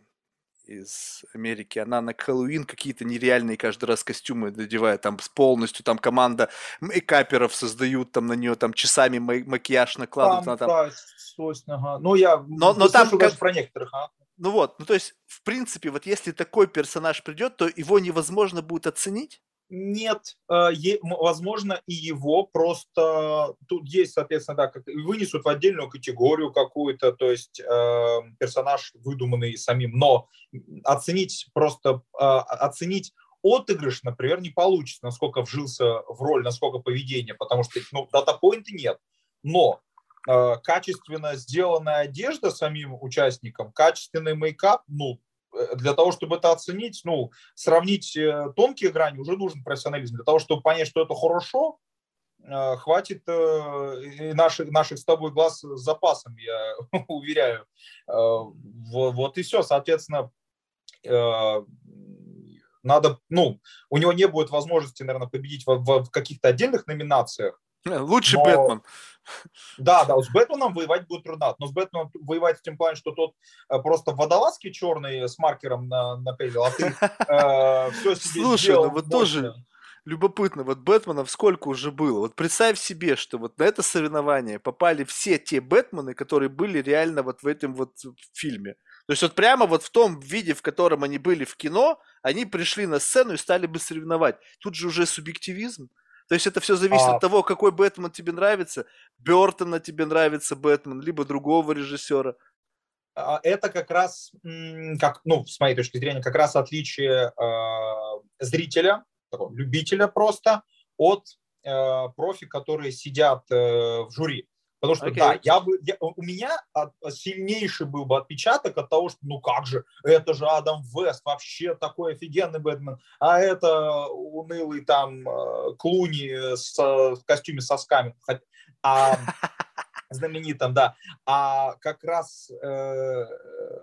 из Америки, она на Хэллоуин какие-то нереальные каждый раз костюмы надевает, там с полностью, там команда мейкаперов создают, там на нее там часами макияж накладывают. Там, там... Да, ага. Ну, я но, но там как... про некоторых, а? Ну вот, ну то есть, в принципе, вот если такой персонаж придет, то его невозможно будет оценить? Нет, э, возможно, и его просто тут есть, соответственно, да, как вынесут в отдельную категорию какую-то, то есть э, персонаж выдуманный самим, но оценить просто э, оценить отыгрыш, например, не получится, насколько вжился в роль, насколько поведение, потому что ну, дата-поинта нет. Но э, качественно сделанная одежда самим участникам, качественный мейкап, ну, для того, чтобы это оценить, ну, сравнить э, тонкие грани, уже нужен профессионализм. Для того, чтобы понять, что это хорошо, э, хватит наших, наших с тобой глаз с запасом, я уверяю. Вот и все. Соответственно, надо, ну, у него не будет возможности, наверное, победить в, в каких-то отдельных номинациях, Лучший но... Бэтмен. Да, да, с Бэтменом воевать будет трудно. Но с Бэтменом воевать в тем плане, что тот э, просто водолазки черный с маркером на, на а ты э, все себе Слушай, ну вот тоже любопытно, вот Бэтменов сколько уже было. Вот представь себе, что вот на это соревнование попали все те Бэтмены, которые были реально вот в этом вот фильме. То есть вот прямо вот в том виде, в котором они были в кино, они пришли на сцену и стали бы соревновать. Тут же уже субъективизм. То есть это все зависит а... от того, какой Бэтмен тебе нравится. Бертона тебе нравится Бэтмен, либо другого режиссера. А, это как раз, как, ну, с моей точки зрения, как раз отличие э, зрителя, такого, любителя просто, от э, профи, которые сидят э, в жюри. Потому что, okay. да, я бы, я, у меня сильнейший был бы отпечаток от того, что, ну как же, это же Адам Вест, вообще такой офигенный Бэтмен, а это унылый там э, Клуни с, в костюме сосками, а, знаменитым, да. А как раз э,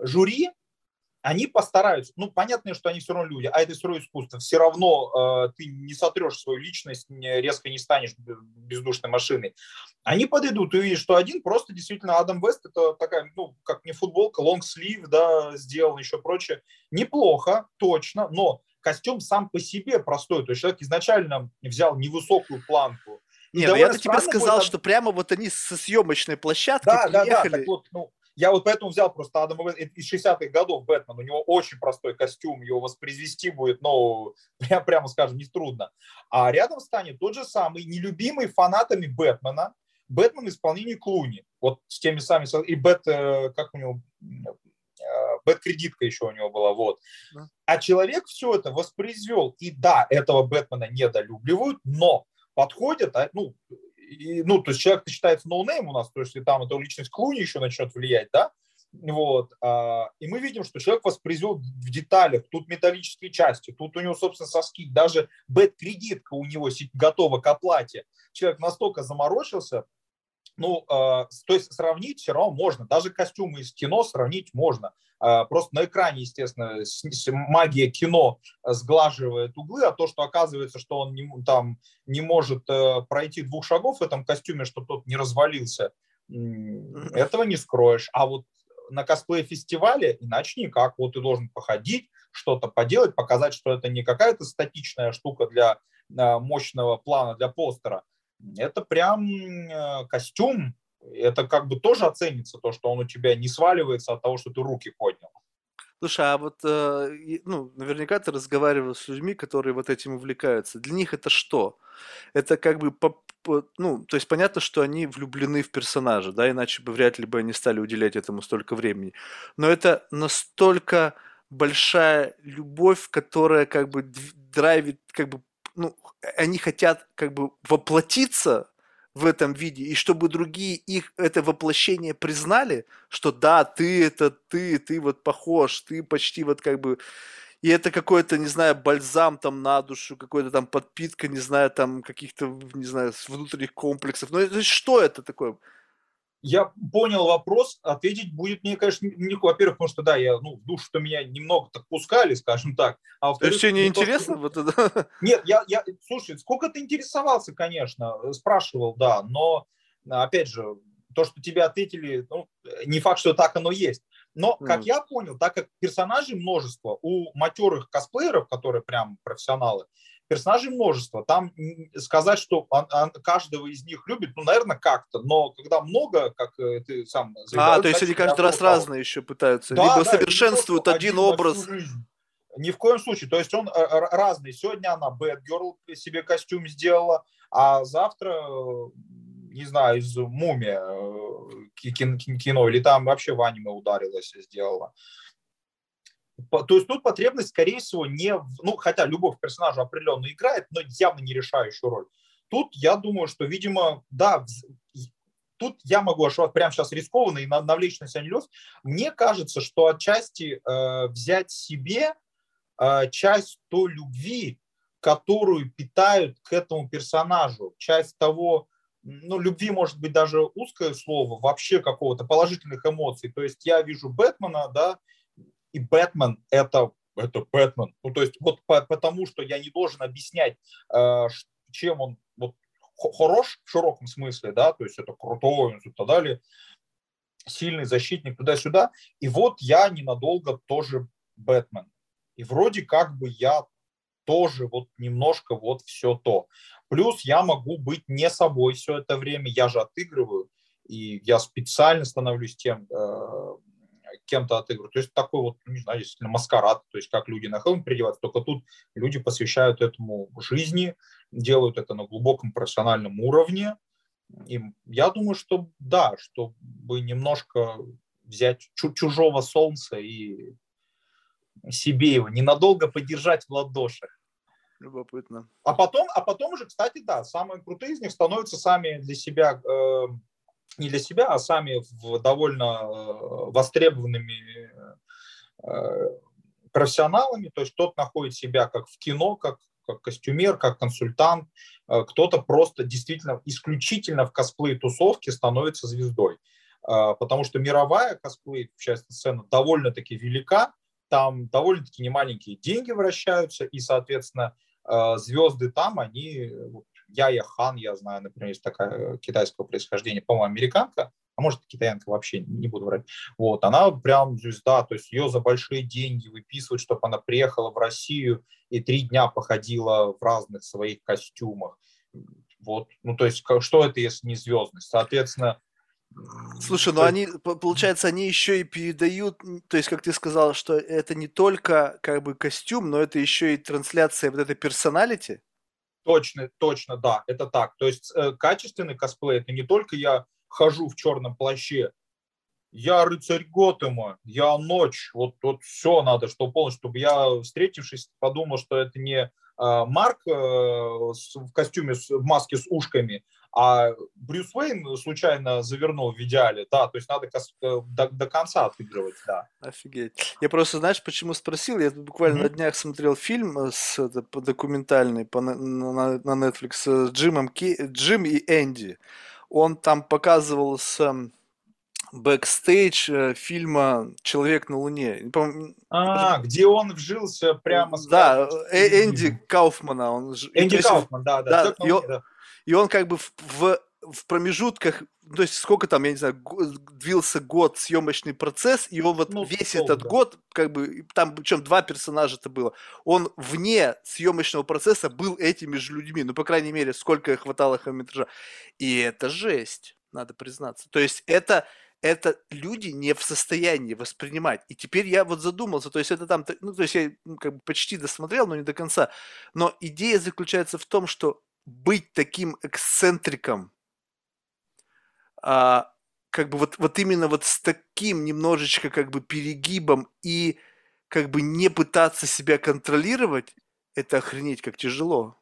жюри, они постараются, ну, понятно, что они все равно люди, а это все равно искусство, все равно э, ты не сотрешь свою личность, не, резко не станешь бездушной машиной. Они подойдут и увидят, что один просто действительно Адам Вест, это такая, ну, как не футболка, лонгслив, да, сделан, еще прочее. Неплохо, точно, но костюм сам по себе простой, то есть человек изначально взял невысокую планку, нет, ну я тебе сказал, будет... что прямо вот они со съемочной площадки да, приехали. Да, да, так вот, ну, я вот поэтому взял просто Адама из 60-х годов Бэтмен. У него очень простой костюм, его воспроизвести будет, ну, прям, прямо скажем, не трудно. А рядом станет тот же самый, нелюбимый фанатами Бэтмена, Бэтмен в исполнении Клуни. Вот с теми самыми... И Бэт, э, как у него... Э, Бэт-кредитка еще у него была, вот. А человек все это воспроизвел. И да, этого Бэтмена недолюбливают, но подходят, а, ну, и, ну, то есть человек считается no-name у нас, то есть и там эта личность Клуни еще начнет влиять, да, Вот. А, и мы видим, что человек воспроизвел в деталях, тут металлические части, тут у него, собственно, соски, даже bat- кредитка у него готова к оплате. Человек настолько заморочился, ну, то есть сравнить все равно можно, даже костюмы из кино сравнить можно. Просто на экране, естественно, магия кино сглаживает углы, а то, что оказывается, что он не, там не может э, пройти двух шагов в этом костюме, чтобы тот не развалился, этого не скроешь. А вот на косплей-фестивале иначе никак. Вот ты должен походить, что-то поделать, показать, что это не какая-то статичная штука для э, мощного плана, для постера. Это прям э, костюм. Это как бы тоже оценится, то, что он у тебя не сваливается от того, что ты руки поднял. Слушай, а вот, э, ну, наверняка ты разговаривал с людьми, которые вот этим увлекаются. Для них это что? Это как бы, ну, то есть понятно, что они влюблены в персонажа, да, иначе бы вряд ли бы они стали уделять этому столько времени. Но это настолько большая любовь, которая как бы драйвит, как бы, ну, они хотят как бы воплотиться в этом виде, и чтобы другие их это воплощение признали, что да, ты это ты, ты вот похож, ты почти вот как бы и это какой-то, не знаю, бальзам там на душу, какой-то там подпитка, не знаю, там каких-то, не знаю, внутренних комплексов. Ну, это, что это такое? Я понял вопрос, ответить будет мне, конечно, не, во-первых, потому что, да, я, ну, в душу, что меня немного так пускали, скажем так. А То есть тебе не интересно? Вот это? Нет, я, я, слушай, сколько ты интересовался, конечно, спрашивал, да, но, опять же, то, что тебе ответили, ну, не факт, что так оно есть. Но, как mm. я понял, так как персонажей множество, у матерых косплееров, которые прям профессионалы, персонажей множество. Там сказать, что он, он каждого из них любит, ну, наверное, как-то. Но когда много, как э, ты сам заявляешь... А, то есть они каждый раз разные еще пытаются. Да, Либо да, совершенствуют один, один образ. Ни в коем случае. То есть он э, разный. Сегодня она Bad Girl себе костюм сделала, а завтра, э, не знаю, из Мумия кино, или там вообще в аниме ударилась и сделала. То есть тут потребность, скорее всего, не... Ну, хотя любовь к персонажу определенно играет, но явно не решающую роль. Тут я думаю, что, видимо, да, тут я могу ошибаться прямо сейчас рискованно и навлечь на себя нелюбовь. Мне кажется, что отчасти э, взять себе э, часть той любви, которую питают к этому персонажу, часть того, ну, любви может быть даже узкое слово, вообще какого-то положительных эмоций. То есть я вижу Бэтмена, да, и Бэтмен это, это Бэтмен. Ну, то есть вот по, потому, что я не должен объяснять, э, чем он вот, хорош в широком смысле, да, то есть это крутой и так далее, сильный защитник туда-сюда. И вот я ненадолго тоже Бэтмен. И вроде как бы я тоже вот немножко вот все то. Плюс я могу быть не собой все это время, я же отыгрываю, и я специально становлюсь тем, э, кем-то отыгрывают. То есть такой вот, не знаю, действительно маскарад, то есть как люди на Хэллоуин переодеваются, только тут люди посвящают этому жизни, делают это на глубоком профессиональном уровне. И я думаю, что да, чтобы немножко взять чужого солнца и себе его ненадолго подержать в ладошах. Любопытно. А потом, а потом уже, кстати, да, самые крутые из них становятся сами для себя э, не для себя, а сами довольно э, востребованными э, профессионалами. То есть тот находит себя как в кино, как, как костюмер, как консультант. Э, кто-то просто действительно исключительно в косплей-тусовке становится звездой. Потому что мировая косплей, часть сцена, довольно-таки велика. Там довольно-таки немаленькие деньги вращаются, и, соответственно, звезды там, они Яя Хан, я знаю, например, есть такая китайского происхождения, по-моему, американка, а может, китаянка вообще, не буду врать. Вот, она прям звезда, то есть ее за большие деньги выписывают, чтобы она приехала в Россию и три дня походила в разных своих костюмах. Вот, ну, то есть, что это, если не звездность? Соответственно, Слушай, ну они, получается, они еще и передают, то есть, как ты сказал, что это не только как бы костюм, но это еще и трансляция вот этой персоналити. Точно, точно, да, это так. То есть э, качественный косплей это не только я хожу в черном плаще, я рыцарь Готэма, я ночь, вот, вот все надо, что полностью, чтобы я, встретившись, подумал, что это не Марк в костюме, в маске с ушками, а Брюс Уэйн случайно завернул в идеале, да, то есть надо до, до конца отыгрывать, да. Офигеть. Я просто, знаешь, почему спросил? Я буквально mm-hmm. на днях смотрел фильм с, это, документальный по, на, на Netflix с Джимом Ки, Джим и Энди. Он там показывал с бэкстейдж э, фильма «Человек на Луне». А, где он вжился прямо... Да, э, Энди Кауфмана. Он, Энди Кауфман, да, да. да, и, он, да. И он как бы в, в, в промежутках, то есть сколько там, я не знаю, длился год съемочный процесс, и он вот ну, весь долго. этот год, как бы, там причем два персонажа это было, он вне съемочного процесса был этими же людьми, ну, по крайней мере, сколько хватало хронометража. И это жесть, надо признаться. То есть это это люди не в состоянии воспринимать. И теперь я вот задумался, то есть это там, ну, то есть я ну, как бы почти досмотрел, но не до конца. Но идея заключается в том, что быть таким эксцентриком, а, как бы вот, вот именно вот с таким немножечко как бы перегибом и как бы не пытаться себя контролировать, это охренеть как тяжело.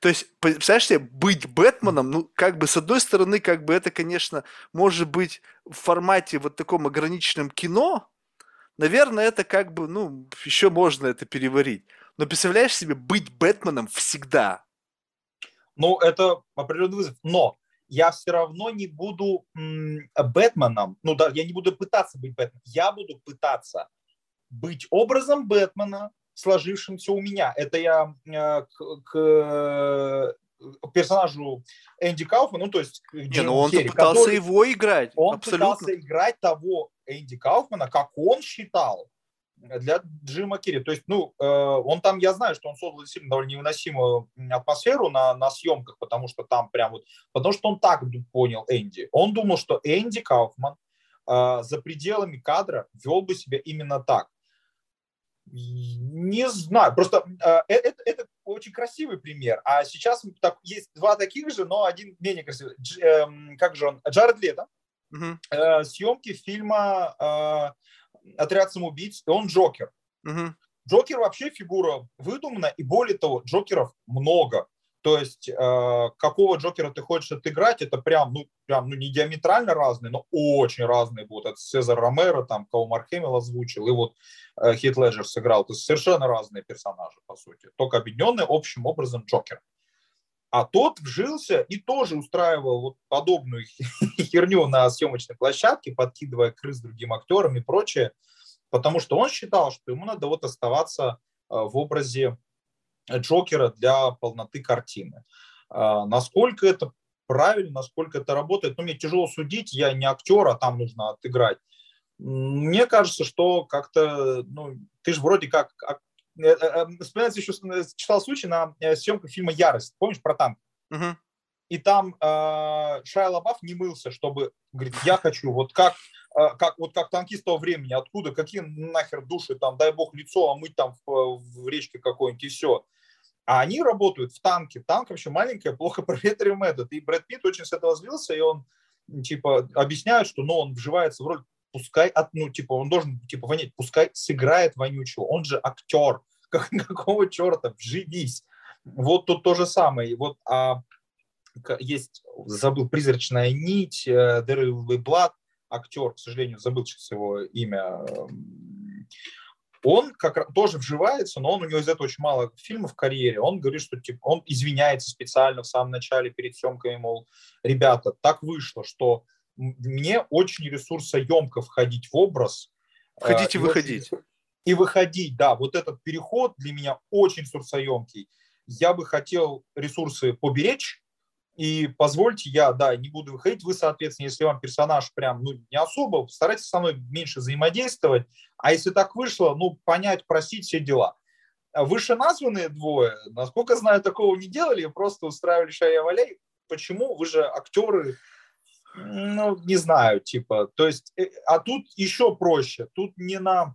То есть, представляешь себе, быть Бэтменом, ну, как бы, с одной стороны, как бы это, конечно, может быть в формате вот таком ограниченном кино, наверное, это как бы, ну, еще можно это переварить. Но представляешь себе, быть Бэтменом всегда. Ну, это определенный вызов. Но я все равно не буду м- Бэтменом. Ну да, я не буду пытаться быть Бэтменом. Я буду пытаться быть образом Бэтмена, сложившимся у меня. Это я э, к, к персонажу Энди Кауфмана, ну то есть Не, ну он Керри, пытался который, его играть. Он абсолютно. пытался играть того Энди Кауфмана, как он считал для Джима Керри. То есть, ну, э, он там, я знаю, что он создал действительно довольно невыносимую атмосферу на, на съемках, потому что там прям вот, потому что он так понял Энди. Он думал, что Энди Кауфман за пределами кадра вел бы себя именно так. Не знаю, просто э, э, это, это очень красивый пример. А сейчас так, есть два таких же, но один менее красивый. Дж, э, как же он? Джаред Лето. Угу. Э, съемки фильма э, «Отряд самоубийц», и он Джокер. Угу. Джокер вообще фигура выдумана, и более того, Джокеров много. То есть, э, какого Джокера ты хочешь отыграть, это прям, ну, прям, ну, не диаметрально разные, но очень разные будут. Это Цезар Ромеро, там, кого Марк Хэмилл озвучил, и вот э, Хит Леджер сыграл. То есть, совершенно разные персонажи, по сути. Только объединенные общим образом Джокер. А тот вжился и тоже устраивал вот подобную херню на съемочной площадке, подкидывая крыс другим актерам и прочее, потому что он считал, что ему надо вот оставаться э, в образе Джокера для полноты картины. А, насколько это правильно, насколько это работает, ну, мне тяжело судить, я не актер, а там нужно отыграть. Мне кажется, что как-то, ну, ты же вроде как... Э, э, э, вспоминается еще, читал случай на съемках фильма «Ярость», помнишь, про танк? Угу. И там э, Шайа Лабаф не мылся, чтобы, говорит, я хочу, вот как как, вот как танкист того времени, откуда, какие нахер души, там, дай бог лицо, а мыть там в, в речке какой-нибудь, и все. А они работают в танке. Танк вообще маленькая, плохо проветриваемый этот. И Брэд Питт очень с этого злился, и он типа объясняет, что ну, он вживается в роль, пускай, от, ну, типа, он должен, типа, вонять, пускай сыграет вонючего, он же актер, как, какого черта, вживись. Вот тут то же самое. Вот а, есть, забыл, «Призрачная нить», «Дэрил Блад», актер, к сожалению, забыл сейчас его имя, он как тоже вживается, но он у него из этого очень мало фильмов в карьере. Он говорит, что типа, он извиняется специально в самом начале перед съемками, мол, ребята, так вышло, что мне очень ресурсоемко входить в образ. Входить и, выходить. И выходить, да. Вот этот переход для меня очень ресурсоемкий. Я бы хотел ресурсы поберечь, и позвольте, я, да, не буду выходить. Вы, соответственно, если вам персонаж прям ну, не особо, старайтесь со мной меньше взаимодействовать. А если так вышло, ну, понять, просить все дела. Вышеназванные двое, насколько знаю, такого не делали, просто устраивали шая валяй. Почему? Вы же актеры, ну, не знаю, типа, то есть, э, а тут еще проще. Тут не на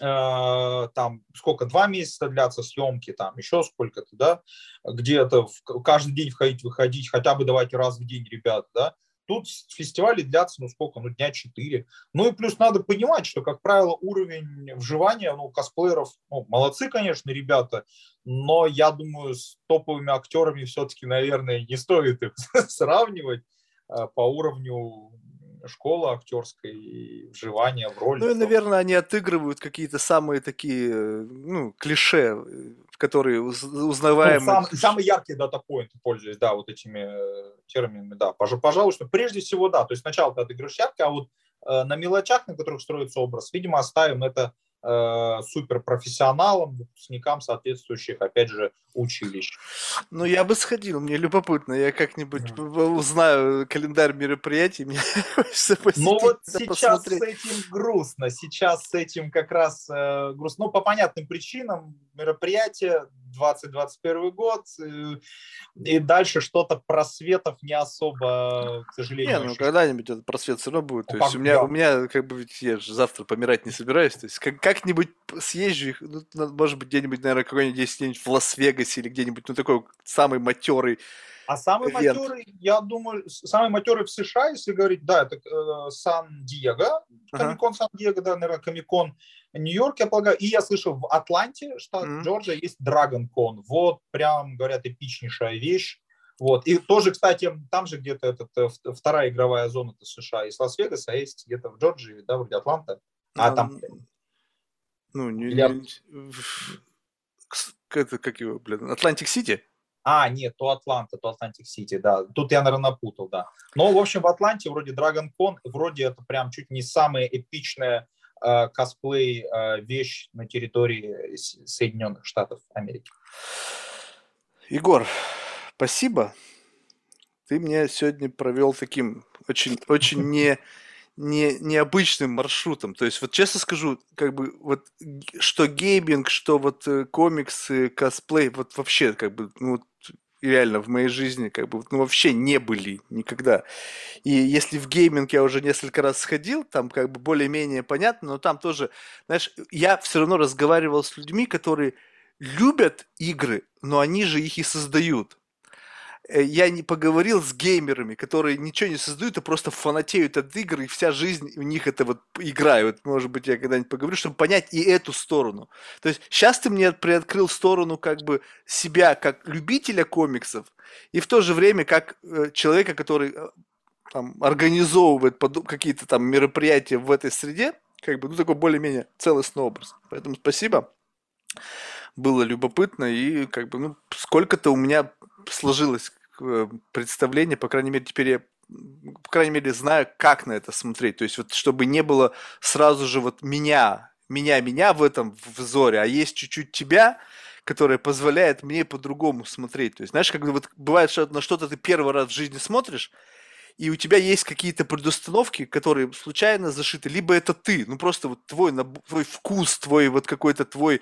Э, там сколько, два месяца длятся съемки, там еще сколько-то, да, где-то каждый день входить, выходить, хотя бы давайте раз в день, ребят, да, тут фестивали длятся, ну сколько, ну дня четыре. Ну и плюс надо понимать, что, как правило, уровень вживания, ну, косплееров, ну, молодцы, конечно, ребята, но я думаю, с топовыми актерами все-таки, наверное, не стоит их сравнивать по уровню школы актерской и вживания в роль. Ну и, наверное, они отыгрывают какие-то самые такие, э, ну, клише, э, которые узнаваемые. Ну, сам, самые яркие дата-поинты, пользуясь, да, вот этими терминами, да. Пожалуй, что прежде всего, да, то есть сначала ты отыгрываешь ярко, а вот на мелочах, на которых строится образ, видимо, оставим это Э, суперпрофессионалам, выпускникам соответствующих, опять же, училищ. Ну, я бы сходил, мне любопытно, я как-нибудь да. узнаю календарь мероприятий, мне Ну вот сейчас посмотреть. с этим грустно, сейчас с этим как раз э, грустно, ну, по понятным причинам, мероприятие 2021 год, и, и дальше что-то просветов не особо, к сожалению. Не, ну когда-нибудь этот просвет все равно будет. То есть у меня, да. у меня, как бы, я же завтра помирать не собираюсь. То есть как, как-нибудь съезжу, ну, может быть, где-нибудь, наверное, какой-нибудь где-нибудь в Лас-Вегасе или где-нибудь, ну, такой самый матерый а самый Ивент. матерый, я думаю, самый матерый в США, если говорить, да, это э, Сан-Диего, Комикон Сан-Диего, да, наверное, Комикон Нью-Йорк, я полагаю. И я слышал, в Атланте, штат mm-hmm. Джорджия, есть Con. Вот, прям, говорят, эпичнейшая вещь. Вот. И тоже, кстати, там же где-то этот, э, вторая игровая зона это США из Лас-Вегаса, а есть где-то в Джорджии, да, вроде Атланта. А там... Ну, не... Я... Это как его, блин, Атлантик-Сити? А, нет, то Атланта, то Атлантик Сити, да. Тут я, наверное, напутал, да. Но, в общем, в Атланте вроде Dragon Con, вроде это прям чуть не самая эпичная э, косплей э, вещь на территории Соединенных Штатов Америки. Егор, спасибо. Ты мне сегодня провел таким очень, очень не не, необычным маршрутом. То есть, вот честно скажу, как бы вот что гейминг, что вот э, комиксы, косплей, вот вообще как бы, ну, вот, реально в моей жизни как бы ну, вообще не были никогда. И если в гейминг я уже несколько раз сходил, там как бы более-менее понятно, но там тоже, знаешь, я все равно разговаривал с людьми, которые любят игры, но они же их и создают. Э, я не поговорил с геймерами, которые ничего не создают, а просто фанатеют от игр, и вся жизнь у них это вот играют. Может быть, я когда-нибудь поговорю, чтобы понять и эту сторону. То есть сейчас ты мне приоткрыл сторону как бы себя как любителя комиксов, и в то же время как э, человека, который э, там, организовывает какие-то там мероприятия в этой среде, как бы, ну, такой более-менее целостный образ. Поэтому спасибо. Было любопытно, и как бы, ну, сколько-то у меня сложилось э, представление, по крайней мере, теперь я по крайней мере, знаю, как на это смотреть. То есть, вот, чтобы не было сразу же вот меня, меня, меня в этом взоре, а есть чуть-чуть тебя, которая позволяет мне по-другому смотреть. То есть, знаешь, когда вот бывает, что на что-то ты первый раз в жизни смотришь, и у тебя есть какие-то предустановки, которые случайно зашиты, либо это ты, ну просто вот твой, твой вкус, твой вот какой-то твой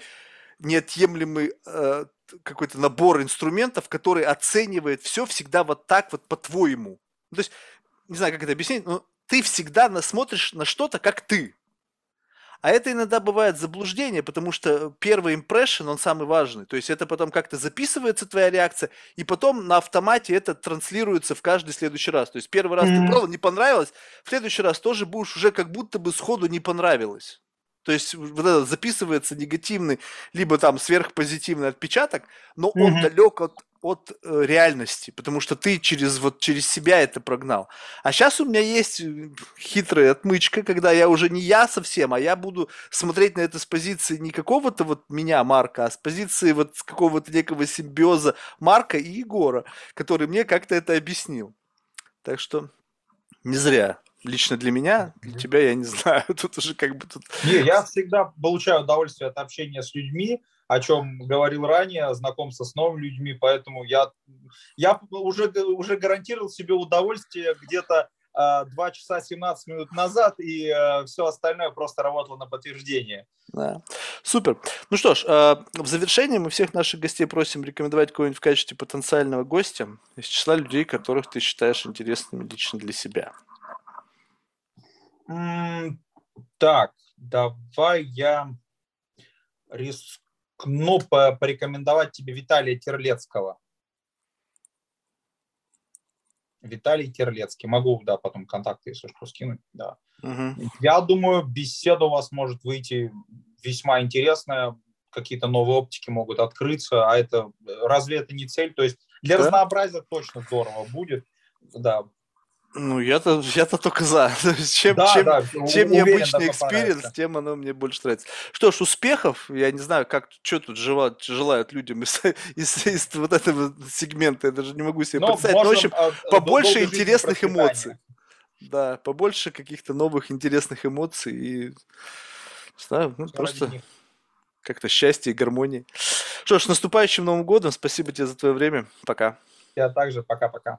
неотъемлемый э, какой-то набор инструментов, который оценивает все всегда вот так вот по-твоему. Ну, то есть, не знаю, как это объяснить, но ты всегда смотришь на что-то, как ты. А это иногда бывает заблуждение, потому что первый импрессион, он самый важный. То есть это потом как-то записывается твоя реакция, и потом на автомате это транслируется в каждый следующий раз. То есть первый раз mm-hmm. ты пробовал, не понравилось, в следующий раз тоже будешь уже как будто бы сходу не понравилось. То есть вот это записывается негативный, либо там сверхпозитивный отпечаток, но mm-hmm. он далек от, от э, реальности, потому что ты через, вот, через себя это прогнал. А сейчас у меня есть э, хитрая отмычка, когда я уже не я совсем, а я буду смотреть на это с позиции не какого-то вот меня, Марка, а с позиции вот какого-то некого симбиоза Марка и Егора, который мне как-то это объяснил. Так что не зря лично для меня, для тебя я не знаю, тут уже как бы тут... Не, я всегда получаю удовольствие от общения с людьми, о чем говорил ранее, знакомство с новыми людьми, поэтому я, я уже, уже гарантировал себе удовольствие где-то э, 2 часа 17 минут назад, и э, все остальное просто работало на подтверждение. Да. Супер. Ну что ж, э, в завершение мы всех наших гостей просим рекомендовать кого-нибудь в качестве потенциального гостя из числа людей, которых ты считаешь интересными лично для себя. Так, давай я рискну порекомендовать тебе Виталия Терлецкого. Виталий Терлецкий. Могу, да, потом контакты, если что, скинуть, да. Мгм. Я думаю, беседа у вас может выйти весьма интересная, какие-то новые оптики могут открыться, а это разве это не цель? То есть для Да. разнообразия точно здорово будет. Да, Ну, я-то, я-то только за. То есть Чем, да, чем, да, чем уверен, необычный experience, понравится. тем оно мне больше нравится. Что ж, успехов. Я не знаю, как, что тут желают, желают людям из, из, из вот этого сегмента. Я даже не могу себе Но представить. Ну, в общем, а, дол- побольше долгой жизни, интересных процветания. эмоций. Да, побольше каких-то новых интересных эмоций и, не знаю, ну, Всё ради просто них. как-то счастья и гармонии. Что ж, с наступающим Новым годом. Спасибо тебе за твое время. Пока. Я также пока-пока.